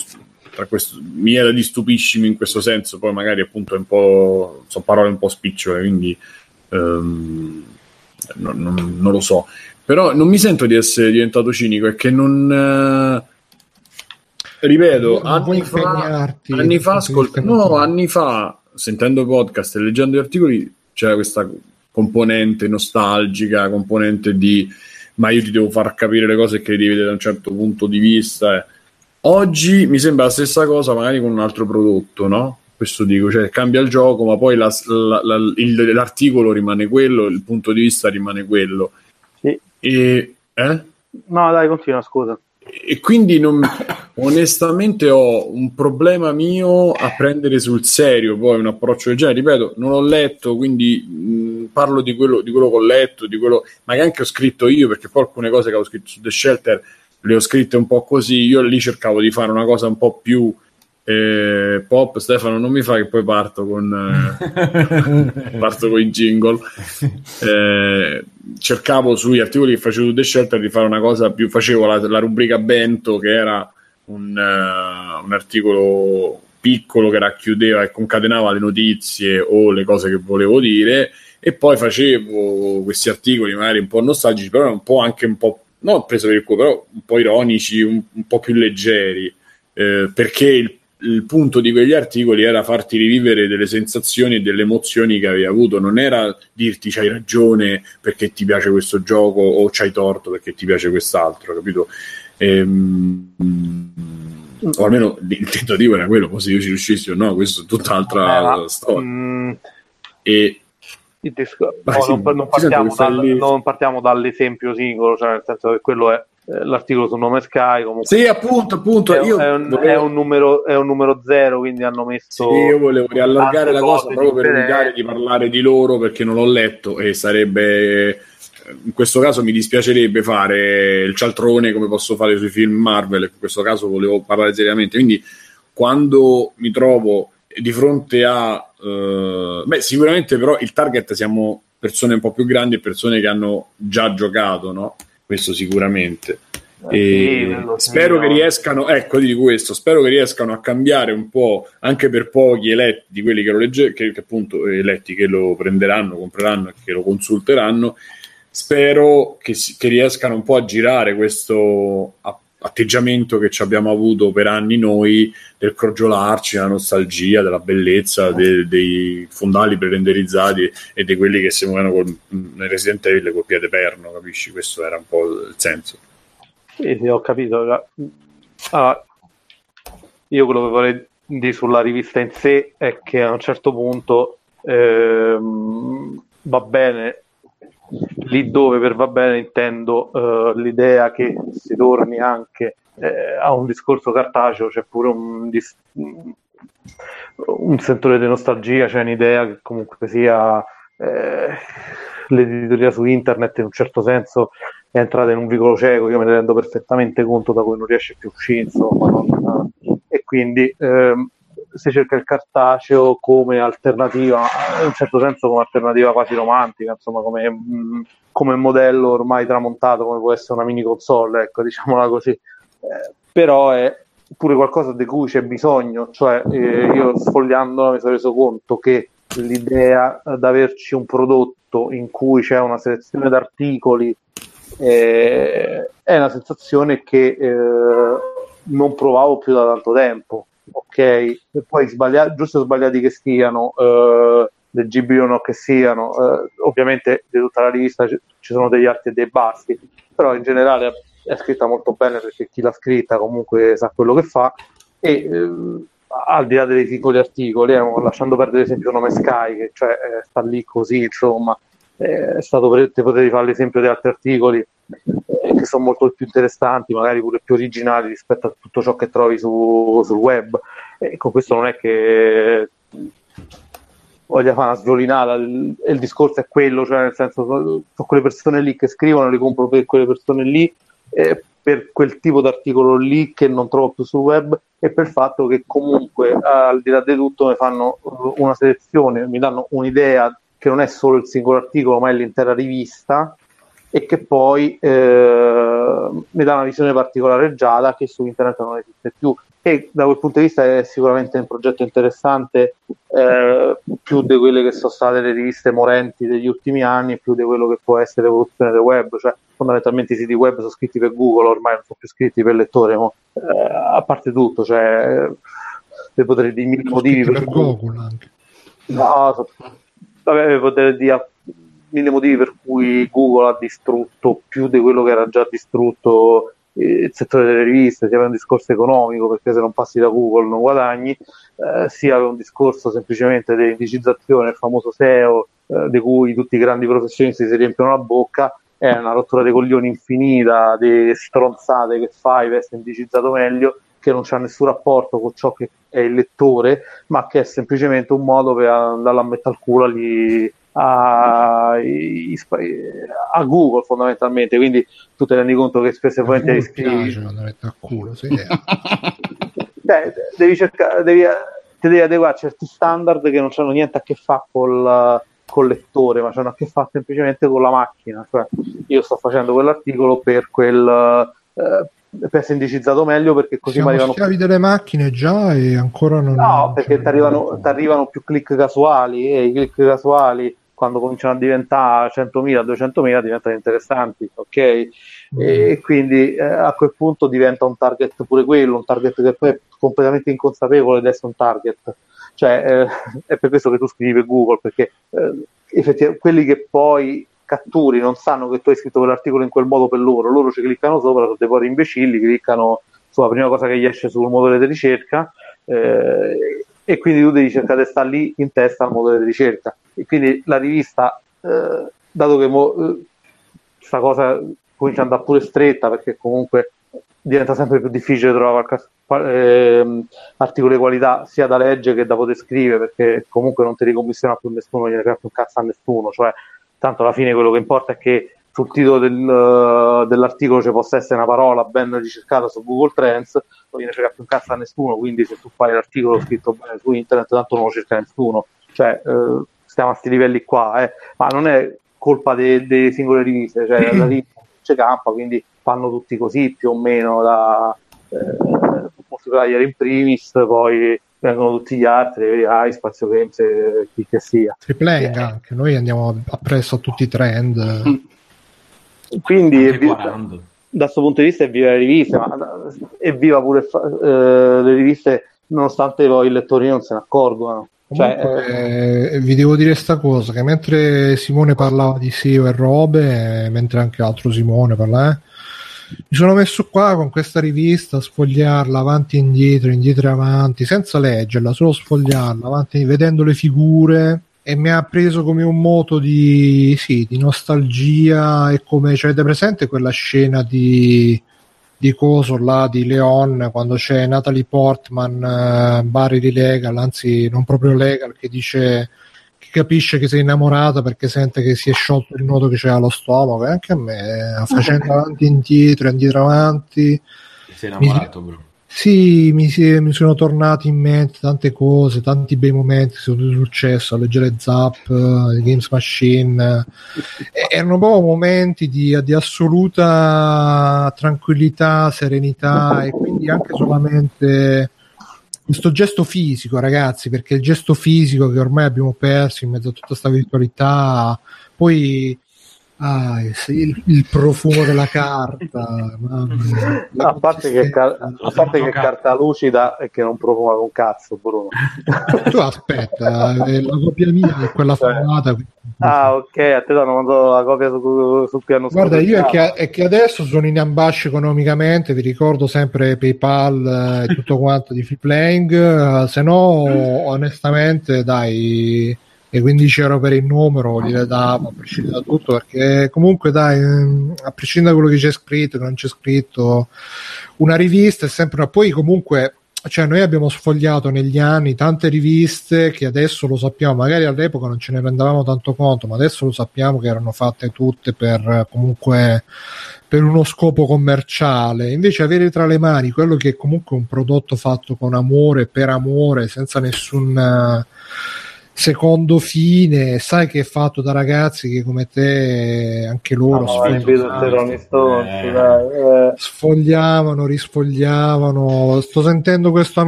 Speaker 1: tra questo, mi viene di stupiscimi in questo senso, poi magari appunto è un po', sono parole un po' spicciole, quindi ehm, non, non- non lo so. Però non mi sento di essere diventato cinico, è che non... eh, ripeto, anni fa, anni fa,
Speaker 2: di
Speaker 1: no, anni fa, sentendo podcast e leggendo gli articoli, c'era questa componente nostalgica, componente di ma io ti devo far capire le cose che devi vedere da un certo punto di vista. eh. Oggi mi sembra la stessa cosa, magari con un altro prodotto, no? Questo dico, cioè cambia il gioco, ma poi la- la- la- il- l'articolo rimane quello, il punto di vista rimane quello.
Speaker 9: Sì.
Speaker 1: E, eh?
Speaker 9: No, dai, continua, scusa.
Speaker 1: e quindi non, onestamente ho un problema mio a prendere sul serio poi un approccio del genere. Ripeto, non ho letto, quindi mh, parlo di quello, di quello che ho letto, di quello, ma che anche ho scritto io, perché poi alcune cose che ho scritto su The Shelter le ho scritte un po' così. Io lì cercavo di fare una cosa un po' più eh, pop. Stefano, non mi fa che poi parto con, eh, parto con i jingle. Eh, cercavo sugli articoli che facevo su The Shelter di fare una cosa più. Facevo la, la rubrica Bento, che era un, eh, un articolo piccolo che racchiudeva e concatenava le notizie o le cose che volevo dire. E poi facevo questi articoli magari un po' nostalgici, però un po' anche un po' non preso per il culo, però un po' ironici, un, un po' più leggeri, eh, perché il, il punto di quegli articoli era farti rivivere delle sensazioni e delle emozioni che avevi avuto, non era dirti c'hai ragione perché ti piace questo gioco o c'hai torto perché ti piace quest'altro, capito? Ehm, o almeno il tentativo era quello, poi se io ci riuscissi o no, questo è tutt'altra
Speaker 9: Eh, ma,
Speaker 1: storia.
Speaker 9: mm,
Speaker 1: E
Speaker 9: il discor-
Speaker 1: Vai,
Speaker 9: no,
Speaker 1: sì,
Speaker 9: non, non partiamo dal-
Speaker 1: lì.
Speaker 9: non partiamo dall'esempio singolo, cioè nel senso che quello è eh, l'articolo su Nome Sky. Comunque
Speaker 1: sì, appunto, appunto,
Speaker 9: è,
Speaker 1: io
Speaker 9: è un,
Speaker 1: volevo-
Speaker 9: è un numero, è un numero zero, quindi hanno messo.
Speaker 1: Sì, io volevo riallargare la cosa proprio per evitare di parlare di loro perché non l'ho letto e sarebbe in questo caso mi dispiacerebbe fare il cialtrone come posso fare sui film Marvel, in questo caso volevo parlare seriamente. Quindi quando mi trovo di fronte a eh, beh, sicuramente però il target siamo persone un po' più grandi e persone che hanno già giocato, no? Questo sicuramente.
Speaker 9: Eh,
Speaker 1: E
Speaker 9: sì,
Speaker 1: spero che
Speaker 9: no.
Speaker 1: riescano, ecco di questo, spero che riescano a cambiare un po' anche per pochi eletti di quelli che lo legge, che, che appunto eh, eletti che lo prenderanno, compreranno e che lo consulteranno. Spero che, che riescano un po' a girare questo a- atteggiamento che ci abbiamo avuto per anni noi del crogiolarci, della nostalgia, della bellezza de- dei fondali pre-renderizzati e di quelli che si muovono col, nel Resident Evil col piede perno, capisci? Questo era un po' il senso.
Speaker 9: Sì, sì, ho capito. Allora, io quello che vorrei dire sulla rivista in sé è che a un certo punto ehm, va bene, lì dove per va bene intendo eh, l'idea che si torni anche eh, a un discorso cartaceo, c'è pure un dis- un sentore di nostalgia, c'è un'idea che comunque sia eh, l'editoria su internet in un certo senso è entrata in un vicolo cieco, io me ne rendo perfettamente conto da cui non riesce più a uscire, insomma, non- e quindi ehm, si cerca il cartaceo come alternativa, in un certo senso come alternativa quasi romantica, insomma, come, mm, come modello ormai tramontato, come può essere una mini console, ecco, diciamola così. Eh, però è pure qualcosa di cui c'è bisogno, cioè eh, io sfogliandola mi sono reso conto che l'idea di averci un prodotto in cui c'è una selezione d'articoli eh, è una sensazione che eh, non provavo più da tanto tempo, ok? E poi sbaglia- giusto o sbagliati che siano, eh, leggibili o no che siano, eh, ovviamente di tutta la rivista ci sono degli alti e dei bassi, però in generale è scritta molto bene perché chi l'ha scritta comunque sa quello che fa e ehm, al di là dei singoli articoli, eh, lasciando perdere ad esempio il nome Sky, che cioè, eh, sta lì così, insomma, eh, è stato pre- te potevi fare l'esempio di altri articoli eh, che sono molto più interessanti, magari pure più originali rispetto a tutto ciò che trovi su- sul web. E con questo non è che voglia fare una sviolinata, il, il discorso è quello, cioè nel senso sono, quelle persone lì che scrivono, li compro per quelle persone lì, eh, per quel tipo di articolo lì che non trovo più sul web e per il fatto che comunque al di là di tutto mi fanno uh, una selezione, mi danno un'idea che non è solo il singolo articolo ma è l'intera rivista e che poi eh, mi dà una visione particolareggiata che su internet non esiste più e da quel punto di vista è sicuramente un progetto interessante eh, più di quelle che sono state le riviste morenti degli ultimi anni più di quello che può essere l'evoluzione del web cioè fondamentalmente i siti web sono scritti per Google ormai non sono più scritti per lettore mo. Eh, a parte tutto cioè per poter di mille motivi
Speaker 2: per
Speaker 9: per
Speaker 2: Google anche.
Speaker 9: No, so- vabbè, per poter dire mille motivi per cui Google ha distrutto più di quello che era già distrutto eh, il settore delle riviste, sia per un discorso economico, perché se non passi da Google non guadagni, eh, sia per un discorso semplicemente di indicizzazione, il famoso SEO, eh, di cui tutti i grandi professionisti si riempiono la bocca, è una rottura dei coglioni infinita, di stronzate che fai per essere indicizzato meglio, che non c'ha nessun rapporto con ciò che è il lettore, ma che è semplicemente un modo per andare a mettere al culo agli- a, a Google fondamentalmente. Quindi tu ti rendi conto che spesso e volentieri scrivi
Speaker 2: a culo, sì.
Speaker 9: Beh, devi cercare, devi, ti devi adeguare a certi standard che non hanno niente a che fare col, col lettore, ma hanno a che fare semplicemente con la macchina. Cioè, io sto facendo quell'articolo per quel eh, per essere indicizzato meglio perché così mi arrivano
Speaker 2: schiavi delle macchine già e ancora non...
Speaker 9: No, perché ti arrivano, più click casuali e i click casuali quando cominciano a diventare 100.000, 200.000 diventano interessanti, ok? E quindi eh, a quel punto diventa un target pure quello, un target che poi è completamente inconsapevole di essere un target. Cioè, eh, è per questo che tu scrivi per Google, perché eh, effettivamente quelli che poi catturi non sanno che tu hai scritto quell'articolo in quel modo per loro, loro ci cliccano sopra, sono dei poveri imbecilli, cliccano sulla prima cosa che gli esce sul motore di ricerca eh, e quindi tu devi cercare di stare lì in testa al motore di ricerca. E quindi la rivista, eh, dato che mo, eh, sta cosa comincia ad andare pure stretta perché comunque diventa sempre più difficile trovare ehm, articoli di qualità sia da leggere che da poter scrivere perché comunque non ti ricommissiona più nessuno, non gliene più cazzo a nessuno, cioè tanto alla fine quello che importa è che sul titolo del- dell'articolo ci possa essere una parola ben ricercata su Google Trends, non gliene frega più un cazzo a nessuno, quindi se tu fai l'articolo scritto bene su internet tanto non lo cerca nessuno, cioè eh, stiamo a sti livelli qua, eh. ma non è colpa de- delle singole riviste, cioè la rivista c'è campa, quindi fanno tutti così più o meno da eh, multiplayer in primis, poi vengono tutti gli altri, AI, Spazio Games e chi che sia.
Speaker 2: Triplang anche, noi andiamo appresso a tutti i trend.
Speaker 9: Quindi è vi- da questo punto di vista è viva le riviste, ma è viva pure eh, le riviste nonostante poi i lettori non se ne accorgono. Cioè,
Speaker 2: Comunque, eh, vi devo dire sta cosa, che mentre Simone parlava di SEO e robe, eh, mentre anche l'altro Simone parlava, eh, mi sono messo qua con questa rivista a sfogliarla avanti e indietro, indietro e avanti, senza leggerla, solo sfogliarla, avanti, vedendo le figure e mi ha preso come un moto di, sì, di nostalgia e come, cioè, avete presente quella scena di, di coso là di Leon quando c'è Natalie Portman eh, Barry di Legal anzi non proprio Legal che dice che capisce che sei innamorata perché sente che si è sciolto il nodo che c'è allo stomaco e anche a me eh, facendo avanti e indietro indietro avanti
Speaker 10: Ti sei innamorato, Bruno.
Speaker 2: Sì, mi, mi sono tornati in mente tante cose, tanti bei momenti che sono successo a leggere Zap, eh, Games Machine. Eh, erano proprio momenti di, di assoluta tranquillità, serenità e quindi anche solamente questo gesto fisico, ragazzi, perché il gesto fisico che ormai abbiamo perso in mezzo a tutta questa virtualità, poi ah, il, il profumo della carta.
Speaker 9: No, a parte che, car- a parte che carta lucida e che non profuma con cazzo, Bruno.
Speaker 2: tu aspetta, eh, la copia mia è quella formata.
Speaker 9: Ah, ok, a te ti hanno mandato la copia su- sul piano
Speaker 2: Guarda, io è che, è che adesso sono in ambasce economicamente, vi ricordo sempre PayPal eh, e tutto quanto di free playing, eh, se no onestamente dai i 15 euro per il numero gliele davo a prescindere da tutto perché comunque dai ehm, a prescindere da quello che c'è scritto che non c'è scritto una rivista è sempre una poi comunque cioè noi abbiamo sfogliato negli anni tante riviste che adesso lo sappiamo, magari all'epoca non ce ne rendevamo tanto conto, ma adesso lo sappiamo che erano fatte tutte per comunque per uno scopo commerciale. Invece avere tra le mani quello che è comunque un prodotto fatto con amore, per amore, senza nessun secondo fine, sai che è fatto da ragazzi che come te anche loro
Speaker 9: No, i Beatles i Rolling Stones,
Speaker 10: Eh.
Speaker 9: eh.
Speaker 2: sfogliavano, risfogliavano. Sto sentendo questo,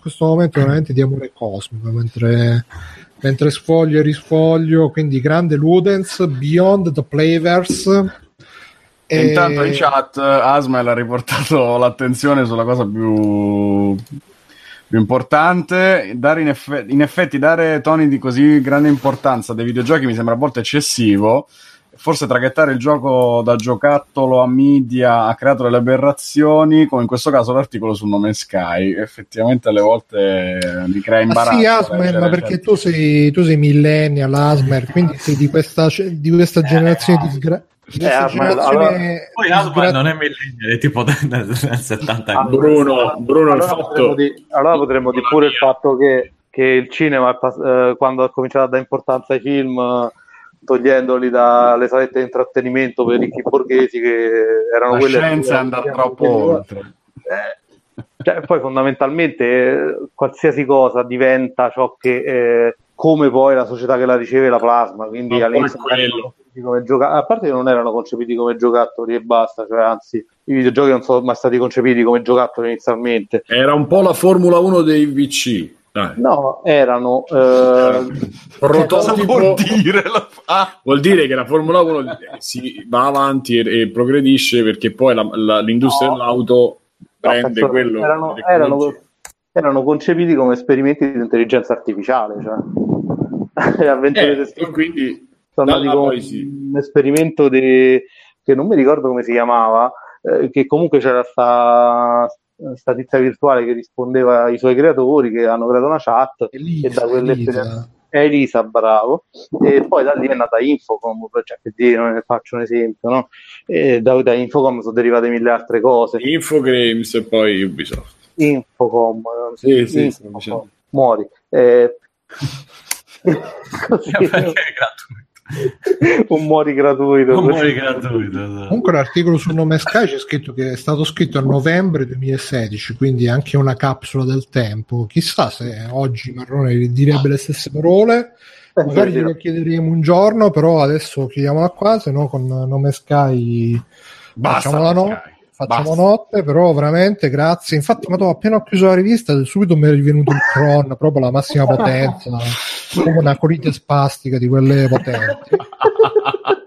Speaker 2: questo momento veramente di amore cosmico mentre, mentre sfoglio e risfoglio. Quindi grande Ludens, Beyond the Playverse.
Speaker 8: E intanto in chat Asmel ha riportato l'attenzione sulla cosa più, più importante. Dare in, effe- in effetti, dare toni di così grande importanza dei videogiochi mi sembra a volte eccessivo. Forse traghettare il gioco da giocattolo a media ha creato delle aberrazioni, come in questo caso l'articolo su Nome Sky. Effettivamente alle volte mi crea imbarazzo.
Speaker 2: sì, Asmer, ma perché tu sei, tu sei millennial, Asmer, quindi sei di questa, di questa generazione di sgra- di questa
Speaker 9: Asmer,
Speaker 2: generazione
Speaker 10: Poi
Speaker 2: di sgra-
Speaker 10: non è millennial, è tipo del, del 70 anni.
Speaker 1: Bruno, Bruno
Speaker 9: allora potremmo
Speaker 1: fatto
Speaker 9: dire, allora potremmo dire pure il fatto che, che il cinema, pass- eh, quando ha cominciato a dare importanza ai film, eh, togliendoli dalle salette di intrattenimento per i ricchi borghesi che erano
Speaker 8: La
Speaker 9: quelle
Speaker 8: scienza è andata troppo oltre.
Speaker 9: Eh, cioè, poi fondamentalmente eh, qualsiasi cosa diventa ciò che eh, come poi la società che la riceve la plasma quindi
Speaker 1: Ma
Speaker 9: all'inizio
Speaker 1: quello.
Speaker 9: Concepiti come gioca- a parte che non erano concepiti come giocattoli e basta cioè anzi i videogiochi non sono mai stati concepiti come giocattoli inizialmente
Speaker 1: era un po' la Formula 1 dei VC. Dai.
Speaker 9: no erano eh,
Speaker 1: Prototipo-
Speaker 8: vuol dire? Ah,
Speaker 1: Vuol dire che la Formula 1 si va avanti e, e progredisce perché poi la- la- l'industria
Speaker 9: No.
Speaker 1: dell'auto prende
Speaker 9: cazzo,
Speaker 1: quello.
Speaker 9: erano, erano, erano concepiti come esperimenti di intelligenza artificiale cioè le avventure
Speaker 1: Eh, e quindi
Speaker 9: sono
Speaker 1: da
Speaker 9: andati con
Speaker 1: poi sì.
Speaker 9: un esperimento di- che non mi ricordo come si chiamava, eh, che comunque c'era sta, sta tizia virtuale che rispondeva ai suoi creatori che hanno creato una chat
Speaker 2: Elisa,
Speaker 9: e da quell'esperienza
Speaker 2: Elisa.
Speaker 9: è Elisa, bravo, e poi da lì è nata Infocom, cioè, per dire, faccio un esempio, no? E da, da Infocom sono derivate mille altre cose.
Speaker 1: Infogrames e poi Ubisoft.
Speaker 9: Infocom,
Speaker 1: Sì, sì,
Speaker 9: Infocom,
Speaker 1: dicendo.
Speaker 9: muori. Eh, così,
Speaker 10: Perché è gratuito.
Speaker 9: un muori gratuito. Così.
Speaker 10: muori gratuito. esatto.
Speaker 2: Comunque l'articolo sul nome Sky c'è scritto che è stato scritto a novembre 2016, quindi anche una capsula del tempo. Chissà se oggi Marrone direbbe le stesse parole.
Speaker 9: Penso
Speaker 2: Magari glielo chiederemo un giorno, però adesso chiudiamola qua, se no con nome Sky
Speaker 8: Basta,
Speaker 2: facciamo la no-
Speaker 8: Sky.
Speaker 2: Facciamo
Speaker 8: Basta.
Speaker 2: notte, però veramente grazie. Infatti, ma dopo, appena ho chiuso la rivista, subito mi è rivenuto il cron, proprio la massima potenza, come una colite spastica di quelle potenti.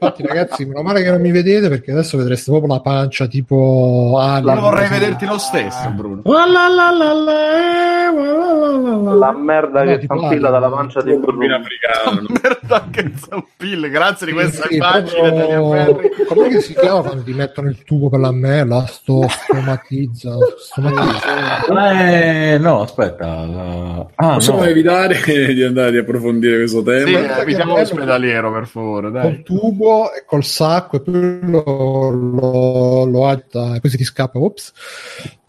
Speaker 2: Infatti, ragazzi, meno male che non mi vedete perché adesso vedreste proprio la pancia tipo Alien.
Speaker 8: Io vorrei vederti lo stesso, Bruno.
Speaker 1: La la la la la, la
Speaker 9: La merda
Speaker 2: No,
Speaker 9: che zampilla dalla pancia di Bruno.
Speaker 1: africano.
Speaker 8: Merda che zampille, grazie di questa
Speaker 2: Sì,
Speaker 8: immagine
Speaker 2: proprio-. Com'è che si chiama quando ti mettono il tubo per la mela? Sto stomatizza. stomatizza.
Speaker 10: Eh, no, aspetta. la- Ah,
Speaker 1: Possiamo
Speaker 10: no.
Speaker 1: evitare di andare ad approfondire questo tema?
Speaker 8: Sì, evitiamo l'ospedaliero per favore, dai.
Speaker 2: Col tubo e col sacco e poi lo, lo, lo agita e poi si ti scappa. Ops.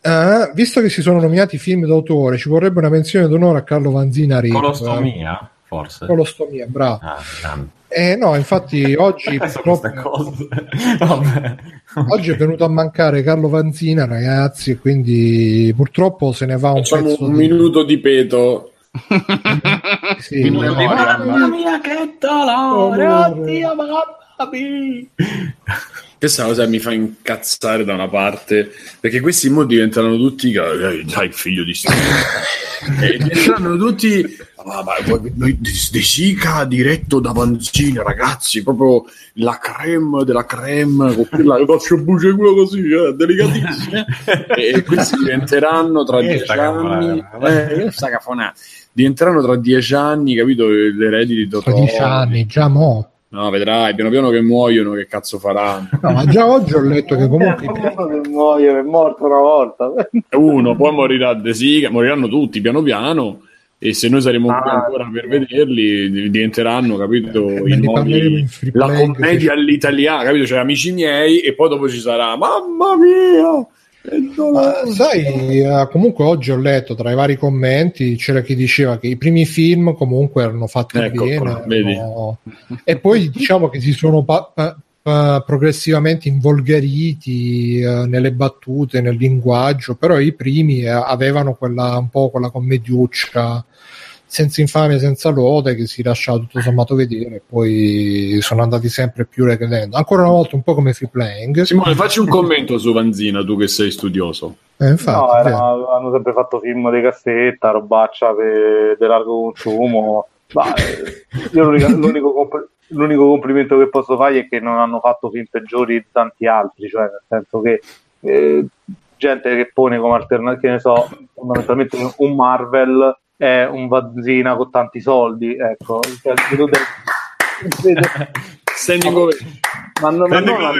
Speaker 2: Eh, visto che si sono nominati film d'autore, ci vorrebbe una menzione d'onore a Carlo Vanzina Rip.
Speaker 10: Colostomia, forse.
Speaker 2: Colostomia, bravo.
Speaker 10: Ah, grande.
Speaker 2: Eh, no, infatti oggi purtroppo. Oggi è venuto a mancare Carlo Vanzina, ragazzi, quindi purtroppo se ne va un
Speaker 1: Facciamo
Speaker 2: pezzo
Speaker 1: un
Speaker 2: di...
Speaker 1: minuto di peto.
Speaker 2: Sì, no,
Speaker 8: memoria.
Speaker 10: Mamma mia, che dolore! Oddio, mamma mia!
Speaker 1: Questa cosa mi fa incazzare da una parte, perché questi mo diventano tutti, eh, dai, figlio di Dio. e diventeranno tutti, ah, ma poi noi De Sica diretto da Vanzina, ragazzi, proprio la creme della creme, con quella che faccio buce quello così, eh, delicatissima. e questi diventeranno tra dieci anni, eh, sta cafonata. diventeranno tra dieci anni, capito, l'eredi di Totò.
Speaker 2: 13 anni, già mo.
Speaker 1: No, vedrai, piano piano che muoiono, che cazzo faranno.
Speaker 2: No, ma già oggi ho letto che comunque...
Speaker 9: che muoio, è morto una volta.
Speaker 1: Uno, poi morirà De Sica, moriranno tutti piano piano e se noi saremo qui
Speaker 9: Ah,
Speaker 1: ancora per vederli diventeranno, capito,
Speaker 2: ne
Speaker 1: i
Speaker 2: parleremo
Speaker 1: nuovi-
Speaker 2: in free
Speaker 1: la commedia all'italiana, capito? Cioè amici miei e poi dopo ci sarà mamma mia! Dolore!"
Speaker 2: Ma sai, eh, comunque oggi ho letto tra i vari commenti c'era chi diceva che i primi film comunque erano fatti
Speaker 1: Ecco,
Speaker 2: bene erano- e poi diciamo che si sono pa- pa- pa- progressivamente involgariti eh, nelle battute, nel linguaggio, però i primi eh, avevano quella, un po' quella commediuccia senza infamia, senza lode, che si lasciava tutto sommato vedere, poi sono andati sempre più recredendo. Ancora una volta, un po' come free playing.
Speaker 1: Simone, facci un commento su Vanzina, tu che sei studioso.
Speaker 2: Eh, infatti,
Speaker 9: No, era- hanno sempre fatto film di cassetta, robaccia per- di largo consumo. Ma, eh, io l'unica- l'unico, compl- l'unico complimento che posso fargli è che non hanno fatto film peggiori di tanti altri, cioè nel senso che eh, gente che pone come alternativa, che ne so, fondamentalmente un Marvel è un Vanzina con tanti soldi, ecco. Cioè, vedo del-
Speaker 1: Standing ovation.
Speaker 9: ma, non- ma non a,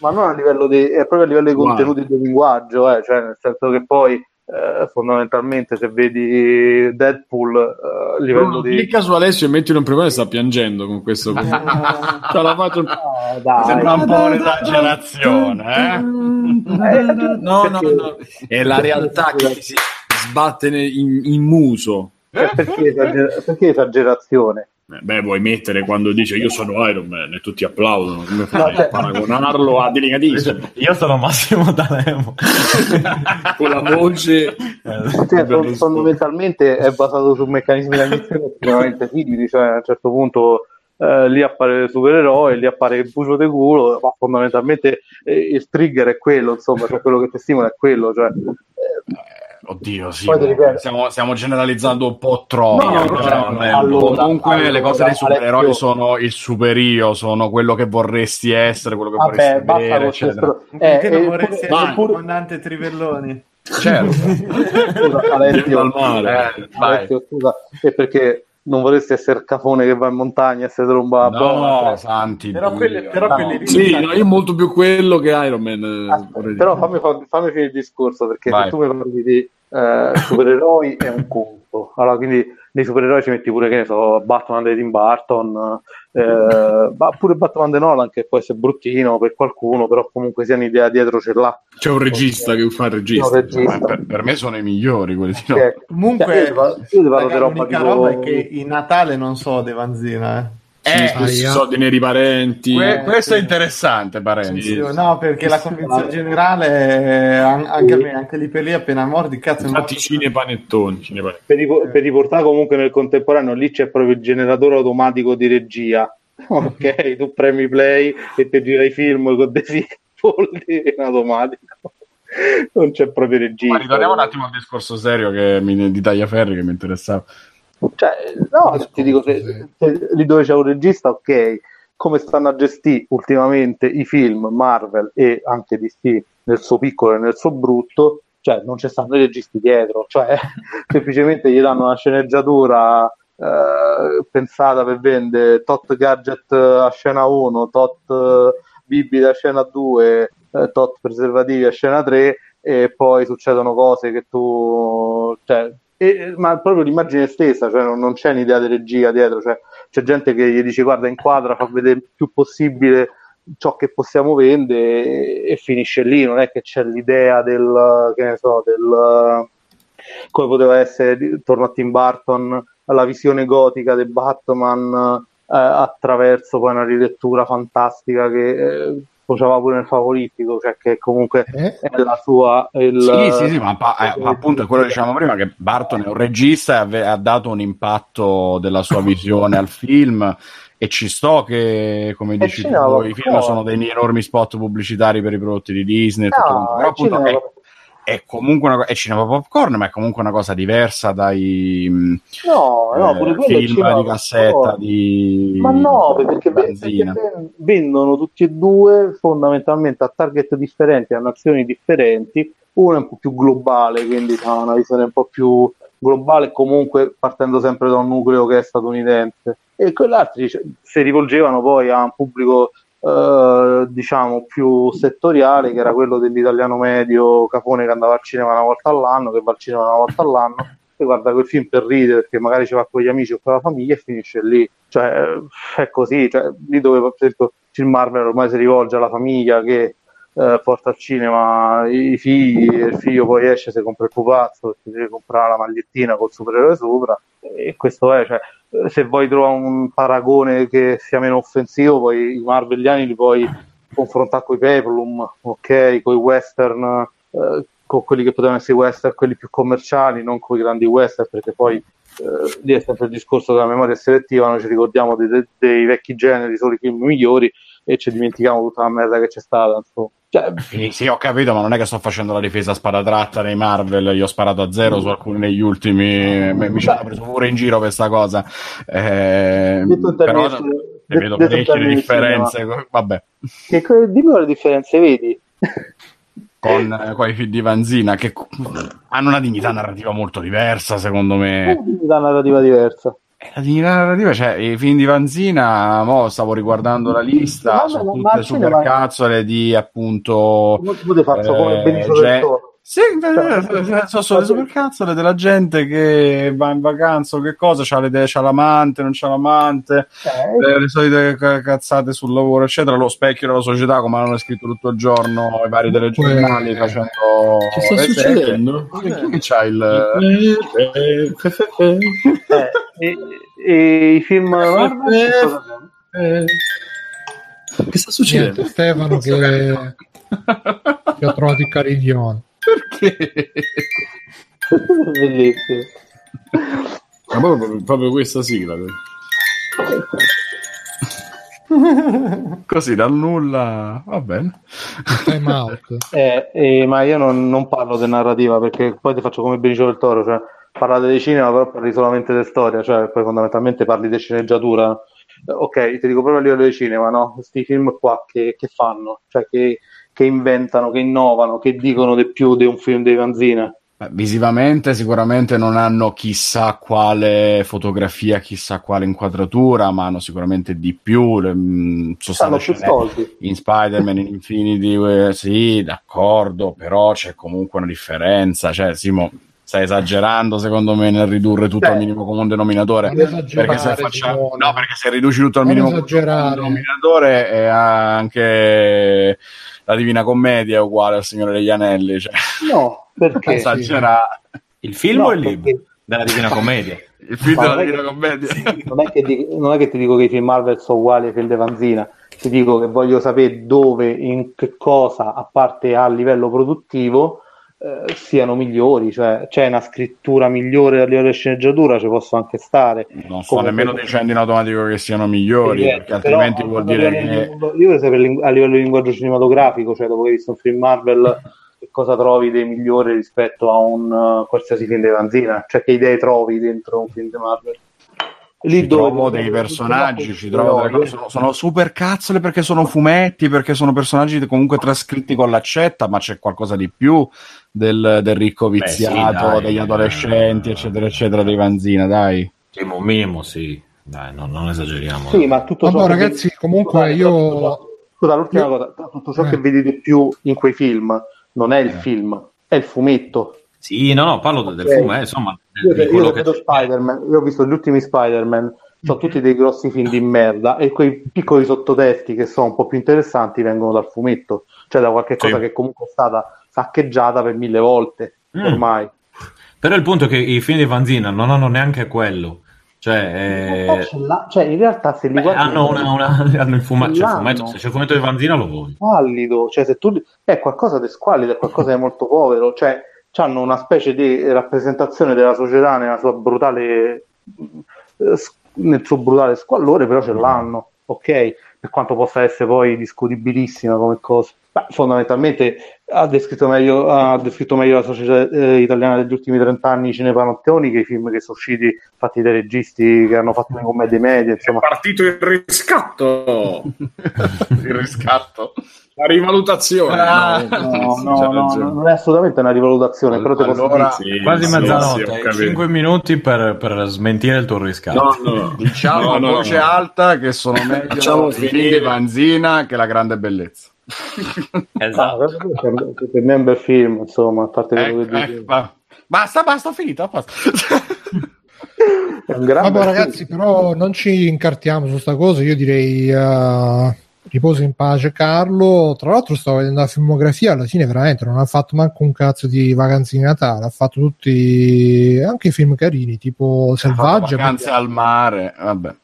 Speaker 9: ma non a livello di è proprio a livello di contenuti di linguaggio eh, cioè nel senso che poi eh, fondamentalmente se vedi Deadpool eh, a livello
Speaker 1: Bruno,
Speaker 9: di
Speaker 1: clicca su Alessio e mettilo in prima e sta piangendo con questo. Te la faccio-
Speaker 9: Ah, dai.
Speaker 8: Sembra un po' un'esagerazione, eh?
Speaker 1: No, no, no. È la realtà che si sbatte in, in muso.
Speaker 9: Eh, perché, esager- perché esagerazione
Speaker 1: Eh, Beh, vuoi mettere quando dice io sono Iron Man e tutti applaudono, come fai a paragonarlo a delicatissimo?
Speaker 10: Io sono Massimo D'Alemo.
Speaker 1: Con la voce...
Speaker 9: Cioè, fon- fondamentalmente è basato su meccanismi di animazione estremamente simili, cioè a un certo punto eh, lì appare il supereroe, lì appare il bucio de culo, ma fondamentalmente eh, il trigger è quello, insomma, cioè quello che ti stimola è quello, cioè, eh,
Speaker 8: Oddio, sì. Stiamo, stiamo generalizzando un po' troppo.
Speaker 9: No, no,
Speaker 8: Cioè,
Speaker 9: no,
Speaker 8: eh,
Speaker 9: allora,
Speaker 8: comunque le
Speaker 9: allora,
Speaker 8: cose dei supereroi
Speaker 9: Alessio-
Speaker 8: sono il superio, sono quello che vorresti essere, quello che
Speaker 9: vabbè,
Speaker 8: vorresti
Speaker 9: con
Speaker 8: eccetera.
Speaker 9: eh,
Speaker 7: non
Speaker 9: eh,
Speaker 7: vorresti
Speaker 9: pure-
Speaker 7: essere il
Speaker 9: pure-
Speaker 7: comandante Trivelloni?
Speaker 8: Certo.
Speaker 9: scusa, Alessio,
Speaker 1: Al mare.
Speaker 8: Eh, vai.
Speaker 9: Alessio, scusa, è perché non vorresti essere cafone che va in montagna e si tromba
Speaker 8: No,
Speaker 9: bolla.
Speaker 8: santi
Speaker 7: Però
Speaker 8: Dio.
Speaker 7: quelle- però
Speaker 9: No.
Speaker 7: quelli lì-
Speaker 1: Sì, no, io molto più quello che Iron Man. eh,
Speaker 9: Aspetta, però fammi, fammi, fammi finire il discorso perché
Speaker 8: Vai.
Speaker 9: se tu mi parli di eh, supereroi è un conto allora quindi nei supereroi ci metti pure che ne so Batman di Tim Burton eh, ma pure Batman di Nolan che può essere bruttino per qualcuno però comunque sia un'idea dietro ce l'ha
Speaker 1: C'è un regista che fa il regista.
Speaker 9: regista
Speaker 8: Ma per, per me sono i migliori quelli di no.
Speaker 9: Che-
Speaker 7: Comunque,
Speaker 9: Cioè, io ti parlo- di roba
Speaker 7: l'unica
Speaker 9: tipo-
Speaker 7: roba è che in Natale non so De Vanzina, eh.
Speaker 1: Sì,
Speaker 8: Eh,
Speaker 2: aia.
Speaker 1: soldi neri parenti.
Speaker 8: Que- questo è interessante, Parenzi.
Speaker 1: Sì.
Speaker 7: No, perché la convinzione generale, è an- anche a me, anche lì per lì, appena mordi, cazzo, è
Speaker 1: Infatti,
Speaker 7: morto.
Speaker 1: cinepanettoni. cinepanettoni.
Speaker 9: per, ripo- per riportare comunque nel contemporaneo lì c'è proprio il generatore automatico di regia ok tu premi play e ti gira i film con dei folli in automatico non c'è proprio regista
Speaker 8: Ma ritorniamo un attimo al discorso serio che mi, di Tagliaferri che mi interessava.
Speaker 9: Cioè, no, ti dico, se, se lì dove c'è un regista, ok, come stanno a gestire ultimamente i film Marvel e anche DC nel suo piccolo e nel suo brutto, cioè non ci stanno i registi dietro, cioè semplicemente gli danno una sceneggiatura eh, pensata per vendere tot gadget a scena 1, tot eh, bibite a scena 2, eh, tot preservativi a scena 3 e poi succedono cose che tu... Cioè, e- ma proprio l'immagine stessa, cioè non, non c'è un'idea di regia dietro, cioè c'è gente che gli dice guarda inquadra, fa vedere il più possibile ciò che possiamo vendere e, finisce lì, non è che c'è l'idea del, che ne so, del come poteva essere di- torno a Tim Burton la visione gotica del Batman eh, attraverso poi una rilettura fantastica che eh, faceva pure nel favoristico, cioè che comunque
Speaker 2: Eh?
Speaker 9: è la sua il,
Speaker 8: Sì, sì, sì, ma, pa- eh, ma appunto è quello che dicevamo prima, che Barton è un regista e ave- ha dato un impatto della sua visione al film e ci sto che, come dici tu, i film sono degli enormi spot pubblicitari per i prodotti di Disney, tutto
Speaker 9: No,
Speaker 8: quanto, però appunto è, è comunque una, co- è cinema popcorn, ma è comunque una cosa diversa dai mh,
Speaker 9: No, no,
Speaker 8: eh,
Speaker 9: pure è
Speaker 8: film di cassetta
Speaker 9: popcorn.
Speaker 8: di
Speaker 9: Ma no, perché, perché vendono tutti e due fondamentalmente a target differenti, a nazioni differenti. Uno è un po' più globale, quindi ha una visione un po' più globale, comunque partendo sempre da un nucleo che è statunitense. E quell'altro cioè, si rivolgevano poi a un pubblico eh, diciamo più settoriale, che era quello dell'italiano medio capone che andava al cinema una volta all'anno, che va al cinema una volta all'anno e guarda quel film per ridere perché magari ci va con gli amici o con la famiglia e finisce lì. Cioè, è così. Cioè, lì dove, per esempio, il Marvel ormai si rivolge alla famiglia che eh, porta al cinema i figli e il figlio poi esce se compra il pupazzo si deve comprare la magliettina col supereroe sopra e questo è, cioè, se vuoi trovare un paragone che sia meno offensivo poi i marveliani li puoi confrontare con i peplum ok, con i western eh, con quelli che potevano essere i western quelli più commerciali non con i grandi western perché poi eh, lì è sempre il discorso che la memoria selettiva noi ci ricordiamo dei, dei- dei vecchi generi solo i film migliori e ci dimentichiamo tutta la merda che c'è stata insomma. Cioè,
Speaker 8: Sì, sì, ho capito, ma non è che sto facendo la difesa a spada tratta nei Marvel. Io ho sparato a zero su alcuni degli ultimi. mi- Mi ci hanno preso pure in giro per sta cosa. Eh, però ne vedo parecchie differenze. Vabbè,
Speaker 9: che, dimmi le differenze vedi
Speaker 8: con, eh, con i film di Vanzina che hanno una dignità narrativa molto diversa, secondo me.
Speaker 9: la narrativa diversa
Speaker 8: La dignità narrativa, cioè, i film di Vanzina, mo stavo riguardando la lista, sono tutte supercazzole di appunto.
Speaker 9: come ti faccio come
Speaker 8: eh,
Speaker 9: Benicio
Speaker 8: ge-
Speaker 9: del Toro
Speaker 8: Sì, eh, sono solo le supercazzole della gente che va in vacanza o che cosa, c'ha, le- c'ha l'amante, non c'ha l'amante,
Speaker 9: Eh,
Speaker 8: eh, le solite ca- cazzate sul lavoro, eccetera, lo specchio della società, come hanno scritto tutto il giorno i vari telegiornali facendo...
Speaker 1: Che sta succedendo?
Speaker 8: Chi c'ha il...
Speaker 9: eh, e, e i film sono?
Speaker 1: Che sta succedendo?
Speaker 2: Stefano che, che ha trovato il cariglione.
Speaker 8: Perché?
Speaker 9: bellissimo
Speaker 1: Ma proprio, proprio questa sigla.
Speaker 8: Così dal nulla, va bene.
Speaker 2: Time out.
Speaker 9: Eh, eh, ma io non, non parlo di narrativa perché poi ti faccio come Benicio del Toro, cioè parlate di cinema però parli solamente di storia, cioè poi fondamentalmente parli di sceneggiatura. Eh, Ok, ti dico proprio a livello di cinema, no? Questi film qua che, che fanno, cioè che, che inventano, che innovano, che dicono di più di un film di Vanzina.
Speaker 8: Beh, Visivamente sicuramente non hanno chissà quale fotografia, chissà quale inquadratura, ma hanno sicuramente di più. Le- mh, sono
Speaker 9: Sanno
Speaker 8: state
Speaker 9: più soldi.
Speaker 8: in Spider-Man, in Infinity, eh, sì, d'accordo, però c'è comunque una differenza. Cioè, Simo, stai esagerando secondo me nel ridurre tutto al minimo comune denominatore. Perché se, faccia-
Speaker 2: Simone.
Speaker 8: no, perché se riduci tutto al
Speaker 2: Non
Speaker 8: minimo comune denominatore è anche la Divina Commedia è uguale al Signore degli Anelli. Cioè,
Speaker 9: No, perché?
Speaker 8: esagerare.
Speaker 10: Il film
Speaker 9: No,
Speaker 10: o il libro?
Speaker 9: perché-
Speaker 10: Della Divina Commedia.
Speaker 8: Il film
Speaker 9: Ma
Speaker 8: della
Speaker 9: non è
Speaker 8: Divina
Speaker 9: che-
Speaker 8: Commedia.
Speaker 9: non è, che dico, non è che ti dico che i film Marvel sono uguali ai film di Vanzina, ti dico che voglio sapere dove, in che cosa, a parte a livello produttivo, eh, siano migliori, cioè c'è una scrittura migliore a livello di sceneggiatura, ci posso anche stare.
Speaker 8: Non sto nemmeno dicendo in automatico che siano migliori,
Speaker 9: Eh,
Speaker 8: perché altrimenti vuol dire che
Speaker 9: Io per esempio, a livello di linguaggio cinematografico, cioè dopo che hai visto un film Marvel, cosa trovi di migliore rispetto a un uh, qualsiasi film di Vanzina? Cioè che idee trovi dentro un film di Marvel? Lì
Speaker 8: ci trovo dei personaggi, ci trovo delle cose, sono, sono super cazzole perché sono fumetti, perché sono personaggi comunque trascritti con l'accetta, ma c'è qualcosa di più del, del ricco
Speaker 10: Beh, sì,
Speaker 8: viziato,
Speaker 10: dai,
Speaker 8: degli
Speaker 10: eh.
Speaker 8: adolescenti, eccetera, eccetera, dei Vanzina, dai.
Speaker 10: Mimo, mimo, sì. Dai, non, non esageriamo.
Speaker 9: Sì, ma tutto ciò che
Speaker 2: ragazzi,
Speaker 9: vedi-
Speaker 2: comunque
Speaker 9: Scusate,
Speaker 2: io-
Speaker 9: Scusa, l'ultima
Speaker 2: io-
Speaker 9: cosa, tutto ciò
Speaker 2: Eh.
Speaker 9: che vedi di più in quei film non è il film, è il fumetto.
Speaker 10: Sì, no, no, parlo del
Speaker 9: Ok.
Speaker 10: fumo, eh, insomma,
Speaker 9: Io,
Speaker 10: di
Speaker 9: io
Speaker 10: che
Speaker 9: vedo Spider-Man, io ho visto gli ultimi Spider-Man, sono tutti dei grossi film di merda e quei piccoli sottotesti che sono un po' più interessanti vengono dal fumetto, cioè da qualche cosa
Speaker 10: Sì.
Speaker 9: che comunque è stata saccheggiata per mille volte
Speaker 10: Mm.
Speaker 9: ormai.
Speaker 10: Però il punto è che i film di Vanzina non hanno neanche quello. Cioè,
Speaker 9: In realtà
Speaker 10: eh,
Speaker 9: cioè, in realtà se li
Speaker 10: beh,
Speaker 9: guardi
Speaker 10: hanno, una, una- hanno il fumetto, c'è il
Speaker 9: L'hanno.
Speaker 10: fumetto, se c'è il fumetto di Vanzina lo vuoi.
Speaker 9: squallido, cioè se tu è qualcosa di squallido, è qualcosa di molto povero, cioè hanno una specie di rappresentazione della società nella sua brutale eh, nel suo brutale squallore, però ce l'hanno, ok? Per quanto possa essere poi discutibilissima come cosa. Ma fondamentalmente ha descritto meglio, ha descritto meglio la società eh, italiana degli ultimi 30 anni i cinepanotteoni che i film che sono usciti fatti dai registi che hanno fatto le commedie medie, insomma.
Speaker 1: partito il riscatto,
Speaker 8: Il riscatto.
Speaker 1: la rivalutazione.
Speaker 8: Ah,
Speaker 1: no,
Speaker 9: No, no, no, non è assolutamente una rivalutazione, però te posso
Speaker 8: Allora,
Speaker 9: dire-
Speaker 1: Sì,
Speaker 10: Quasi
Speaker 1: sì,
Speaker 10: mezzanotte,
Speaker 1: sì, ho
Speaker 10: hai
Speaker 1: capito.
Speaker 10: 5 minuti per, per smentire il tuo riscatto.
Speaker 1: No, no,
Speaker 8: Diciamo a
Speaker 1: no,
Speaker 8: voce
Speaker 1: no.
Speaker 8: alta che sono meglio
Speaker 1: Facciamo
Speaker 8: i film di Vanzina che la grande bellezza.
Speaker 9: Ah,
Speaker 4: Esatto.
Speaker 9: per, per me è un bel film, insomma, a parte quello
Speaker 8: Ecco,
Speaker 9: che
Speaker 8: ecco,
Speaker 9: dicevo.
Speaker 8: va. Basta, basta, ho finito. basta.
Speaker 9: È un gran
Speaker 2: Vabbè, ragazzi,
Speaker 9: film.
Speaker 2: però non ci incartiamo su sta cosa. Io direi eh, riposo in pace, Carlo. Tra l'altro, stavo vedendo la filmografia. Alla fine, veramente non ha fatto manco un cazzo di vacanze di Natale. Ha fatto tutti anche film carini, tipo Selvaggia,
Speaker 8: Vacanze al mare, vabbè.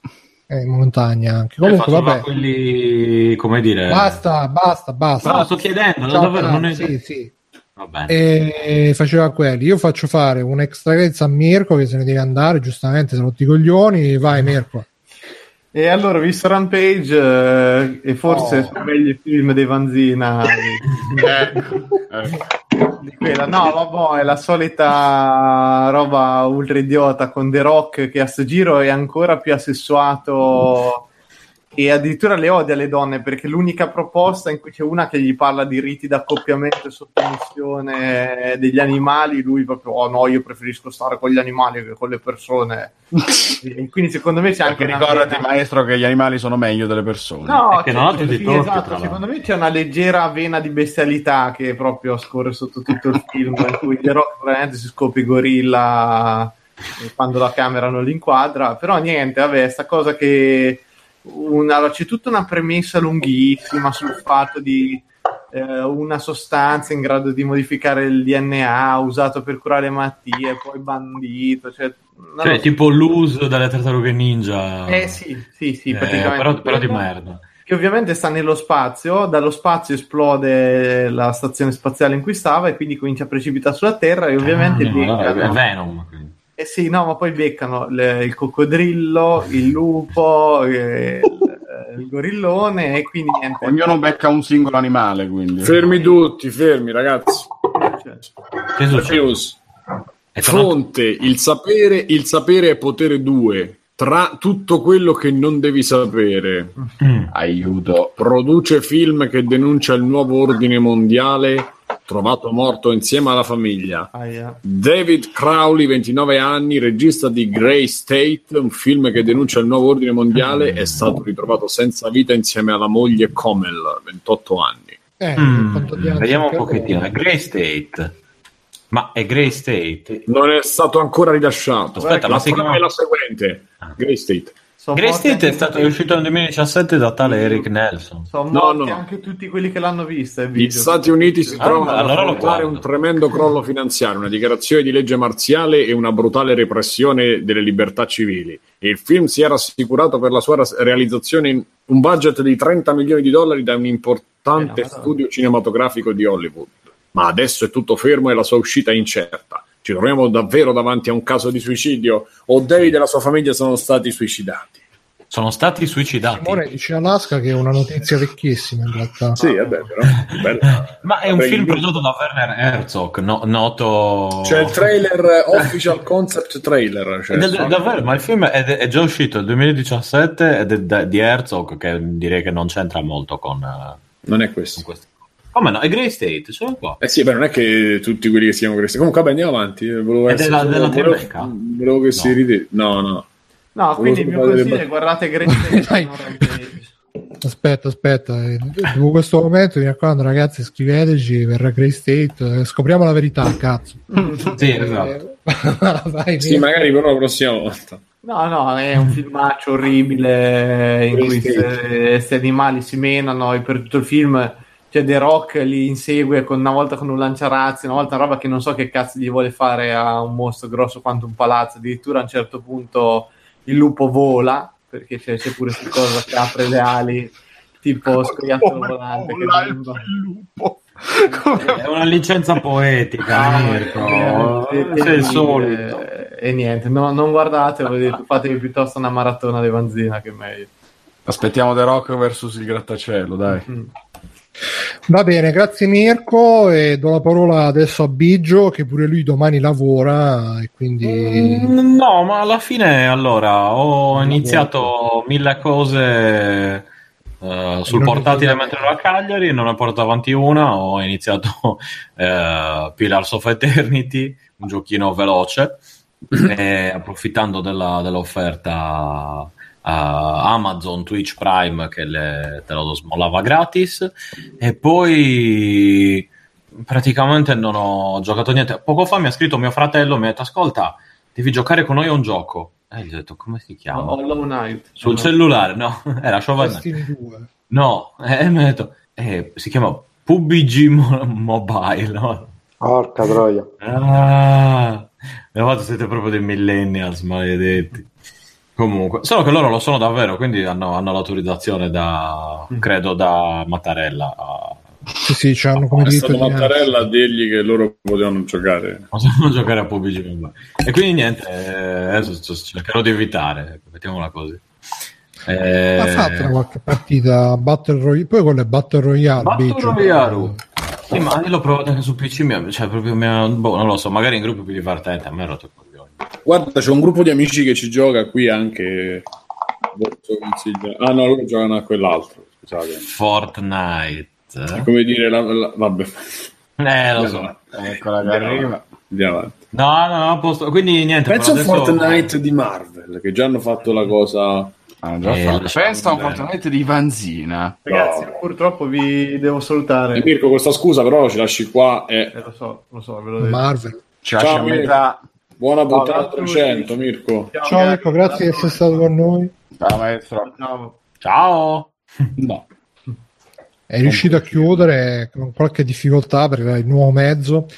Speaker 2: Eh, in montagna. Anche
Speaker 10: Hai
Speaker 2: comunque, vabbè,
Speaker 10: quelli, come dire...
Speaker 2: basta, basta, basta.
Speaker 10: No, sto chiedendo,
Speaker 2: Ciao,
Speaker 10: davvero, non è...
Speaker 2: sì, sì.
Speaker 10: Va bene.
Speaker 2: E faceva quelli. Io faccio fare un extra credits a Mirko che se ne deve andare, giustamente, se rotti i coglioni. Vai, Mirko.
Speaker 7: E allora, ho visto Rampage, eh, e forse
Speaker 2: Oh.
Speaker 7: sono meglio i film dei Vanzina. di quella. No, vabbè, è la solita roba ultra idiota con The Rock che a sto giro è ancora più assessuato e addirittura le odia le donne perché l'unica proposta in cui c'è una che gli parla di riti d'accoppiamento e sottomissione degli animali, lui proprio, oh no, io preferisco stare con gli animali che con le persone. E quindi secondo me c'è anche una
Speaker 8: ricordati,
Speaker 7: vena-
Speaker 8: maestro, che gli animali sono meglio delle persone.
Speaker 7: No,
Speaker 10: che non
Speaker 7: c'è-
Speaker 10: tutti i
Speaker 7: sì,
Speaker 10: torti,
Speaker 7: esatto, secondo me c'è una leggera vena di bestialità che proprio scorre sotto tutto il film, in cui The Rock veramente si scopre gorilla eh, quando la camera non li inquadra, però niente, vabbè, sta cosa che un- allora, c'è tutta una premessa lunghissima sul fatto di eh, una sostanza in grado di modificare il DNA usato per curare malattie, poi bandito, cioè,
Speaker 10: Cioè,
Speaker 7: lo
Speaker 10: tipo l'uso delle tartarughe ninja.
Speaker 7: Eh sì, sì, sì,
Speaker 10: Eh,
Speaker 7: praticamente.
Speaker 10: però, però di merda.
Speaker 7: che ovviamente sta nello spazio, dallo spazio esplode la stazione spaziale in cui stava e quindi comincia a precipitare sulla Terra e ovviamente
Speaker 10: Ah, no, no, è Venom. quindi.
Speaker 7: Eh sì, no, ma poi beccano le- il coccodrillo, il lupo, eh, il, il gorillone e quindi niente.
Speaker 8: Ognuno becca un singolo animale, quindi.
Speaker 1: Fermi tutti, fermi ragazzi.
Speaker 7: Cioè,
Speaker 10: Che succede?
Speaker 1: Fonte, il sapere, il sapere è potere 2. Tra tutto quello che non devi sapere.
Speaker 10: Mm.
Speaker 8: Aiuto.
Speaker 1: Produce film che denuncia il nuovo ordine mondiale trovato morto insieme alla famiglia.
Speaker 7: aia.
Speaker 1: David Crowley, 29 anni, regista di Grey State, un film che denuncia il nuovo ordine mondiale, è stato ritrovato senza vita insieme alla moglie Comel, 28 anni.
Speaker 2: Eh,
Speaker 10: Mm, Vediamo un
Speaker 2: che-
Speaker 10: pochettino. È Grey State. Ma è Grey State?
Speaker 1: Non è stato ancora rilasciato.
Speaker 10: Aspetta, ma si chiama-
Speaker 1: è la seguente.
Speaker 10: Ah.
Speaker 1: Grey State.
Speaker 10: Grey State è stato uscito nel 2017 da tale Eric Nelson.
Speaker 7: Sono
Speaker 1: No, no.
Speaker 7: anche tutti quelli che l'hanno vista.
Speaker 1: Gli. Stati Uniti si
Speaker 10: Ah,
Speaker 1: trovano
Speaker 10: allora lo
Speaker 1: affrontare un tremendo crollo finanziario, una dichiarazione di legge marziale e una brutale repressione delle libertà civili. Il film si era assicurato per la sua realizzazione in un budget di 30 milioni di dollari da un importante
Speaker 7: Eh, no,
Speaker 1: studio cinematografico di Hollywood. Ma adesso è tutto fermo e la sua uscita è incerta. Ci troviamo davvero davanti a un caso di suicidio o David e la sua famiglia sono stati suicidati?
Speaker 10: sono stati suicidati.
Speaker 2: Simone dice Alaska che è una notizia vecchissima in realtà.
Speaker 1: Sì, vabbè, però. bella.
Speaker 10: Ma è un film
Speaker 1: il-
Speaker 10: prodotto da Werner Herzog, no- noto...
Speaker 1: C'è il trailer, official concept trailer. Cioè,
Speaker 10: è-
Speaker 1: sono-
Speaker 10: davvero, ma il film è, è già uscito nel 2017 ed è di Herzog che direi che non c'entra molto con, eh,
Speaker 1: Non è questo.
Speaker 10: con questo. Come no? È Grey State, l'ho qua.
Speaker 1: Eh sì, beh, non è che tutti quelli che siano questi. Comunque, vabbè, andiamo avanti. eh, Volevo
Speaker 10: È della- della
Speaker 1: volevo,
Speaker 10: Tribeca?
Speaker 1: volevo che si ride. No, no.
Speaker 7: No, quindi il mio
Speaker 1: Volevo
Speaker 7: consiglio
Speaker 1: fare
Speaker 7: è guardate Great
Speaker 2: Dai. Aspetta, aspetta, eh, dopo questo momento mi raccomando ragazzi scriveteci per Grey State, eh, scopriamo la verità, cazzo.
Speaker 10: Sì, esatto.
Speaker 2: Vai,
Speaker 1: Sì,
Speaker 2: via.
Speaker 1: magari però la prossima volta.
Speaker 7: No, no, è un filmaccio orribile in cui questi animali si menano e per tutto il film c'è The Rock li insegue con, una volta con un lanciarazzi, una volta una roba che non so che cazzo gli vuole fare a un mostro grosso quanto un palazzo. Addirittura a un certo punto il lupo vola perché c'è, c'è pure questa cosa che apre le ali tipo scoiattolo volante. Che bimba.
Speaker 10: È una licenza poetica, Mirko.
Speaker 7: Eh,
Speaker 10: Sei il solito.
Speaker 7: E niente, no, non guardatelo, fatevi piuttosto una maratona di Vanzina che è meglio.
Speaker 8: Aspettiamo The Rock versus il grattacielo, dai.
Speaker 7: Mm.
Speaker 2: Va bene, grazie Mirko e do la parola adesso a Biggio che pure lui domani lavora e quindi...
Speaker 10: Mm, No, ma alla fine allora ho iniziato mille cose eh, sul portatile mentre ero a Cagliari, non ne porto avanti una, ho iniziato eh, Pillars of Eternity, un giochino veloce, approfittando della- dell'offerta Amazon Twitch Prime che le- te lo smollava gratis e poi praticamente non ho giocato niente. Poco fa mi ha scritto mio fratello, mi ha detto ascolta, devi giocare con noi a un gioco. E gli ho detto come si chiama?
Speaker 7: Hollow Knight.
Speaker 10: Sul
Speaker 7: No.
Speaker 10: cellulare, no, era Shovel Knight.
Speaker 2: Destiny 2.
Speaker 10: No, e mi ha detto, eh, si chiama PUBG Mo- Mobile. no?
Speaker 11: Porca troia.
Speaker 10: Ah, una volta siete proprio dei millennials, maledetti. Comunque, solo che loro lo sono davvero, quindi hanno, hanno l'autorizzazione da, credo, da Mattarella a,
Speaker 2: Sì, sì, c'hanno come
Speaker 1: È
Speaker 2: diritto di
Speaker 1: Mattarella a dirgli che loro potevano giocare.
Speaker 10: Possiamo giocare a PUBG. E quindi niente, eh, adesso cercherò di evitare, mettiamola così. Eh,
Speaker 2: Ha fatto qualche partita Battle Royale, poi quello è Battle Royale.
Speaker 10: Battle. Royale. Sì, ma io l'ho provato anche su PC, mi ha- cioè proprio mi ha- boh, non lo so, magari in gruppo più divertente, a me ha rotto.
Speaker 1: Guarda, c'è un gruppo di amici che ci gioca qui anche. Boh, Ah, no, loro giocano a quell'altro. Scusate.
Speaker 10: Fortnite.
Speaker 1: È come dire, la, la- vabbè.
Speaker 10: Eh, lo so.
Speaker 8: Eccola che arriva.
Speaker 1: Andiamo avanti.
Speaker 10: No, no, a posto. Quindi niente.
Speaker 1: Pensa a Fortnite di Marvel, che già hanno fatto la cosa.
Speaker 8: Ah, già
Speaker 10: Eh,
Speaker 8: Pensa a un. Fortnite di Vanzina.
Speaker 7: Ragazzi,
Speaker 1: No.
Speaker 7: purtroppo vi devo salutare.
Speaker 1: E Mirko, questa scusa, però ci lasci qua. E...
Speaker 7: Eh, lo so, lo so, ve lo dico.
Speaker 2: Marvel.
Speaker 8: Ci lascia
Speaker 1: Ciao,
Speaker 8: a
Speaker 1: Mirko. Buona puntata
Speaker 7: ciao a tutti.
Speaker 1: 300, Mirko.
Speaker 2: Ciao Mirko, grazie di essere stato con noi.
Speaker 8: Ciao maestro.
Speaker 7: Ciao.
Speaker 10: Ciao.
Speaker 1: No.
Speaker 2: È riuscito a chiudere con qualche difficoltà per il nuovo mezzo.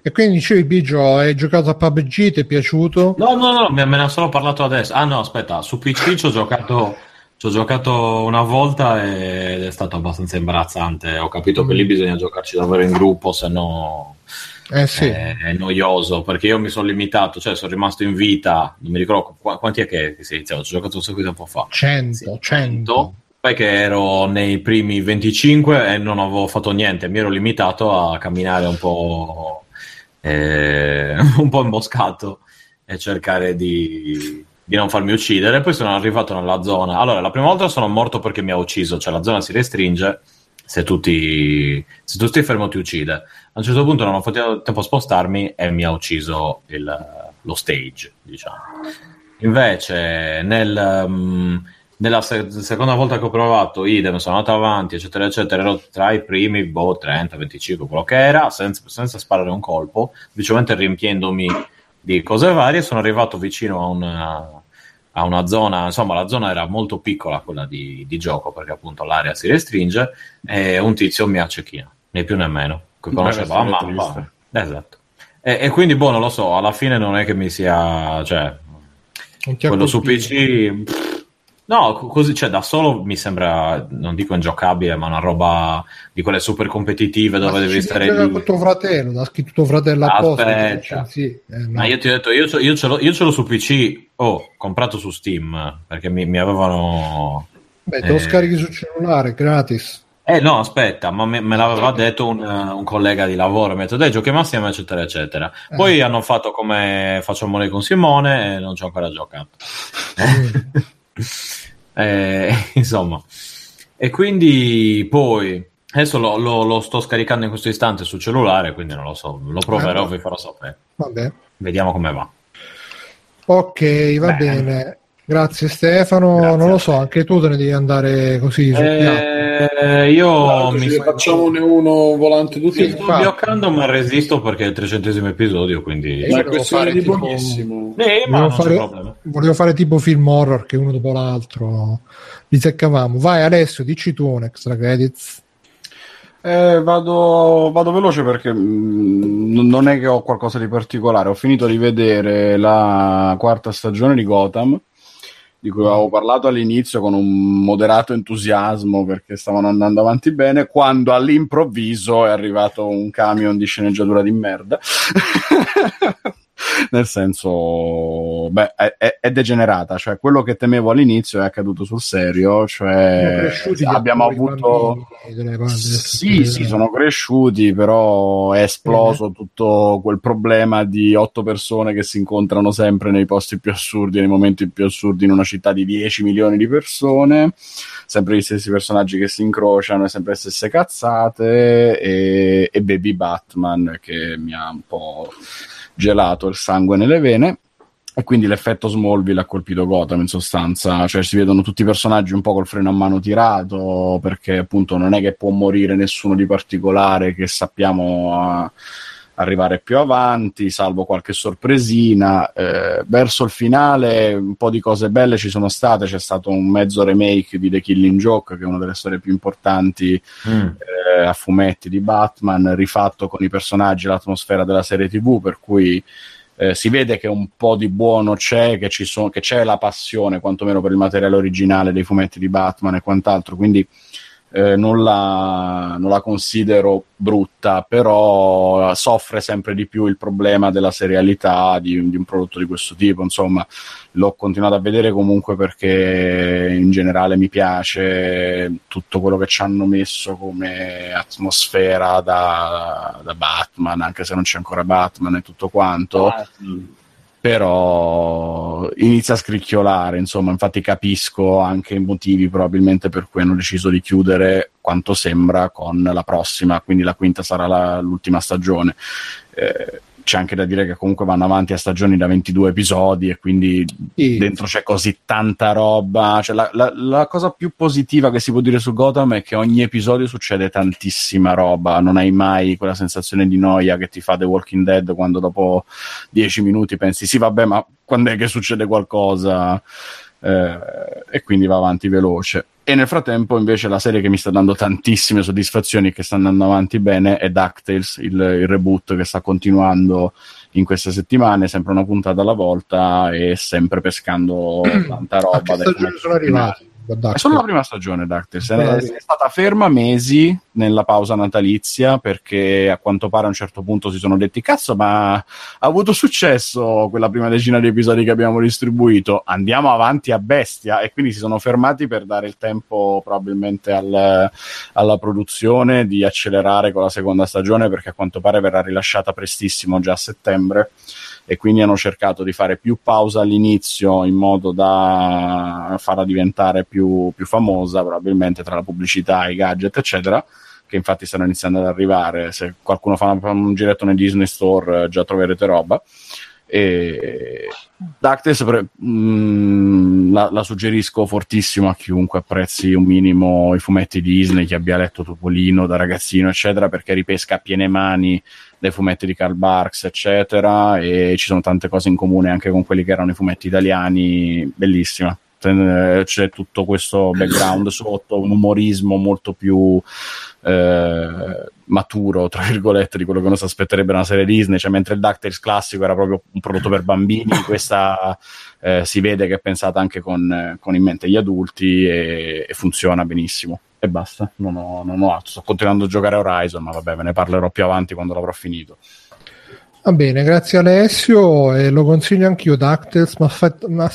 Speaker 2: E quindi dicevi, Biggio, hai giocato a PUBG, ti è piaciuto?
Speaker 10: No, no, no, me me ne ho solo parlato adesso. Ah, no, aspetta, su PC ci ho giocato. Ci ho giocato una volta ed è stato abbastanza imbarazzante. Ho capito che lì bisogna giocarci davvero in gruppo, se no
Speaker 2: Eh sì,
Speaker 10: è, è noioso. Perché io mi sono limitato, cioè sono rimasto in vita. Non mi ricordo qu- quanti è che, che si è iniziato. Ho giocato un sacco di tempo fa.
Speaker 2: 100, 100.
Speaker 10: Poi che ero nei primi 25 e non avevo fatto niente, mi ero limitato a camminare un po', eh, un po' imboscato e cercare di, di non farmi uccidere. Poi sono arrivato nella zona. Allora, la prima volta sono morto perché mi ha ucciso, cioè la zona si restringe. Se tu, ti, se tu stai fermo ti uccide. A un certo punto non ho fatto tempo a spostarmi e mi ha ucciso il- lo stage, diciamo. Invece nel, mm, nella se- seconda volta che ho provato idem, sono andato avanti, eccetera, eccetera, ero tra i primi, boh, 30, 25, quello che era, senza, senza sparare un colpo, semplicemente riempiendomi di cose varie, sono arrivato vicino a una, a una zona, insomma la zona era molto piccola quella di, di gioco, perché appunto l'area si restringe, e un tizio mi accecchina, né più né meno, che conosceva la mappa. Esatto. E, e quindi, boh, non lo so, alla fine non è che mi sia... Cioè,
Speaker 2: ha
Speaker 10: quello su? PC... pff, No, co- così, cioè, da solo mi sembra, non dico ingiocabile, ma una roba di quelle super competitive dove
Speaker 2: Ma
Speaker 10: devi stare lì.
Speaker 2: con tuo fratello, l'ha scritto tuo fratello apposta.
Speaker 10: Aspetta.
Speaker 2: Sì, eh, no.
Speaker 10: Ma io ti ho detto, io, ce- io ce l'ho, io ce l'ho su PC Oh, comprato su Steam perché mi, mi avevano.
Speaker 2: Beh, te lo
Speaker 10: Eh.
Speaker 2: scarichi sul cellulare, gratis.
Speaker 10: Eh no, aspetta, ma me, me l'aveva detto un, eh, un collega di lavoro, mi ha detto dai giochiamo assieme, eccetera, eccetera. Poi hanno fatto come facciamo noi con Simone e non ci ho ancora giocato. Eh, insomma, e quindi poi adesso lo, lo- lo sto scaricando in questo istante sul cellulare, quindi non lo so, lo proverò,
Speaker 2: Ah.
Speaker 10: vi farò sapere.
Speaker 2: Vabbè.
Speaker 10: Vediamo come va.
Speaker 2: Ok, va
Speaker 10: Bene.
Speaker 2: bene. Grazie Stefano. non lo so, anche tu te ne devi andare così sul.
Speaker 10: Eh, io mi
Speaker 1: Ci facciamone uno volante tutti
Speaker 10: Sì, sto bloccando ma resisto perché è il trecentesimo episodio, quindi...
Speaker 2: Eh,
Speaker 1: è questione di
Speaker 2: tipo-
Speaker 1: pochissimo.
Speaker 10: Eh, ma
Speaker 2: Volevo
Speaker 10: non c'è
Speaker 2: fare,
Speaker 10: problema.
Speaker 2: volevo fare tipo film horror che uno dopo l'altro li seccavamo. Vai Alessio, dici tu un extra credits.
Speaker 8: Eh, vado, vado veloce perché mm, non- non è che ho qualcosa di particolare. Ho finito di vedere la quarta stagione di Gotham, di cui avevo parlato all'inizio con un moderato entusiasmo perché stavano andando avanti bene, quando all'improvviso è arrivato un camion di sceneggiatura di merda. Nel senso, beh, è, è- degenerata, cioè quello che temevo all'inizio è accaduto sul serio, cioè abbiamo avuto...
Speaker 2: bambini
Speaker 8: Sì, sì, sono cresciuti, però è esploso tutto quel problema di otto persone che si incontrano sempre nei posti più assurdi, nei momenti più assurdi in una città di 10 milioni di persone, sempre gli stessi personaggi che si incrociano e sempre le stesse cazzate, e, e Baby Batman che mi ha un po' gelato il sangue nelle vene. E quindi l'effetto Smallville ha colpito Gotham in sostanza, cioè si vedono tutti i personaggi un po' col freno a mano tirato, perché appunto non è che può morire nessuno di particolare che sappiamo eh, arrivare più avanti, salvo qualche sorpresina. Eh, verso il finale un po' di cose belle ci sono state, c'è stato un mezzo remake di The Killing Joke, che è una delle storie più importanti
Speaker 10: Mm.
Speaker 8: eh, a fumetti di Batman, rifatto con i personaggi e l'atmosfera della serie TV, per cui eh, si vede che un po' di buono c'è, che, ci sono, che c'è la passione, quantomeno per il materiale originale dei fumetti di Batman e quant'altro, quindi eh, non, la, non la considero brutta, però soffre sempre di più il problema della serialità di, di un prodotto di questo tipo. Insomma, l'ho continuato a vedere comunque perché in generale mi piace tutto quello che ci hanno messo come atmosfera da, da Batman, anche se non c'è ancora Batman e tutto quanto però inizia a scricchiolare, insomma, infatti capisco anche i motivi probabilmente per cui hanno deciso di chiudere quanto sembra con la prossima, quindi la quinta sarà la- l'ultima stagione. Eh, c'è anche da dire che comunque vanno avanti a stagioni da 22 episodi e quindi
Speaker 2: Sì.
Speaker 8: dentro c'è così tanta roba. Cioè, la, la- la cosa più positiva che si può dire su Gotham è che ogni episodio succede tantissima roba, non hai mai quella sensazione di noia che ti fa The Walking Dead quando dopo 10 minuti pensi sì vabbè ma quando è che succede qualcosa Eh, e quindi va avanti veloce. E nel frattempo, invece, la serie che mi sta dando tantissime soddisfazioni e che sta andando avanti bene è DuckTales, il, il reboot che sta continuando in queste settimane, sempre una puntata alla volta e sempre pescando tanta roba.
Speaker 2: A che stagione sono
Speaker 8: originali. È solo la prima stagione DuckTales, è, è stata ferma mesi nella pausa natalizia perché a quanto pare a un certo punto si sono detti cazzo ma ha avuto successo quella prima decina di episodi che abbiamo distribuito, andiamo avanti a bestia. E quindi si sono fermati per dare il tempo probabilmente al- alla produzione di accelerare con la seconda stagione perché a quanto pare verrà rilasciata prestissimo già a settembre e quindi hanno cercato di fare più pausa all'inizio in modo da farla diventare più, più famosa, probabilmente tra la pubblicità, i gadget, eccetera, che infatti stanno iniziando ad arrivare. Se qualcuno fa un, un giretto nei Disney Store eh, già troverete roba. E DuckTales pre- mh, la, la suggerisco fortissimo a chiunque apprezzi un minimo i fumetti Disney, chi abbia letto Topolino da ragazzino, eccetera, perché ripesca a piene mani dai fumetti di Karl Barks, eccetera, e ci sono tante cose in comune anche con quelli che erano i fumetti italiani, bellissima. Ten- C'è tutto questo background sotto, un umorismo molto più eh, maturo, tra virgolette, di quello che uno si aspetterebbe una serie Disney, cioè mentre il DuckTales classico era proprio un prodotto per bambini, questa eh, si vede che è pensata anche con, eh, con in mente gli adulti e, e funziona benissimo. E basta, non ho, non ho altro. Sto continuando a giocare a Horizon, ma vabbè, ve ne parlerò più avanti quando l'avrò finito.
Speaker 2: Va bene, grazie Alessio e lo consiglio anch'io. DuckTales mi ha fatto- mi ha-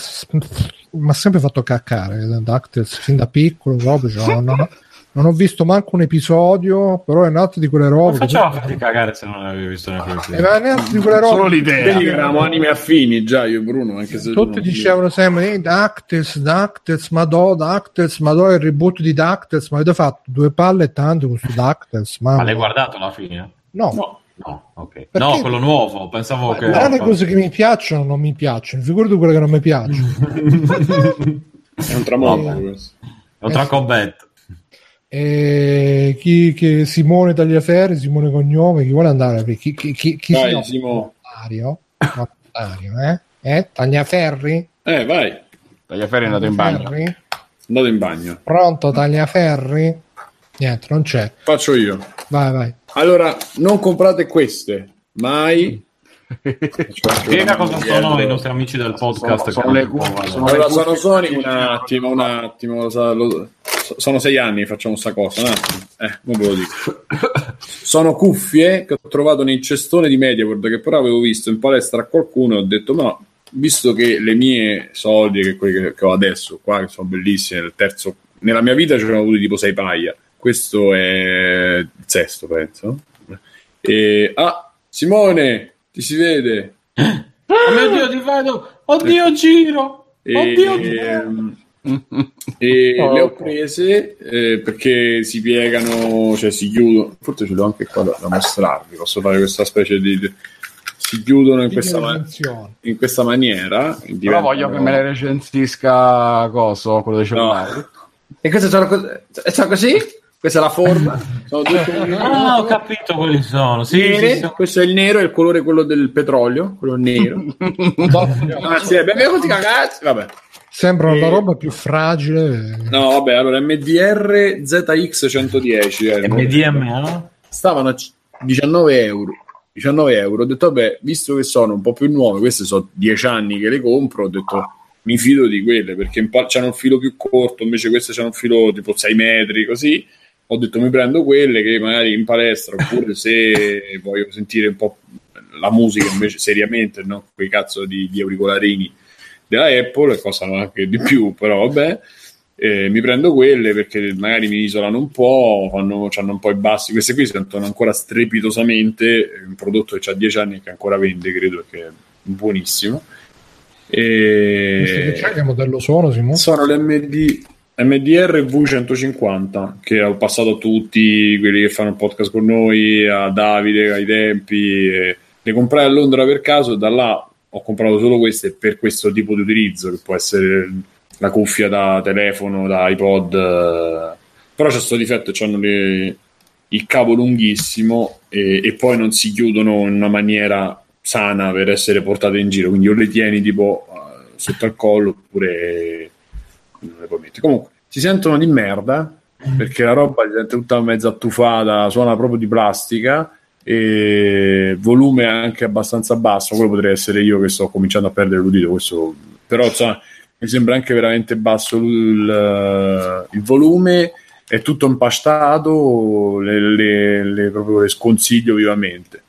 Speaker 2: mi ha sempre fatto caccare DuckTales fin da piccolo proprio. cioè, non, ho, non ho visto manco un episodio, però è un altro di quelle robe. che-
Speaker 10: facciamo a farti cagare se non avevi visto neanche film.
Speaker 2: ma neanche di quelle robe.
Speaker 8: Solo l'idea.
Speaker 1: Vedi che eravamo anime affini già io e Bruno, anche se tu
Speaker 2: Tutti
Speaker 1: non-
Speaker 2: dicevano sempre eh, DuckTales, DuckTales, Madò, DuckTales, Madò, il reboot di DuckTales. Ma avete fatto due palle e tanto con questo DuckTales.
Speaker 10: Ma
Speaker 2: mamma
Speaker 10: l'hai guardato alla fine?
Speaker 2: No,
Speaker 1: No,
Speaker 10: No, ok.
Speaker 2: Perché?
Speaker 10: No, quello nuovo, pensavo che...
Speaker 2: Ma le cose che mi piacciono non mi piacciono, figurati quelle che non mi piacciono.
Speaker 1: è un tramonto
Speaker 2: Eh.
Speaker 10: È un tracobet.
Speaker 2: E chi, che Simone Tagliaferri, Simone Cognome, chi vuole andare? Chi, chi, chi, chi
Speaker 1: Dai,
Speaker 2: si no,
Speaker 1: Simo.
Speaker 2: Mario? Mario, eh? Eh? Tagliaferri?
Speaker 1: Eh, vai,
Speaker 8: Tagliaferri è andato in bagno.
Speaker 1: Andate in bagno.
Speaker 2: Pronto, Tagliaferri? Niente, non c'è.
Speaker 1: Faccio io.
Speaker 2: Vai, vai.
Speaker 1: Allora, non comprate queste, mai.
Speaker 10: Spiega cosa sono i nostri amici del podcast.
Speaker 8: Sono- sono
Speaker 10: che
Speaker 8: le
Speaker 10: può-
Speaker 8: sono
Speaker 1: Allora,
Speaker 8: le
Speaker 1: sono
Speaker 8: cuffie-
Speaker 1: Sony un attimo, un attimo. lo sono sei anni facciamo sta cosa. Un attimo. Eh, non ve lo dico. Sono cuffie che ho trovato nel cestone di MediaWorld che però avevo visto in palestra a qualcuno e ho detto ma visto che le mie soldi che quelli che, ho adesso qua che sono bellissime il terzo nella mia vita ce ne ho avuti tipo sei paia questo è il sesto penso e ah Simone ti si vede
Speaker 10: Oh mio Dio, ti vedo! Oddio, giro!
Speaker 1: e,
Speaker 10: Oddio, giro!
Speaker 1: e
Speaker 9: Oh,
Speaker 1: le ho prese eh, perché si piegano, cioè si chiudono. Forse ce l'ho anche qua da, da mostrarvi. Posso fare questa specie di. di- si chiudono in questa, ma-
Speaker 2: Dimensione.
Speaker 1: in questa maniera.
Speaker 8: Però
Speaker 1: diventano-
Speaker 8: voglio che me le recensisca Coso, quello dei cellulari.
Speaker 1: No. E queste sono, cos- sono così? Questa è la forma. Sono due colori
Speaker 10: Ah, ho capito quali sono. Sì,
Speaker 1: nere.
Speaker 10: sì, sì.
Speaker 1: Questo è il nero e il colore quello del petrolio, quello nero. Anzi, è benvenuti ragazzi. Vabbè.
Speaker 2: Sembra la
Speaker 1: E-
Speaker 2: roba più fragile.
Speaker 1: No, vabbè, allora MDR ZX110 erano.
Speaker 10: MDMA?
Speaker 1: stavano a c- 19 euro. 19 euro. Ho detto, vabbè, visto che sono un po' più nuove, queste sono 10 anni che le compro, ho detto, mi fido di quelle perché in pa- c'hanno un filo più corto, invece queste c'hanno un filo tipo 6 metri, così. Ho detto, mi prendo quelle che magari in palestra, oppure se voglio sentire un po' la musica invece seriamente, no? Quei cazzo di, di auricolarini della Apple, costano anche di più, però vabbè. Eh, mi prendo quelle perché magari mi isolano un po', fanno, hanno un po' i bassi. Queste qui sentono ancora strepitosamente. Un prodotto che ha 10 anni e che ancora vende, credo che è buonissimo. E...
Speaker 2: c'è, che modello sono, Simone?
Speaker 1: Sono le MD, MDR V150 che ho passato a tutti quelli che fanno podcast con noi, a Davide ai tempi. e le comprai a Londra per caso, da là ho comprato solo queste per questo tipo di utilizzo, che può essere la cuffia da telefono, da iPod. eh. Però c'è questo difetto, hanno il cavo lunghissimo e, e poi non si chiudono in una maniera sana per essere portate in giro, quindi o le tieni tipo eh, sotto al collo oppure non le puoi mettere. Comunque, si sentono di merda perché la roba è tutta mezza attufata, suona proprio di plastica e volume anche abbastanza basso. Quello potrei essere io che sto cominciando a perdere l'udito. Questo, però insomma, mi sembra anche veramente basso il, il volume. È tutto impastato, le, le- le- proprio le sconsiglio vivamente.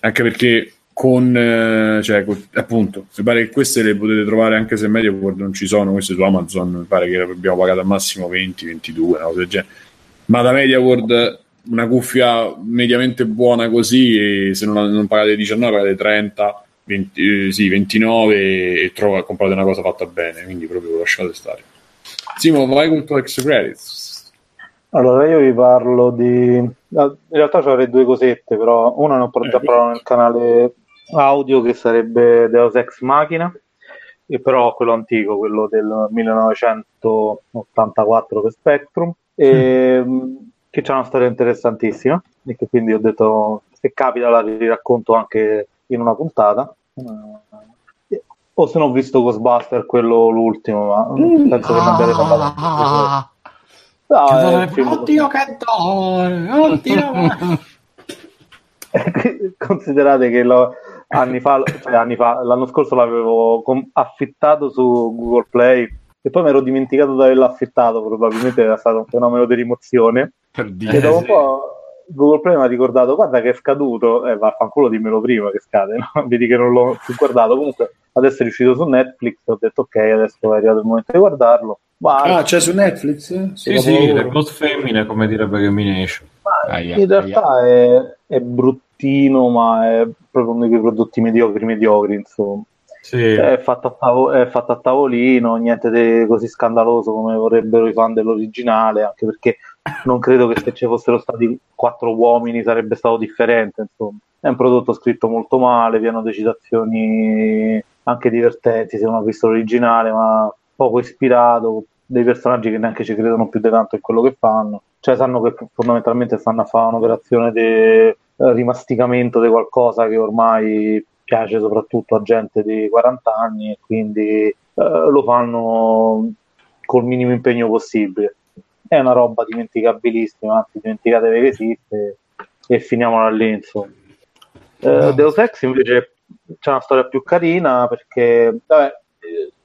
Speaker 1: Anche perché con, eh, cioè, con- appunto, mi pare che queste le potete trovare anche se MediaWorld non ci sono, queste su Amazon mi pare che abbiamo pagato al massimo 20, 22, una cosa del genere. Ma da MediaWorld una cuffia mediamente buona così, se non, non pagate 19 pagate 30, 20, eh, sì, 29 e, trovo, comprate una cosa fatta bene, quindi proprio lasciate stare. Simo, vai con il tuo ex credits.
Speaker 9: Allora, io vi parlo di. ah, In realtà avrei due cosette, però una ne ho già
Speaker 1: Eh.
Speaker 9: parlato nel canale audio che sarebbe Deus Ex Machina, però quello antico, quello del 1984 per Spectrum, e, mh, che c'ha una storia interessantissima e che quindi ho detto se capita la riracconto anche in una puntata. Eh, O se no ho visto Ghostbuster, quello l'ultimo, ma penso che non abbiate parlato. No,
Speaker 10: Oddio, che dolore! Oddio!
Speaker 9: considerate che lo- anni fa, cioè anni fa, l'anno scorso l'avevo com- affittato su Google Play e poi mi ero dimenticato di averlo affittato, probabilmente era stato un fenomeno di rimozione.
Speaker 8: Per
Speaker 9: E
Speaker 8: dire.
Speaker 9: dopo un po', Google Play mi ha ricordato, guarda che è scaduto, e eh, vaffanculo dimmelo prima che scade, no? vedi che non l'ho più guardato, comunque adesso è uscito su Netflix, ho detto ok, adesso è arrivato il momento di guardarlo. Ma
Speaker 1: Ah, c'è su Netflix?
Speaker 10: Sì, sì, le Ghost Femmine, come direbbe Gamination.
Speaker 3: Aia,
Speaker 9: in realtà è, è bruttino, ma è proprio uno di quei prodotti mediocri, mediocri, insomma.
Speaker 10: Sì.
Speaker 9: È fatto, a tavo- è fatto a tavolino, niente di così scandaloso come vorrebbero i fan dell'originale, anche perché non credo che se ci fossero stati quattro uomini sarebbe stato differente. Insomma. È un prodotto scritto molto male, pieno di citazioni anche divertenti se non ho visto l'originale, ma poco ispirato, dei personaggi che neanche ci credono più di tanto in quello che fanno. Cioè sanno che fondamentalmente stanno a fare un'operazione di eh, rimasticamento di qualcosa che ormai piace soprattutto a gente di 40 anni e quindi eh, lo fanno col minimo impegno possibile. È una roba dimenticabilissima, anzi dimenticatevi che esiste e finiamola lì insomma. Eh, Deus Ex invece c'è una storia più carina perché vabbè,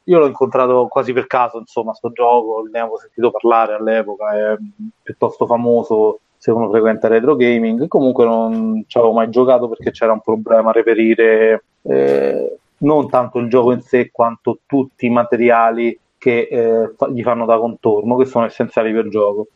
Speaker 9: io l'ho incontrato quasi per caso, insomma, sto gioco, ne avevo sentito parlare all'epoca, è piuttosto famoso se uno frequenta retro gaming. Comunque non ci avevo mai giocato perché c'era un problema a reperire eh, non tanto il gioco in sé quanto tutti i materiali che eh, gli fanno da contorno, che sono essenziali per il gioco.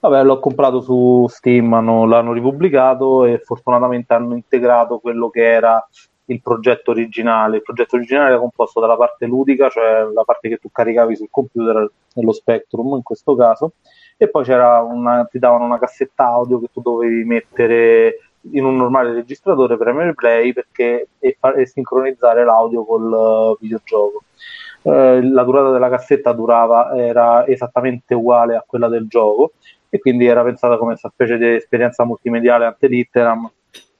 Speaker 9: Vabbè, l'ho comprato su Steam, hanno- l'hanno ripubblicato e fortunatamente hanno integrato quello che era il progetto originale. Il progetto originale era composto dalla parte ludica, cioè la parte che tu caricavi sul computer nello Spectrum in questo caso, e poi una, ti davano una cassetta audio che tu dovevi mettere in un normale registratore, premere play perché, e, fa- e sincronizzare l'audio col uh, videogioco. Eh, la durata della cassetta durava, era esattamente uguale a quella del gioco e quindi era pensata come una specie di esperienza multimediale ante litteram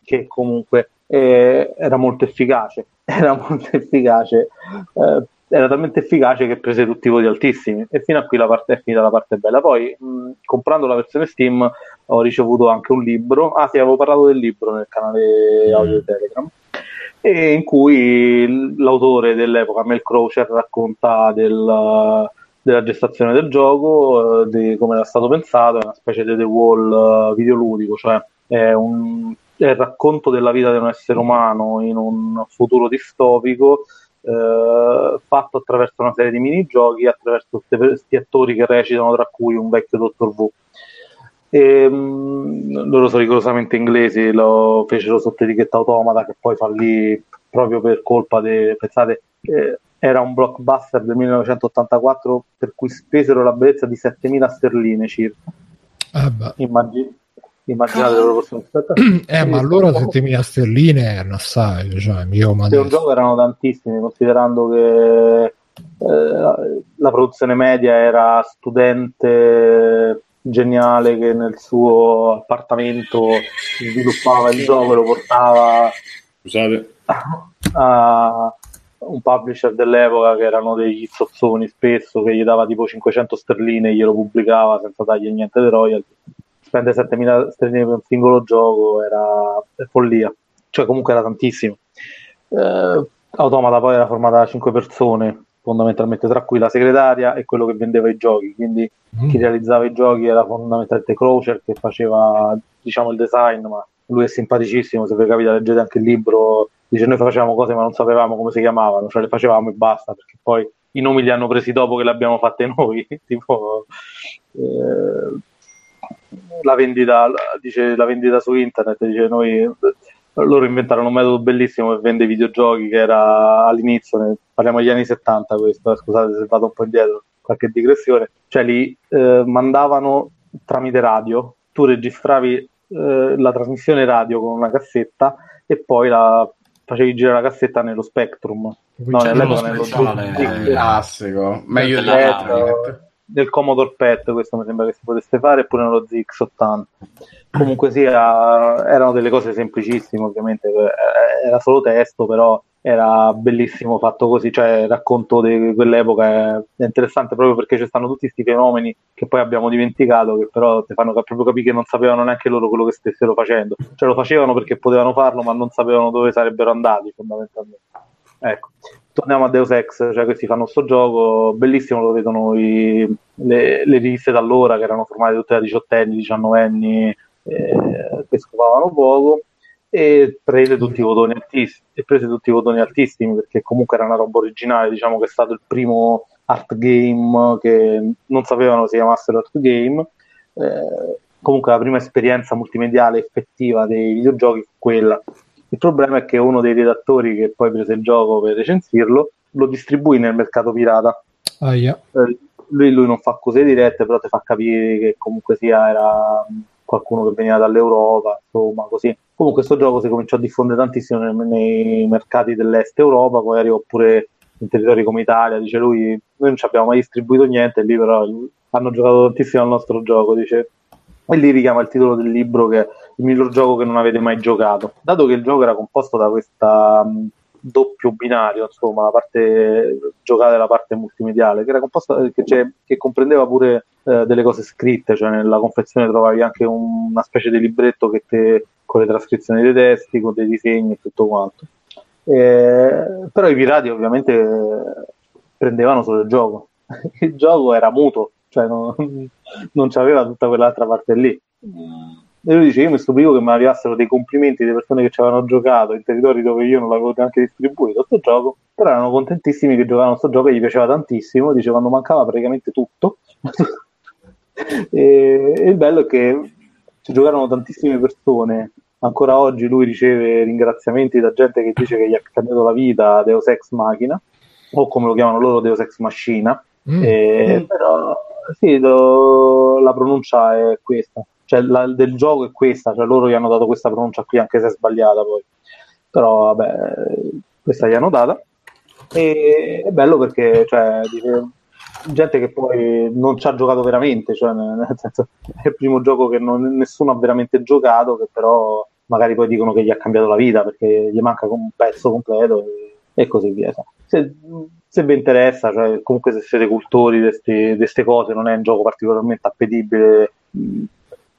Speaker 9: che comunque eh, era molto efficace. Era molto efficace, eh, era talmente efficace che prese tutti i voti altissimi. E fino a qui la parte, è finita la parte bella. Poi, mh, comprando la versione Steam, ho ricevuto anche un libro. Ah, sì, avevo parlato del libro nel canale audio di Telegram. E in cui l'autore dell'epoca, Mel Croucher, racconta del, della gestazione del gioco, eh, di come era stato pensato, è una specie di The Wall eh, videoludico, cioè è un il racconto della vita di un essere umano in un futuro distopico eh, fatto attraverso una serie di minigiochi attraverso questi attori che recitano tra cui un vecchio Dottor V e, mh, loro sono rigorosamente inglesi lo fecero sotto etichetta automata che poi fallì proprio per colpa di pensate eh, era un blockbuster del 1984 per cui spesero la bellezza di 7.000 sterline circa
Speaker 2: beh.
Speaker 9: Immagin- immaginate loro possono
Speaker 2: Eh, ma allora 7.000 sterline erano assai, cioè, io ma
Speaker 9: un gioco erano tantissimi, considerando che eh, la produzione media era studente geniale che nel suo appartamento sviluppava il gioco e lo portava
Speaker 1: Scusate.
Speaker 9: a un publisher dell'epoca che erano degli zozzoni spesso che gli dava tipo 500 sterline e glielo pubblicava senza dargli niente di royalty spende 7000 sterline per un singolo gioco era follia. Cioè comunque era tantissimo. Eh, Automata poi era formata da 5 persone fondamentalmente tra cui la segretaria e quello che vendeva i giochi. Quindi
Speaker 2: Mm.
Speaker 9: chi realizzava i giochi era fondamentalmente Croucher che faceva diciamo il design ma lui è simpaticissimo se vi capita leggete anche il libro dice noi facevamo cose ma non sapevamo come si chiamavano cioè le facevamo e basta perché poi i nomi li hanno presi dopo che le abbiamo fatte noi tipo eh, la vendita dice la vendita su internet dice noi loro inventarono un metodo bellissimo per vendere i videogiochi che era all'inizio parliamo degli anni 70 questo eh, scusate se vado un po' indietro qualche digressione. Cioè li eh, mandavano tramite radio tu registravi eh, la trasmissione radio con una cassetta e poi la facevi girare la cassetta nello Spectrum. No, nell'epoca
Speaker 10: uno
Speaker 9: nello
Speaker 10: speciale, eh,
Speaker 8: Classico, meglio di
Speaker 9: Eh,
Speaker 8: Internet.
Speaker 9: Del Commodore PET questo mi sembra che si potesse fare eppure nello ZX80 comunque sia erano delle cose semplicissime ovviamente eh, era solo testo però era bellissimo fatto così cioè il racconto di quell'epoca è, interessante proprio perché ci stanno tutti questi fenomeni che poi abbiamo dimenticato che però ti fanno proprio capire che non sapevano neanche loro quello che stessero facendo. Cioè lo facevano perché potevano farlo ma non sapevano dove sarebbero andati fondamentalmente. Ecco torniamo a Deus Ex, cioè questi fanno sto gioco, bellissimo, lo vedono i- le, le riviste d'allora che erano formate tutte da diciottenni, diciannovenni, eh, che scopavano poco e prese tutti i votoni altissimi e prese tutti i votoni altissimi perché comunque era una roba originale diciamo che è stato il primo art game che non sapevano si chiamassero art game eh, comunque la prima esperienza multimediale effettiva dei videogiochi fu quella il problema è che uno dei redattori che poi prese il gioco per recensirlo lo distribuì nel mercato pirata
Speaker 2: Aia.
Speaker 9: eh, lui, lui non fa cose dirette, però ti fa capire che comunque sia era qualcuno che veniva dall'Europa, insomma, così. Comunque questo gioco si cominciò a diffondere tantissimo nei, nei mercati dell'est Europa, poi arrivò pure in territori come Italia, dice lui, noi non ci abbiamo mai distribuito niente, lì però hanno giocato tantissimo al nostro gioco, dice. E lì richiama il titolo del libro che il miglior gioco che non avete mai giocato. Dato che il gioco era composto da questa mh, doppio binario, insomma, la parte giocata e la parte multimediale, che composta che, c'è- che comprendeva pure eh, delle cose scritte, cioè nella confezione trovavi anche un- una specie di libretto che te, con le trascrizioni dei testi, con dei disegni e tutto quanto. Eh, però i pirati ovviamente prendevano solo il gioco. Il gioco era muto, cioè non, non c'aveva tutta quell'altra parte lì. E lui dice: Io mi stupivo che mi arrivassero dei complimenti di persone che ci avevano giocato in territori dove io non l'avevo neanche distribuito questo gioco, però erano contentissimi che giocavano questo gioco e gli piaceva tantissimo. Dice quando mancava praticamente tutto. e, e il bello è che ci giocarono tantissime persone. Ancora oggi lui riceve ringraziamenti da gente che dice che gli ha cambiato la vita Deus Ex Machina, o come lo chiamano loro Deus Ex Machina.
Speaker 2: Mm.
Speaker 9: Eh, però sì, lo- la pronuncia è questa, cioè la, del gioco è questa, cioè loro gli hanno dato questa pronuncia qui anche se è sbagliata poi. Però vabbè, questa gli hanno data. E è bello perché cioè, dice, gente che poi non ci ha giocato veramente, cioè nel senso è il primo gioco che non- nessuno ha veramente giocato, che però magari poi dicono che gli ha cambiato la vita perché gli manca un pezzo completo e, e così via. Se, se vi interessa, cioè, comunque se siete cultori di queste cose, non è un gioco particolarmente appetibile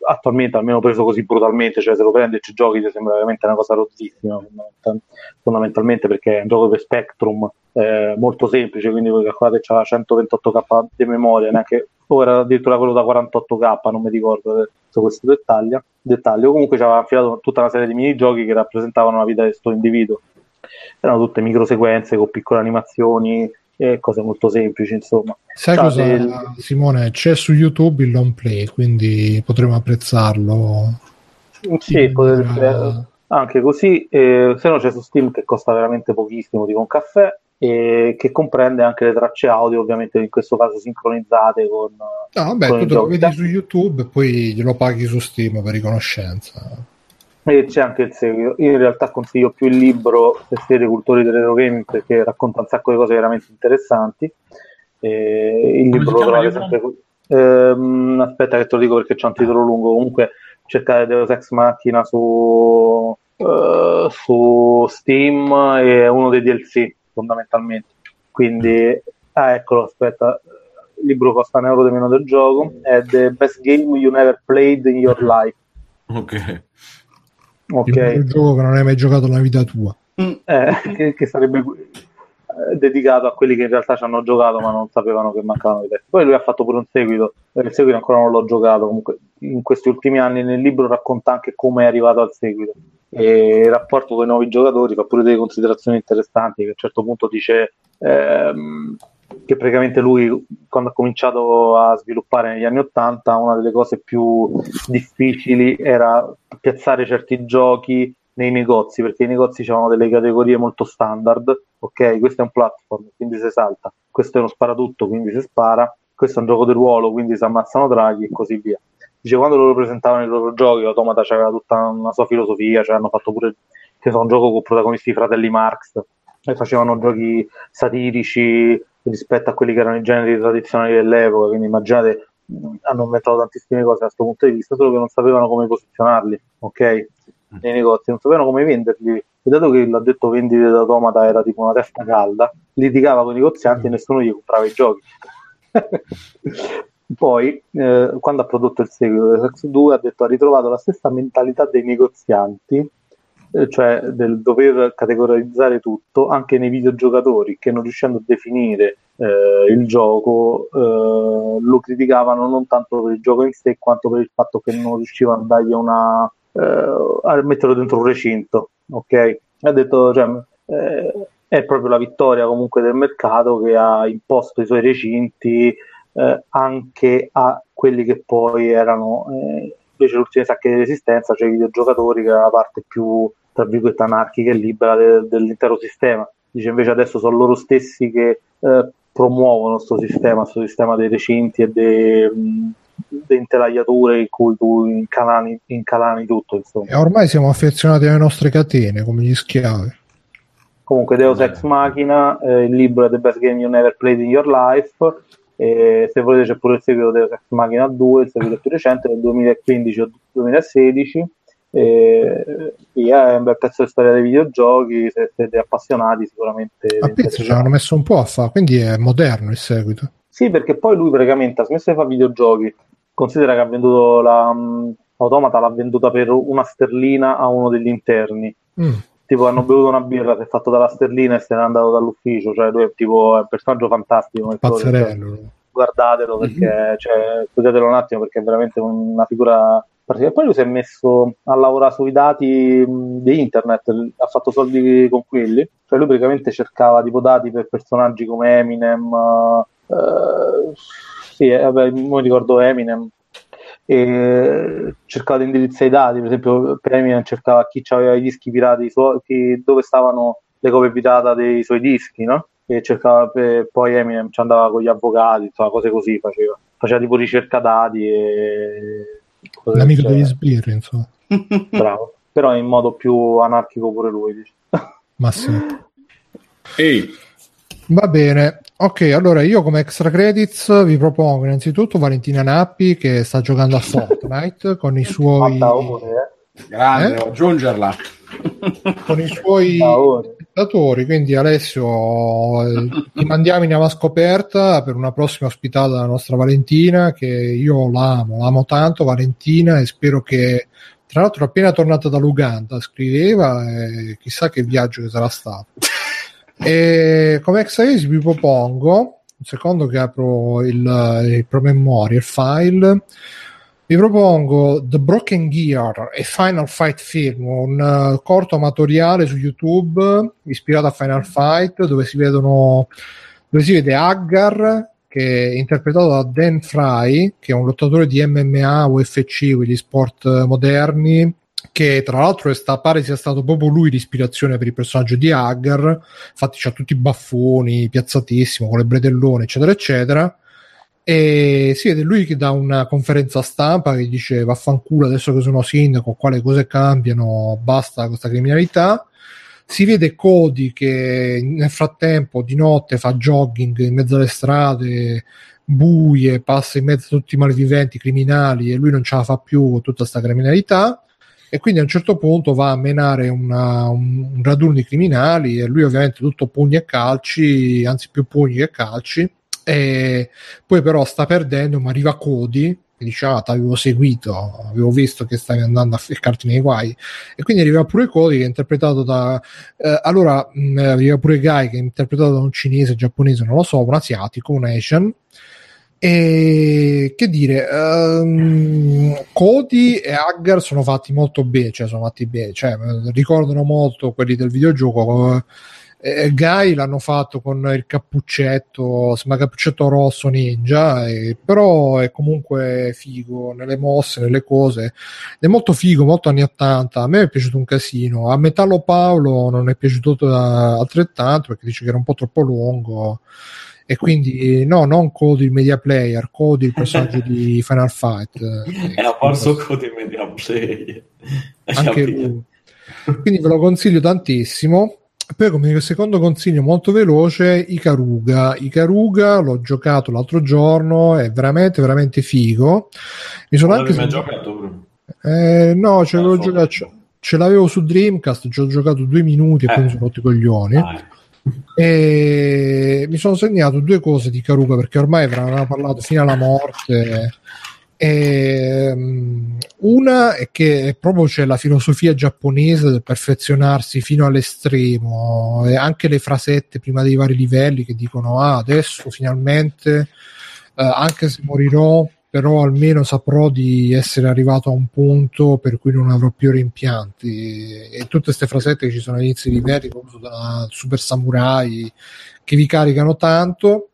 Speaker 9: attualmente, almeno preso così brutalmente, cioè se lo prendi e ci giochi ti sembra veramente una cosa fondamental- fondamentalmente perché è un gioco per Spectrum eh, molto semplice, quindi voi calcolate c'ha 128k di memoria, neanche o era addirittura quello da 48k, non mi ricordo questo dettaglio. dettaglio. Comunque ci aveva affidato tutta una serie di minigiochi che rappresentavano la vita di questo individuo. Erano tutte microsequenze con piccole animazioni e cose molto semplici, insomma.
Speaker 2: Sai cosa,
Speaker 9: del-
Speaker 2: Simone? C'è su YouTube il long play, quindi potremo apprezzarlo.
Speaker 9: Sì, potete
Speaker 2: Eh,
Speaker 9: fare anche così. eh, se no c'è su Steam che costa veramente pochissimo, tipo un caffè, e che comprende anche le tracce audio, ovviamente in questo caso sincronizzate con...
Speaker 2: No, vabbè,
Speaker 9: con
Speaker 2: tu lo vedi su YouTube e poi glielo paghi su Steam per riconoscenza.
Speaker 9: E c'è anche il seguito. Io in realtà consiglio più il libro se siete cultori del retro gaming perché racconta un sacco di cose veramente interessanti. E il
Speaker 10: Come
Speaker 9: libro lo trovate sempre. Ehm, aspetta che te lo dico perché c'è un titolo lungo. Comunque cercate Deus Ex Machina su, eh, su Steam e è uno dei DLC fondamentalmente. Quindi, ah, eccolo, aspetta. Il libro costa un euro di meno del gioco. È The Best Game You Never Played in Your Life.
Speaker 10: Ok.
Speaker 9: Ok.
Speaker 2: Il gioco che non hai mai giocato nella vita tua.
Speaker 9: Eh, che, che sarebbe eh, dedicato a quelli che in realtà ci hanno giocato ma non sapevano che mancavano i testi. Poi lui ha fatto pure un seguito, il seguito ancora non l'ho giocato, comunque in questi ultimi anni nel libro racconta anche come è arrivato al seguito e il rapporto con i nuovi giocatori fa pure delle considerazioni interessanti che a un certo punto dice ehm, che praticamente lui quando ha cominciato a sviluppare negli anni 80 una delle cose più difficili era piazzare certi giochi nei negozi perché i negozi avevano delle categorie molto standard ok? Questo è un platform quindi si salta. Questo è uno sparatutto quindi si spara. Questo è un gioco di ruolo quindi si ammazzano draghi e così via. Dice quando loro presentavano i loro giochi Automata aveva tutta una sua filosofia cioè hanno fatto pure che so, un gioco con protagonisti fratelli Marx e facevano giochi satirici rispetto a quelli che erano i generi tradizionali dell'epoca quindi immaginate hanno inventato tantissime cose da questo punto di vista solo che non sapevano come posizionarli ok? Nei negozi non sapevano come venderli. E dato che l'addetto vendite da Automata era tipo una testa calda litigava con i negozianti e nessuno gli comprava i giochi. Poi eh, quando ha prodotto il seguito di Sex 2 ha detto ha ritrovato la stessa mentalità dei negozianti cioè del dover categorizzare tutto anche nei videogiocatori che non riuscendo a definire eh, il gioco eh, lo criticavano non tanto per il gioco in sé quanto per il fatto che non riuscivano a dargli una eh, a metterlo dentro un recinto ok? Ha detto cioè, eh, è proprio la vittoria comunque del mercato che ha imposto i suoi recinti eh, anche a quelli che poi erano eh, invece le ultime sacche di resistenza, cioè i videogiocatori che era la parte più tra virgolette anarchica e libera de- dell'intero sistema. Dice invece adesso sono loro stessi che eh, promuovono questo sistema, questo sistema dei recinti e delle intelaiature in cui tu incanani, incanani tutto. Insomma.
Speaker 2: E ormai siamo affezionati alle nostre catene come gli schiavi.
Speaker 9: Comunque Deus Ex Machina, eh, il libro è The Best Game You Never Played in Your Life, e se volete c'è pure il seguito Deus Ex Machina 2, il seguito più recente del 2015 o 2016. E, e è un bel pezzo di storia dei videogiochi, se siete appassionati sicuramente...
Speaker 2: A pezzo ci hanno messo un po' a fare, quindi è moderno il seguito.
Speaker 9: Sì, perché poi lui praticamente ha smesso di fare videogiochi. Considera che ha venduto la um, Automata, l'ha venduta per una sterlina a uno degli interni.
Speaker 2: Mm.
Speaker 9: Tipo, hanno bevuto una birra, si è fatto dalla sterlina e se n'è andato dall'ufficio. Cioè, lui è tipo è un personaggio fantastico. gioco, cioè,
Speaker 2: Pazzerello.
Speaker 9: guardatelo perché, cioè, studiatelo un attimo perché è veramente una figura particolare. Poi lui si è messo a lavorare sui dati di internet, ha fatto soldi con quelli. Cioè, lui praticamente cercava tipo dati per personaggi come Eminem. eh, sì, eh, vabbè, non ricordo Eminem. E cercava di indirizzare i dati, per esempio, per Eminem cercava chi aveva i dischi pirati, chi- dove stavano le copie pirata dei suoi dischi, no? E cercava per- poi Eminem ci andava con gli avvocati, insomma, cose così faceva. Faceva tipo ricerca dati e
Speaker 2: L'amico
Speaker 9: del
Speaker 2: degli sbirri, insomma.
Speaker 9: Bravo. Però in modo più anarchico pure lui, dice.
Speaker 2: Ma sì.
Speaker 1: Ehi,
Speaker 2: Va bene. Ok, allora io come extra credits vi propongo innanzitutto Valentina Nappi che sta giocando a Fortnite con i suoi,
Speaker 9: eh.
Speaker 8: Grande,
Speaker 2: Eh?
Speaker 8: devo aggiungerla.
Speaker 2: con i suoi. Spettatori. Quindi Alessio, eh, ti mandiamo in avascoperta per una prossima ospitata della nostra Valentina che io l'amo, l'amo tanto Valentina e spero che tra l'altro appena tornata dall'Uganda scriveva e chissà che viaggio che sarà stato. E come extra credits vi propongo un secondo che apro il, il promemoria, il file. Vi propongo The Broken Gear e Final Fight Film, un eh, corto amatoriale su YouTube ispirato a Final Fight dove si vedono dove si vede Aggar che è interpretato da Dan Fry, che è un lottatore di MMA, UFC, quegli sport eh, moderni, che tra l'altro sta, pare sia stato proprio lui l'ispirazione per il personaggio di Aggar, infatti c'ha tutti i baffoni, piazzatissimo, con le bretellone, eccetera, eccetera. E si vede lui che dà una conferenza stampa che dice vaffanculo adesso che sono sindaco, quale cose cambiano, basta questa criminalità. Si vede Cody che nel frattempo di notte fa jogging in mezzo alle strade buie, passa in mezzo a tutti i malviventi criminali e lui non ce la fa più con tutta questa criminalità e quindi a un certo punto va a menare una- un, un raduno di criminali e lui ovviamente tutto pugni e calci, anzi più pugni che calci e poi però sta perdendo ma arriva Cody dice ah ti avevo seguito avevo visto che stavi andando a ficcarti nei guai e quindi arriva pure Cody che è interpretato da eh, allora mh, arriva pure Guy che è interpretato da un cinese giapponese non lo so un asiatico un Asian e che dire, ehm, Cody e Haggar sono fatti molto bene, cioè sono fatti bene, cioè, eh, ricordano molto quelli del videogioco. Eh, Guy l'hanno fatto con il cappuccetto, sembra cappuccetto rosso ninja, e- però è comunque figo nelle mosse, nelle cose. È molto figo, molto anni 80. A me è piaciuto un casino. A Metallo Paolo non è piaciuto altrettanto perché dice che era un po' troppo lungo e quindi no, non Cody il media player, Cody il personaggio di Final Fight.
Speaker 10: È apparso con i media play.
Speaker 2: anche lui. Quindi ve lo consiglio tantissimo. Poi come secondo consiglio molto veloce, Icaruga. Icaruga l'ho giocato l'altro giorno, è veramente veramente figo. Mi sono anche
Speaker 10: mai giocato,
Speaker 2: eh, no, ce
Speaker 10: Ah,
Speaker 2: l'avevo giocato, ce- ce l'avevo su Dreamcast, ci ho giocato due minuti e poi
Speaker 10: Eh.
Speaker 2: mi sono rotti i coglioni.
Speaker 10: Ah.
Speaker 2: E mi sono segnato due cose di Caruga perché ormai avranno parlato fino alla morte Ehm, una è che proprio c'è la filosofia giapponese del perfezionarsi fino all'estremo e anche le frasette prima dei vari livelli che dicono ah adesso finalmente eh, anche se morirò però almeno saprò di essere arrivato a un punto per cui non avrò più rimpianti. E tutte queste frasette che ci sono all'inizio dei livelli proprio da super samurai che vi caricano tanto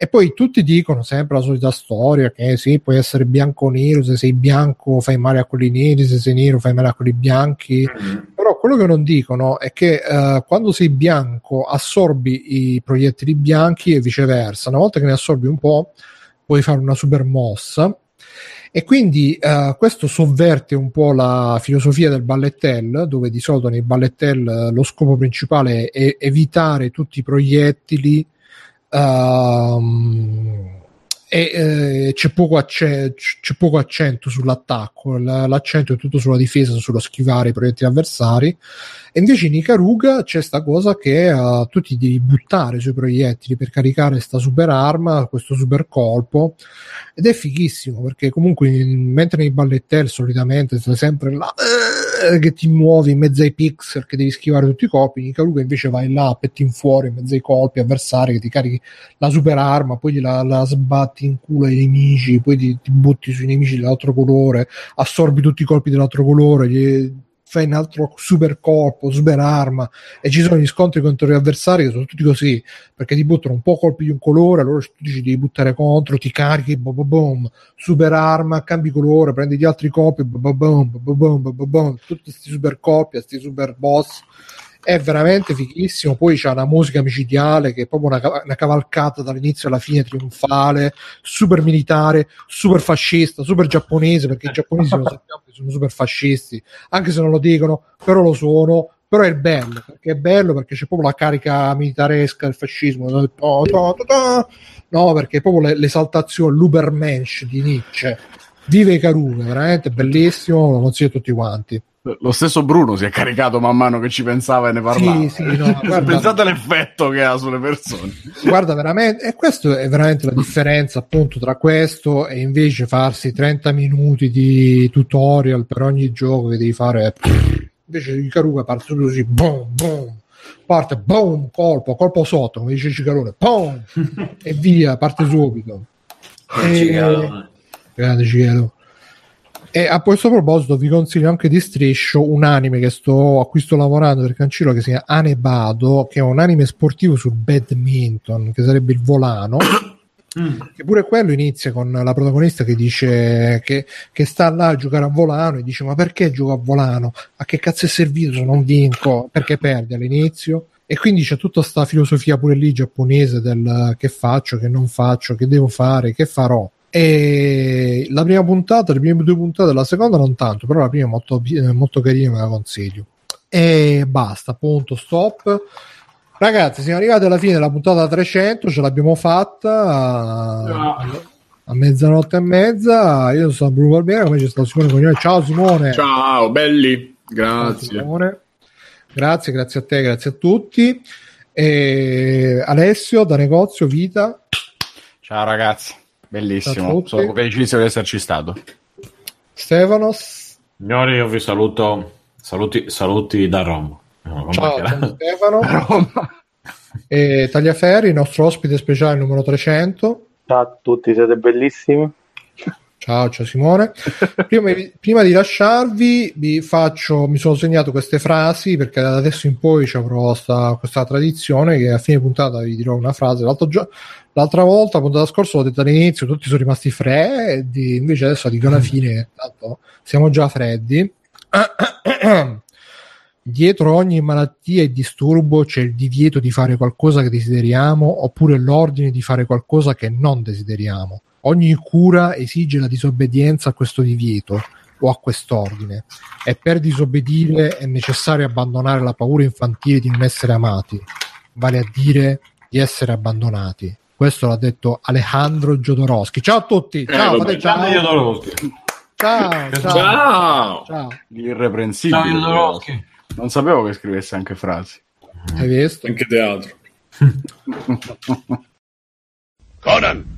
Speaker 2: e poi tutti dicono sempre la solita storia che sì, puoi essere bianco o nero, se sei bianco fai male a quelli neri, se sei nero fai male a quelli bianchi. Però quello che non dicono è che eh, quando sei bianco assorbi i proiettili bianchi e viceversa. Una volta che ne assorbi un po', puoi fare una super mossa. E quindi eh, questo sovverte un po' la filosofia del ballettel, dove di solito nei ballettel eh, lo scopo principale è evitare tutti i proiettili Ehm, e eh, c'è, poco acce- c'è poco accento sull'attacco, l'accento è tutto sulla difesa, sullo schivare i proiettili avversari. E invece in Ikaruga c'è sta cosa che uh, tu ti devi buttare sui proiettili per caricare sta super arma, questo super colpo. Ed è fighissimo perché comunque mentre nei ballettel solitamente sei sempre là eh, che ti muovi in mezzo ai pixel che devi schivare tutti i colpi, in Ikaruga invece vai là, petti fuori in mezzo ai colpi avversari che ti carichi la super arma, poi la, la sbatti in culo ai nemici, poi ti, ti butti sui nemici dell'altro colore, assorbi tutti i colpi dell'altro colore, gli fai un altro super corpo, super arma e ci sono gli scontri contro gli avversari che sono tutti così perché ti buttano un po' colpi di un colore allora tu dici devi buttare contro ti carichi boh, boh, boom, boom, super arma cambi colore prendi gli altri colpi boh, boom, boom, boom, boom, boom, boom, tutti questi super corpi, questi super boss è veramente fighissimo. Poi c'è una musica micidiale che è proprio una, una cavalcata dall'inizio alla fine trionfale, super militare, super fascista, super giapponese, perché i giapponesi lo sappiamo che sono super fascisti, anche se non lo dicono, però lo sono. Però è bello, perché è bello perché c'è proprio la carica militaresca del fascismo. No, perché è proprio le- l'esaltazione, l'Ubermensch di Nietzsche. Vive i Caruga, veramente bellissimo, lo consiglio a tutti quanti.
Speaker 8: Lo stesso Bruno si è caricato man mano che ci pensava e ne parlava.
Speaker 2: Sì, sì, no, guarda-
Speaker 8: Pensate all'effetto che ha sulle persone.
Speaker 2: Guarda, veramente, e questa è veramente la differenza appunto tra questo e invece farsi 30 minuti di tutorial per ogni gioco che devi fare. Invece il Caruga parte così, boom, boom, parte, boom, colpo, colpo sotto, come dice Cicarone, boom, e via, parte subito. E-
Speaker 10: Cicalone.
Speaker 2: Grande Cicalo. E a questo proposito vi consiglio anche di striscio un anime che sto, a cui sto lavorando per Cancillo che si chiama Anebado, che è un anime sportivo sul badminton, che sarebbe il volano. Che pure quello inizia con la protagonista che dice che, che sta là a giocare a volano e dice: Ma perché gioco a volano? A che cazzo è servito se non vinco? Perché perdi all'inizio? E quindi c'è tutta questa filosofia pure lì giapponese del che faccio, che non faccio, che devo fare, che farò. E la prima puntata, le prime due puntate, la seconda non tanto, però la prima è molto, eh, molto carina, me la consiglio. E basta, punto, stop. Ragazzi, siamo arrivati alla fine della puntata 300, ce l'abbiamo fatta a, a mezzanotte e mezza. Io sono Bruno Barbera, come c'è stato Simone Cognome. Ciao Simone.
Speaker 1: Ciao, belli.
Speaker 2: Ciao,
Speaker 1: Grazie.
Speaker 2: Simone. Grazie, grazie a te, grazie a tutti. E Alessio da negozio Vita.
Speaker 8: Ciao ragazzi,
Speaker 2: Ciao
Speaker 8: bellissimo. Sono felicissimo di esserci stato.
Speaker 2: Stefanos.
Speaker 10: Signori, io vi saluto. Saluti, saluti da Roma. Roma
Speaker 2: Ciao, sono Stefano. E Tagliaferri, il nostro ospite speciale numero 300.
Speaker 9: Ciao a tutti, siete bellissimi.
Speaker 2: Ciao, ciao Simone. Prima, prima di lasciarvi, vi faccio, mi sono segnato queste frasi perché da adesso in poi ci avrò sta- questa tradizione che a fine puntata vi dirò una frase. L'altro l'altra volta, puntata scorsa, l'ho detto all'inizio, tutti sono rimasti freddi, invece adesso la dico alla fine, tanto siamo già freddi. Dietro ogni malattia e disturbo c'è il divieto di fare qualcosa che desideriamo oppure l'ordine di fare qualcosa che non desideriamo. Ogni cura esige la disobbedienza a questo divieto o a quest'ordine e per disobbedire è necessario abbandonare la paura infantile di non essere amati, vale a dire di essere abbandonati. Questo l'ha detto Alejandro Jodorowsky. Ciao a tutti, ciao,
Speaker 10: Eh,
Speaker 2: fate
Speaker 10: ciao, io Doroschi.
Speaker 2: ciao, ciao,
Speaker 1: Ciao.
Speaker 2: ciao.
Speaker 8: L'irreprensibile.
Speaker 10: Ciao, Jodorowsky.
Speaker 8: Non sapevo che scrivesse anche frasi.
Speaker 2: Hai visto?
Speaker 1: Anche teatro.
Speaker 11: Conan,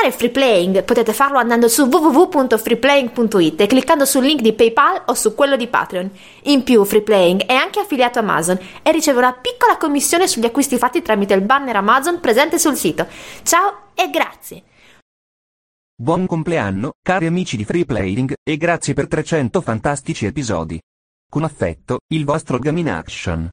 Speaker 12: Supportare Free Playing? Potete farlo andando su www.freeplaying.it e cliccando sul link di PayPal o su quello di Patreon. In più, Free Playing è anche affiliato a Amazon e riceve una piccola commissione sugli acquisti fatti tramite il banner Amazon presente sul sito. Ciao e grazie!
Speaker 13: Buon compleanno, cari amici di Free Playing, e grazie per 300 fantastici episodi. Con affetto, il vostro Gamin Action.